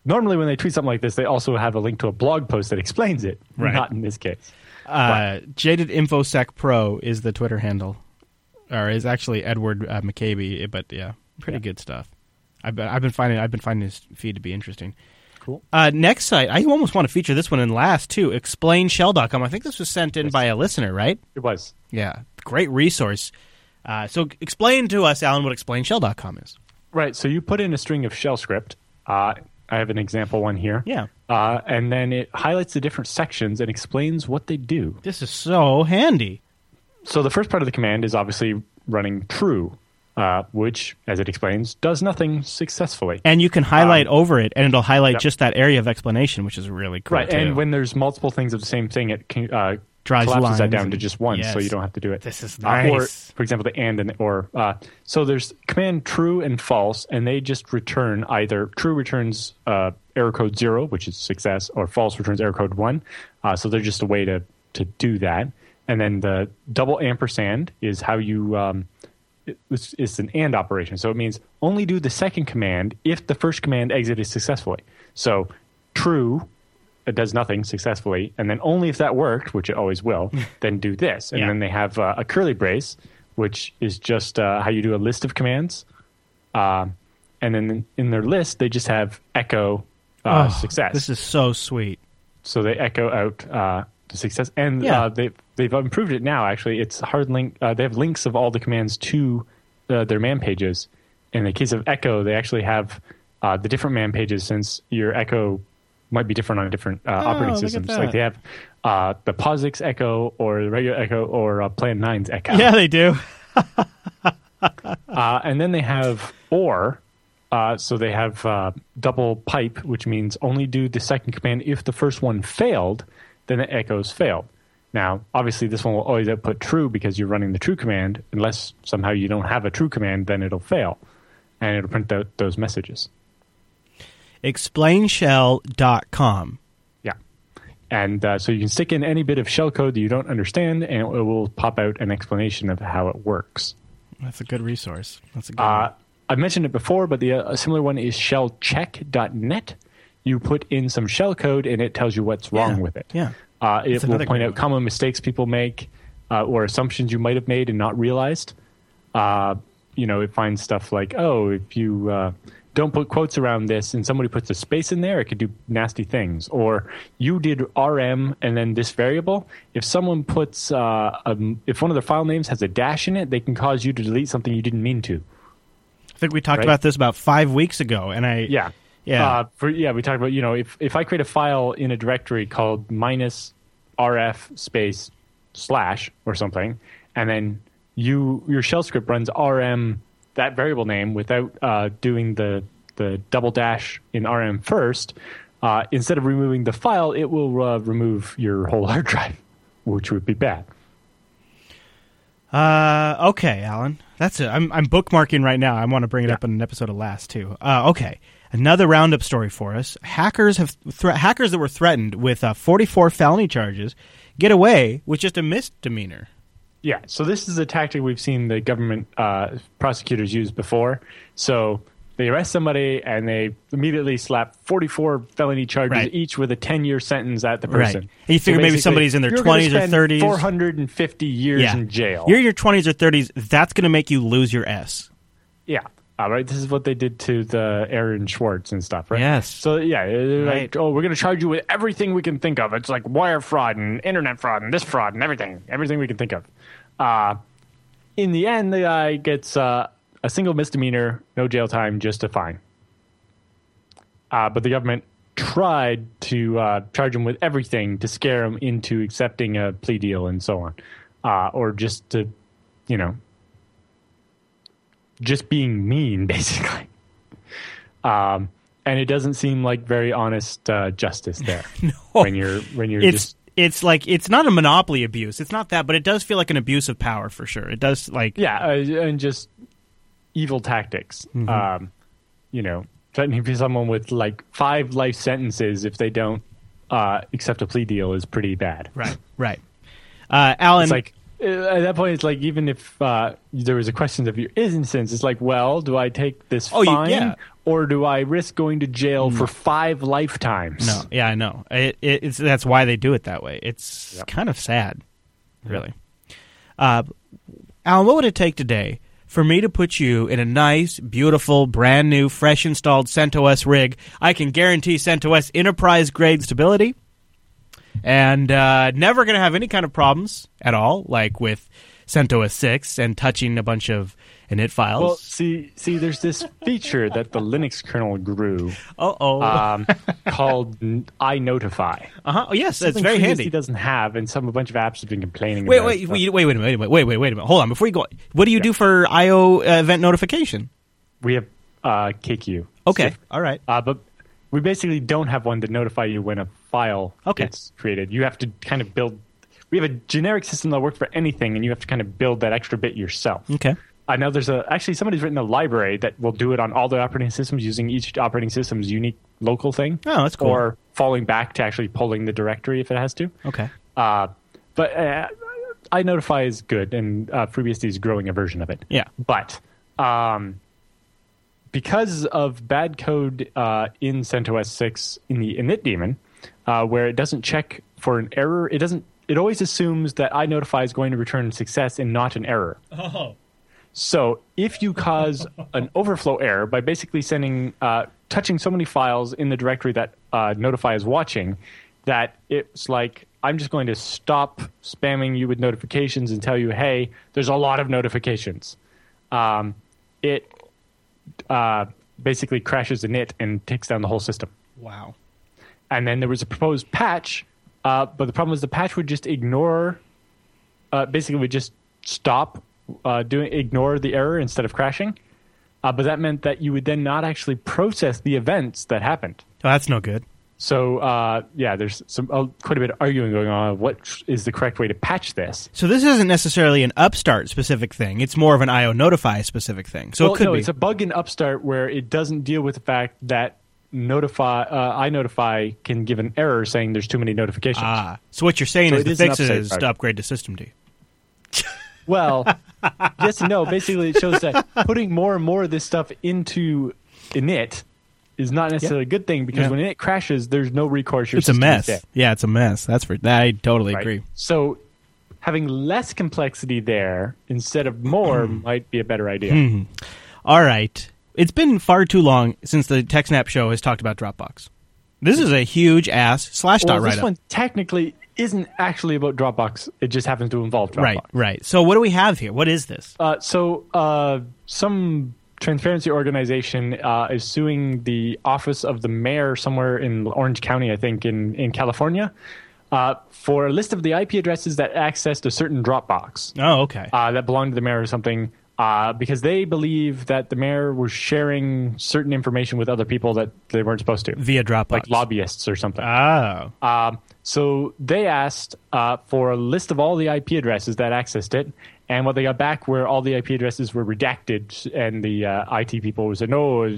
Normally, when they tweet something like this, they also have a link to a blog post that explains it. Right. Not in this case. Uh, Jaded InfoSec Pro is the Twitter handle, or is actually Edward uh, McCabe. But yeah, pretty Yeah. good stuff. I've been, I've been finding I've been finding his feed to be interesting. Cool. Uh, next site, I almost want to feature this one in last too. ExplainShell.com. I think this was sent in by a listener, right? It was. Yeah, great resource. Uh, so explain to us, Allan, what ExplainShell.com is. Right. So you put in a string of shell script. Uh, I have an example one here. Yeah. Uh, and then it highlights the different sections and explains what they do. This is so handy. So the first part of the command is obviously running true, uh, which, as it explains, does nothing successfully. And you can highlight over it, and it'll highlight Yep. just that area of explanation, which is really cool. right. too. And when there's multiple things of the same thing, it can, uh, collapses that down and- to just one, so you don't have to do it. This is Uh, or, nice. for example, the and and or. Uh, so there's command true and false, and they just return either true returns uh, error code zero, which is success, or false returns error code one. Uh, so they're just a way to to do that. And then the double ampersand is how you. Um, it's, it's an and operation, so it means only do the second command if the first command exited successfully. So true it does nothing successfully, and then only if that worked, which it always will, then do this. And Yeah. then they have uh, a curly brace, which is just uh, how you do a list of commands. Um, and then in their list, they just have echo uh, Oh, success. This is so sweet. so they echo out uh, success, and Yeah. uh, they they've improved it now. Actually, it's hard link. Uh, they have links of all the commands to uh, their man pages. In the case of Echo, they actually have uh, the different man pages since your Echo might be different on different uh, Oh, operating systems. Like they have uh, the POSIX Echo or the regular Echo or uh, Plan 9's Echo. Yeah, they do. Uh, and then they have or. Uh, so they have uh, double pipe, which means only do the second command if the first one failed, then the echoes failed. Now, obviously, this one will always output true because you're running the true command. Unless somehow you don't have a true command, then it'll fail, and it'll print out those messages. Explainshell.com. Yeah, and uh, so you can stick in any bit of shellcode that you don't understand, and it will pop out an explanation of how it works. That's a good resource. That's a good Uh, I've mentioned it before, but the uh, a similar one is shellcheck.net. You put in some shell code and it tells you what's wrong Yeah, with it. yeah. Uh, it will point out one. common mistakes people make uh, or assumptions you might have made and not realized. Uh, you know, it finds stuff like, oh, if you uh, don't put quotes around this and somebody puts a space in there, it could do nasty things. Or you did RM and then this variable. If someone puts, uh, a, if one of their file names has a dash in it, they can cause you to delete something you didn't mean to. I think we talked right? about this about five weeks ago, and I Yeah. Yeah. Uh, for, yeah, we talked about, you know, if, if I create a file in a directory called minus rf space slash or something, and then you your shell script runs rm that variable name without uh, doing the, the double dash in rm first, uh, instead of removing the file, it will uh, remove your whole hard drive, which would be bad. Uh, okay, Allan. That's it. I'm I'm bookmarking right now. I want to bring it Yeah. up in an episode of Last too. Uh, okay, another roundup story for us. Hackers have thre- hackers that were threatened with uh, 44 felony charges get away with just a misdemeanor. Yeah, so this is a tactic we've seen the government uh, prosecutors use before. So they arrest somebody and they immediately slap 44 felony charges Right. each with a 10 year sentence at the Right. person. And you figure maybe somebody's in their you're gonna 20s or 30s. 450 years in jail. You're in your 20s or 30s. That's going to make you lose your S. Yeah. All right. This is what they did to the Aaron Swartz and stuff, right? Yes. So yeah, Right. like, oh, we're going to charge you with everything we can think of. It's like wire fraud and internet fraud and this fraud and everything, everything we can think of. Uh, in the end, the guy gets uh, a single misdemeanor, no jail time, just a fine. Uh, but the government tried to uh, charge him with everything to scare him into accepting a plea deal and so on, uh, or just to, you know, just being mean, basically. Um, and it doesn't seem like very honest uh, justice there when you're when you're It's just it's like it's not a monopoly abuse. It's not that, but it does feel like an abuse of power for sure. It does like yeah, uh, and just evil tactics. Mm-hmm. Um, you know, threatening someone with like five life sentences if they don't uh, accept a plea deal is pretty bad. right, right. Uh, Allan, It's like at that point, it's like even if uh, there was a question of your innocence, it's like, well, do I take this Oh, fine yeah. or do I risk going to jail for five lifetimes? No, yeah, I know. It, it, it's that's why they do it that way. It's Yep. kind of sad, really. Uh, Allan, what would it take today for me to put you in a nice, beautiful, brand new, fresh installed CentOS rig? I can guarantee CentOS enterprise grade stability, and uh, never going to have any kind of problems at all, like with CentOS six and touching a bunch of init files. Well, see, see, there's this feature that the Linux kernel grew oh, um, called iNotify. uh huh. Oh, yes, Something very FreeBSD handy. doesn't have, and some a bunch of apps have been complaining. Wait, about wait, it. wait, wait, wait a minute, wait, wait, wait, wait a minute. Hold on, before you go, what do you do for IO uh, event notification? We have uh, kqueue. Okay, So- all right. uh, but we basically don't have one to notify you when a file Okay. gets created. You have to kind of build. We have a generic system that works for anything, and you have to kind of build that extra bit yourself. Okay. I know there's a actually somebody's written a library that will do it on all the operating systems using each operating system's unique local thing. Oh, that's cool. Or falling back to actually pulling the directory if it has to. Okay. Uh, but uh, iNotify is good, and uh, FreeBSD is growing a version of it. Yeah. But um, because of bad code uh, in CentOS 6 in the init daemon, uh, where it doesn't check for an error, it doesn't. It always assumes that iNotify is going to return success and not an error. Oh. So if you cause an overflow error by basically sending, uh, touching so many files in the directory that uh, Notify is watching, that it's like I'm just going to stop spamming you with notifications and tell you, hey, there's a lot of notifications. Um, it uh, basically crashes the init and takes down the whole system. Wow. And then there was a proposed patch, uh, but the problem was the patch would just ignore, uh, basically would just stop uh, doing, ignore the error instead of crashing. Uh, but that meant that you would then not actually process the events that happened. Oh, that's no good. So uh, yeah, there's some uh, quite a bit of arguing going on. What is the correct way to patch this? So this isn't necessarily an Upstart specific thing. It's more of an IO Notify specific thing. So well, it could no, be. it's a bug in Upstart where it doesn't deal with the fact that notify uh, notify can give an error saying there's too many notifications. ah. So what you're saying So is it the is fix is bug. to upgrade to System D. Well, yes and no. Basically, it shows that putting more and more of this stuff into init is not necessarily a good thing because Yeah. when it crashes, there's no recourse. It's a mess. Yeah, it's a mess. That's for I totally right? agree. So, having less complexity there instead of more might be a better idea. Hmm. All right. It's been far too long since the TechSnap show has talked about Dropbox. This is a huge ass slash Well, dot this write up. one technically isn't actually about Dropbox. It just happens to involve Dropbox. Right, right. So what do we have here? What is this? Uh, so, uh, some transparency organization uh, is suing the office of the mayor somewhere in Orange County, I think, in, in California, uh, for a list of the IP addresses that accessed a certain Dropbox Oh, okay. uh, that belonged to the mayor or something. Uh, because they believe that the mayor was sharing certain information with other people that they weren't supposed to, Via Dropbox. like lobbyists or something. Oh. Um, so they asked uh, for a list of all the IP addresses that accessed it, and what they got back were all the IP addresses were redacted, and the uh, IT people said, "No,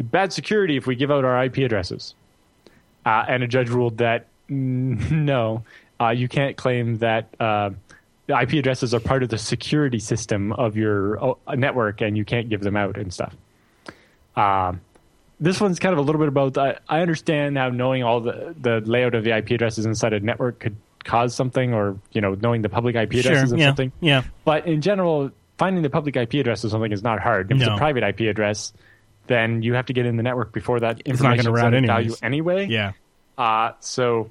bad security if we give out our IP addresses." Uh, and a judge ruled that mm, no, uh, you can't claim that uh, the IP addresses are part of the security system of your uh, network, and you can't give them out and stuff. Um, this one's kind of a little bit about. I, I understand how knowing all the the layout of the IP addresses inside a network could cause something, or you know, knowing the public IP Sure. addresses of Yeah. something. Yeah. But in general, finding the public IP address of something is not hard. If it's a private IP address, then you have to get in the network before that information is route of value anyway. Yeah. Uh, so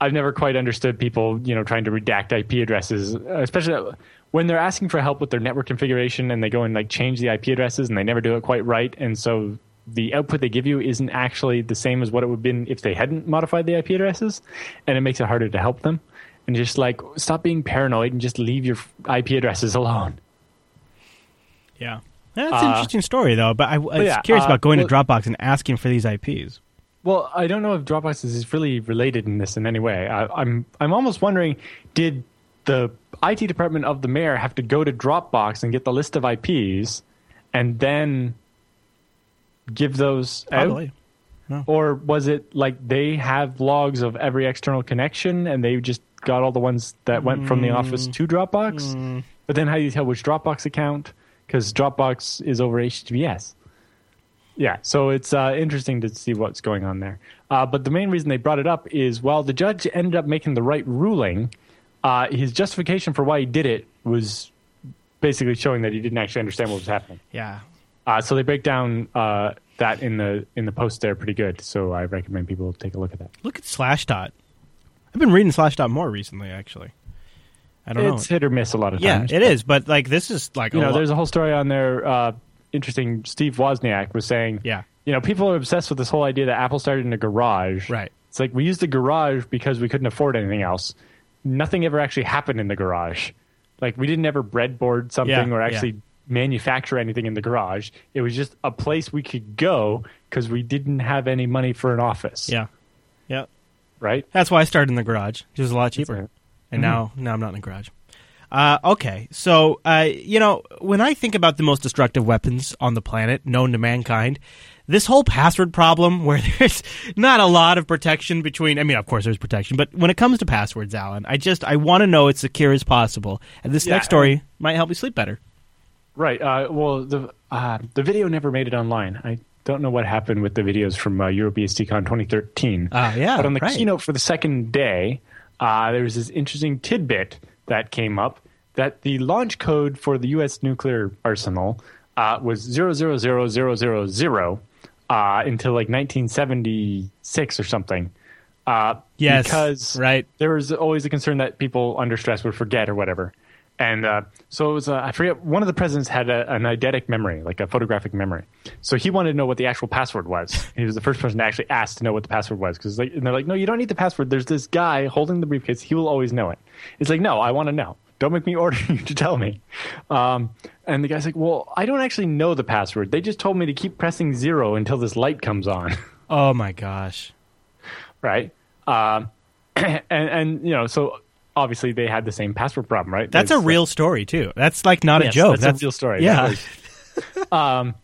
I've never quite understood people, you know, trying to redact IP addresses, especially when they're asking for help with their network configuration and they go and like change the IP addresses and they never do it quite right, and so the output they give you isn't actually the same as what it would have been if they hadn't modified the IP addresses, and it makes it harder to help them. And just like stop being paranoid and just leave your IP addresses alone. Yeah. That's an Uh, interesting story, though. But I, I was yeah, curious uh, about going well- to Dropbox and asking for these IPs. Well, I don't know if Dropbox is really related in this in any way. I, I'm I'm almost wondering, did the IT department of the mayor have to go to Dropbox and get the list of IPs, and then give those Probably. out, or was it like they have logs of every external connection and they just got all the ones that went from the office mm. to Dropbox? Mm. But then how do you tell which Dropbox account? Because Dropbox is over HTTPS. Yeah, so it's uh, interesting to see what's going on there. Uh, but the main reason they brought it up is while the judge ended up making the right ruling, uh, his justification for why he did it was basically showing that he didn't actually understand what was happening. Yeah. Uh, so they break down uh, that in the in the post there pretty good. So I recommend people take a look at that. Look at Slashdot. I've been reading Slashdot more recently, actually. I don't It's know. It's hit or miss a lot of times. Yeah, times. it is. But like, this is like You know, there's a whole story on there. Interesting. Steve Wozniak was saying, Yeah. you know, people are obsessed with this whole idea that Apple started in a garage. Right. It's like we used the garage because we couldn't afford anything else. Nothing ever actually happened in the garage. Like we didn't ever breadboard something Yeah, or yeah. actually manufacture anything in the garage. It was just a place we could go because we didn't have any money for an office. Yeah. Yeah. Right. That's why I started in the garage. It was a lot cheaper. And now, mm-hmm. now I'm not in the garage. Uh, okay, so uh, you know when I think about the most destructive weapons on the planet known to mankind, this whole password problem, where there's not a lot of protection between. I mean, of course, there's protection, but when it comes to passwords, Allan, I just I want to know it's secure as possible. And this Yeah, next story might help you sleep better. Right. Uh, well, the uh, the video never made it online. I don't know what happened with the videos from uh, EuroBSDCon 2013. Ah, yeah, But on the right. keynote for the second day, uh, there was this interesting tidbit that came up that the launch code for the U.S. nuclear arsenal uh, was zero zero zero zero zero zero uh, until like 1976 or something. Uh, Yes, because right. there was always a concern that people under stress would forget or whatever. And uh, so it was, uh, I forget, one of the presidents had a, an eidetic memory, like a photographic memory. So he wanted to know what the actual password was. he was the first person to actually ask to know what the password was. Cause like, and they're like, no, you don't need the password. There's this guy holding the briefcase. He will always know it. It's like, no, I want to know. Don't make me order you to tell me. Um, and the guy's like, well, I don't actually know the password. They just told me to keep pressing zero until this light comes on. Oh my gosh. right? Um, and and you know, so obviously they had the same password problem, right? That's a There's, uh, real story too. That's like not a joke. That's, a real story. Yeah. Was-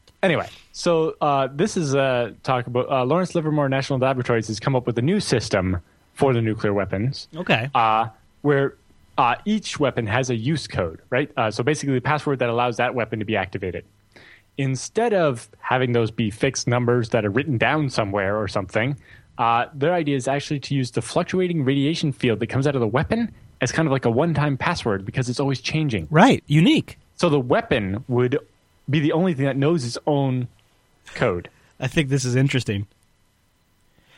anyway, so uh, this is a talk about uh, Lawrence Livermore National Laboratories has come up with a new system for the nuclear weapons, okay. uh, where uh, each weapon has a use code, right? Uh, so basically, the password that allows that weapon to be activated. Instead of having those be fixed numbers that are written down somewhere or something, uh, their idea is actually to use the fluctuating radiation field that comes out of the weapon as kind of like a one-time password because it's always changing. right. Unique. So the weapon would be the only thing that knows its own code. I think this is interesting.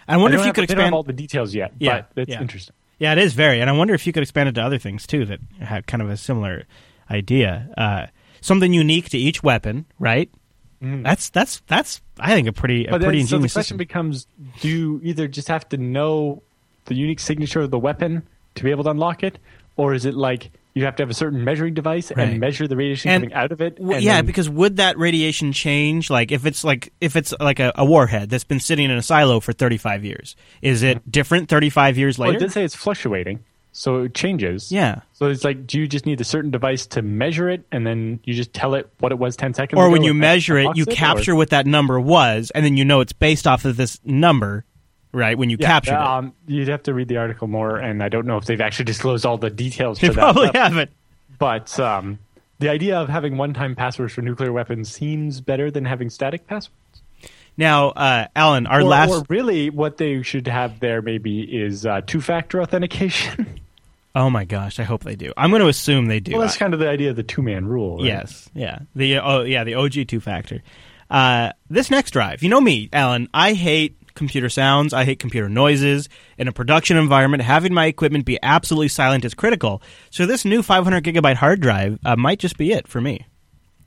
I wonder if you have- could they don't have expand. all the details yet, Yeah, but it's yeah. interesting. Yeah, it is very, and I wonder if you could expand it to other things too that have kind of a similar idea. Uh, something unique to each weapon, right? That's that's that's I think a pretty a. But pretty then, so the question system. becomes: Do you either just have to know the unique signature of the weapon to be able to unlock it, or is it like you have to have a certain measuring device Right. and measure the radiation And- coming out of it? W- and yeah, then- because would that radiation change? Like if it's like if it's like a, a warhead that's been sitting in a silo for thirty five years, is it mm-hmm. different thirty five years well, it did say it's fluctuating, so it changes. yeah. So it's like, do you just need a certain device to measure it, and then you just tell it what it was ten seconds ago? Or when you measure it, you or- capture what that number was, and then you know it's based off of this number, right? When you Yeah, captured it, um, you'd have to read the article more, and I don't know if they've actually disclosed all the details that. probably haven't. But um, the idea of having one-time passwords for nuclear weapons seems better than having static passwords. Now, uh, Allan, our Or, last or really, what they should have there maybe is uh, two-factor authentication. Oh my gosh, I hope they do. I'm going to assume they do. well, that's kind of the idea of the two-man rule. right? yes, yeah. The oh yeah, the OG two factor. Uh, this next drive, you know me, Allan. I hate computer sounds. I hate computer noises. In a production environment, having my equipment be absolutely silent is critical. So this new 500 gigabyte hard drive uh, might just be it for me.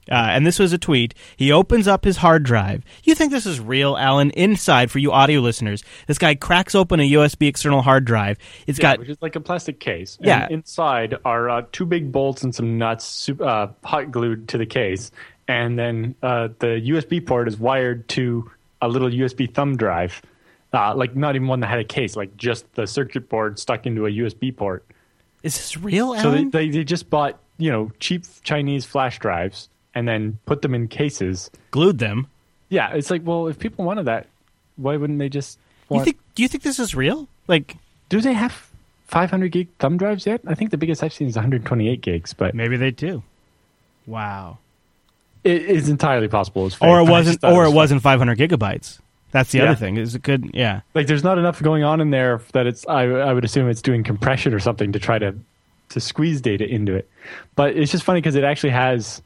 Uh, and this was a tweet. He opens up his hard drive. You think this is real, Allan? Inside, for you audio listeners, this guy cracks open a USB external hard drive. It's Yeah, got which is like a plastic case. And Yeah. inside are uh, two big bolts and some nuts uh, hot glued to the case, and then uh, the USB port is wired to a little USB thumb drive. Uh, like not even one that had a case, like just the circuit board stuck into a USB port. is this real, So they, Allan? they, they just bought you know cheap Chinese flash drives and then put them in cases. Glued them. Yeah, it's like well, if people wanted that, why wouldn't they just? You think? Do you think this is real? Like do they have 500 gig thumb drives yet? I think the biggest I've seen is 128 gigs, but maybe they do. Wow. it is entirely possible. It's or it wasn't. Or it was wasn't 500 gigabytes. That's the Yeah. other thing. Is it could? Yeah. like there's not enough going on in there that it's. I, I would assume it's doing compression or something to try to to squeeze data into it. But it's just funny because it actually has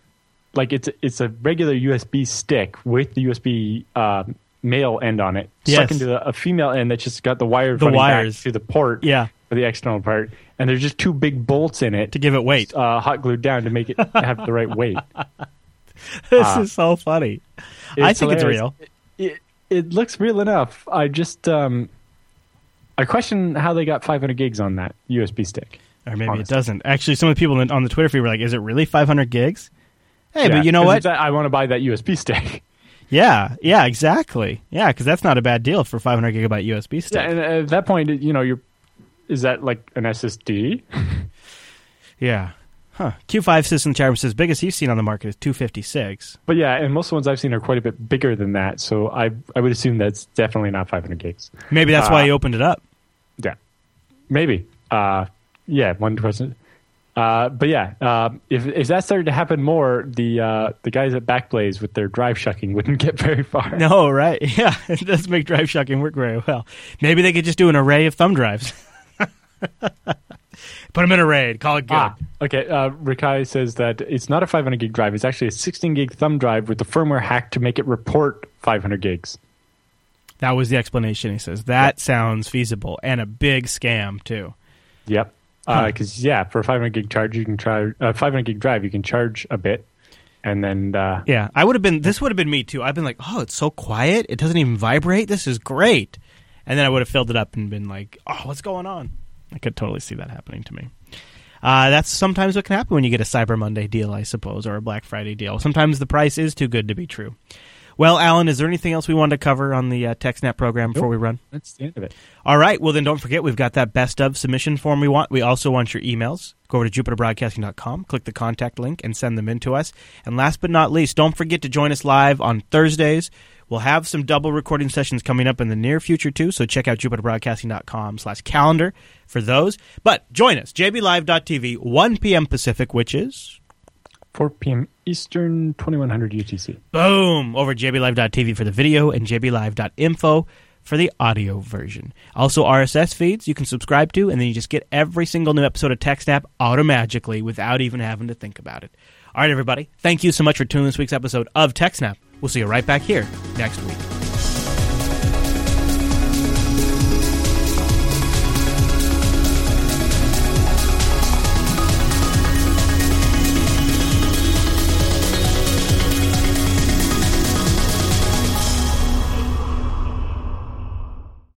like it's it's a regular USB stick with the USB uh, male end on it Yes. stuck into the, a female end that's just got the wire The running back wires. to the port Yeah. for the external part, and there's just two big bolts in it To give it weight. uh, hot glued down to make it have the right weight. this uh, is so funny. I think it's real. It, it looks real enough. I just um, I question how they got 500 gigs on that USB stick. Or maybe honestly. it doesn't. Actually, some of the people on the Twitter feed were like, "Is it really 500 gigs?" Hey, Yeah, but you know what? I want to buy that USB stick. yeah, yeah, exactly. Yeah, because that's not a bad deal for 500 gigabyte USB stick. yeah, and at that point, you know, you're is that like an SSD? Yeah. Huh. Q5 System Chat says biggest he's seen on the market is 256. But yeah, and most of the ones I've seen are quite a bit bigger than that. So I I would assume that's definitely not 500 gigs. Maybe that's why Uh, he opened it up. Yeah, maybe. Uh, yeah, one person. Uh, but yeah, uh, if if that started to happen more, the uh, the guys at Backblaze with their drive shucking wouldn't get very far. No, right? Yeah, it does make drive shucking work very well. Maybe they could just do an array of thumb drives. Put them in a RAID. Call it good. Ah, okay. Uh, Rikai says that it's not a 500 gig drive. It's actually a 16 gig thumb drive with the firmware hack to make it report 500 gigs. That was the explanation. He says that sounds feasible and a big scam too. Yep. Huh. Because yeah, for a 500 gig charge, you can try uh, 500 gig drive. You can charge a bit, and then uh, Yeah, I would have been. This would have been me too. I've been like, oh, it's so quiet. It doesn't even vibrate. This is great. And then I would have filled it up and been like, oh, what's going on? I could totally see that happening to me. Uh, that's sometimes what can happen when you get a Cyber Monday deal, I suppose, or a Black Friday deal. Sometimes the price is too good to be true. Well, Allan, is there anything else we wanted to cover on the uh, TechSnap program Nope. before we run? That's the end of it. All right. Well, then don't forget we've got that best of submission form we want. We also want your emails. Go over to jupiterbroadcasting.com, click the contact link, and send them in to us. And last but not least, don't forget to join us live on Thursdays. We'll have some double recording sessions coming up in the near future too. So check out jupiterbroadcasting.com slash calendar for those. But join us, jblive.tv, 1 p.m. Pacific, which is 4 p.m. Eastern, 2100 UTC. Boom! Over jblive.tv for the video and jblive.info for the audio version. Also, RSS feeds you can subscribe to, and then you just get every single new episode of TechSnap automatically without even having to think about it. All right, everybody. Thank you so much for tuning in this week's episode of TechSnap. We'll see you right back here next week.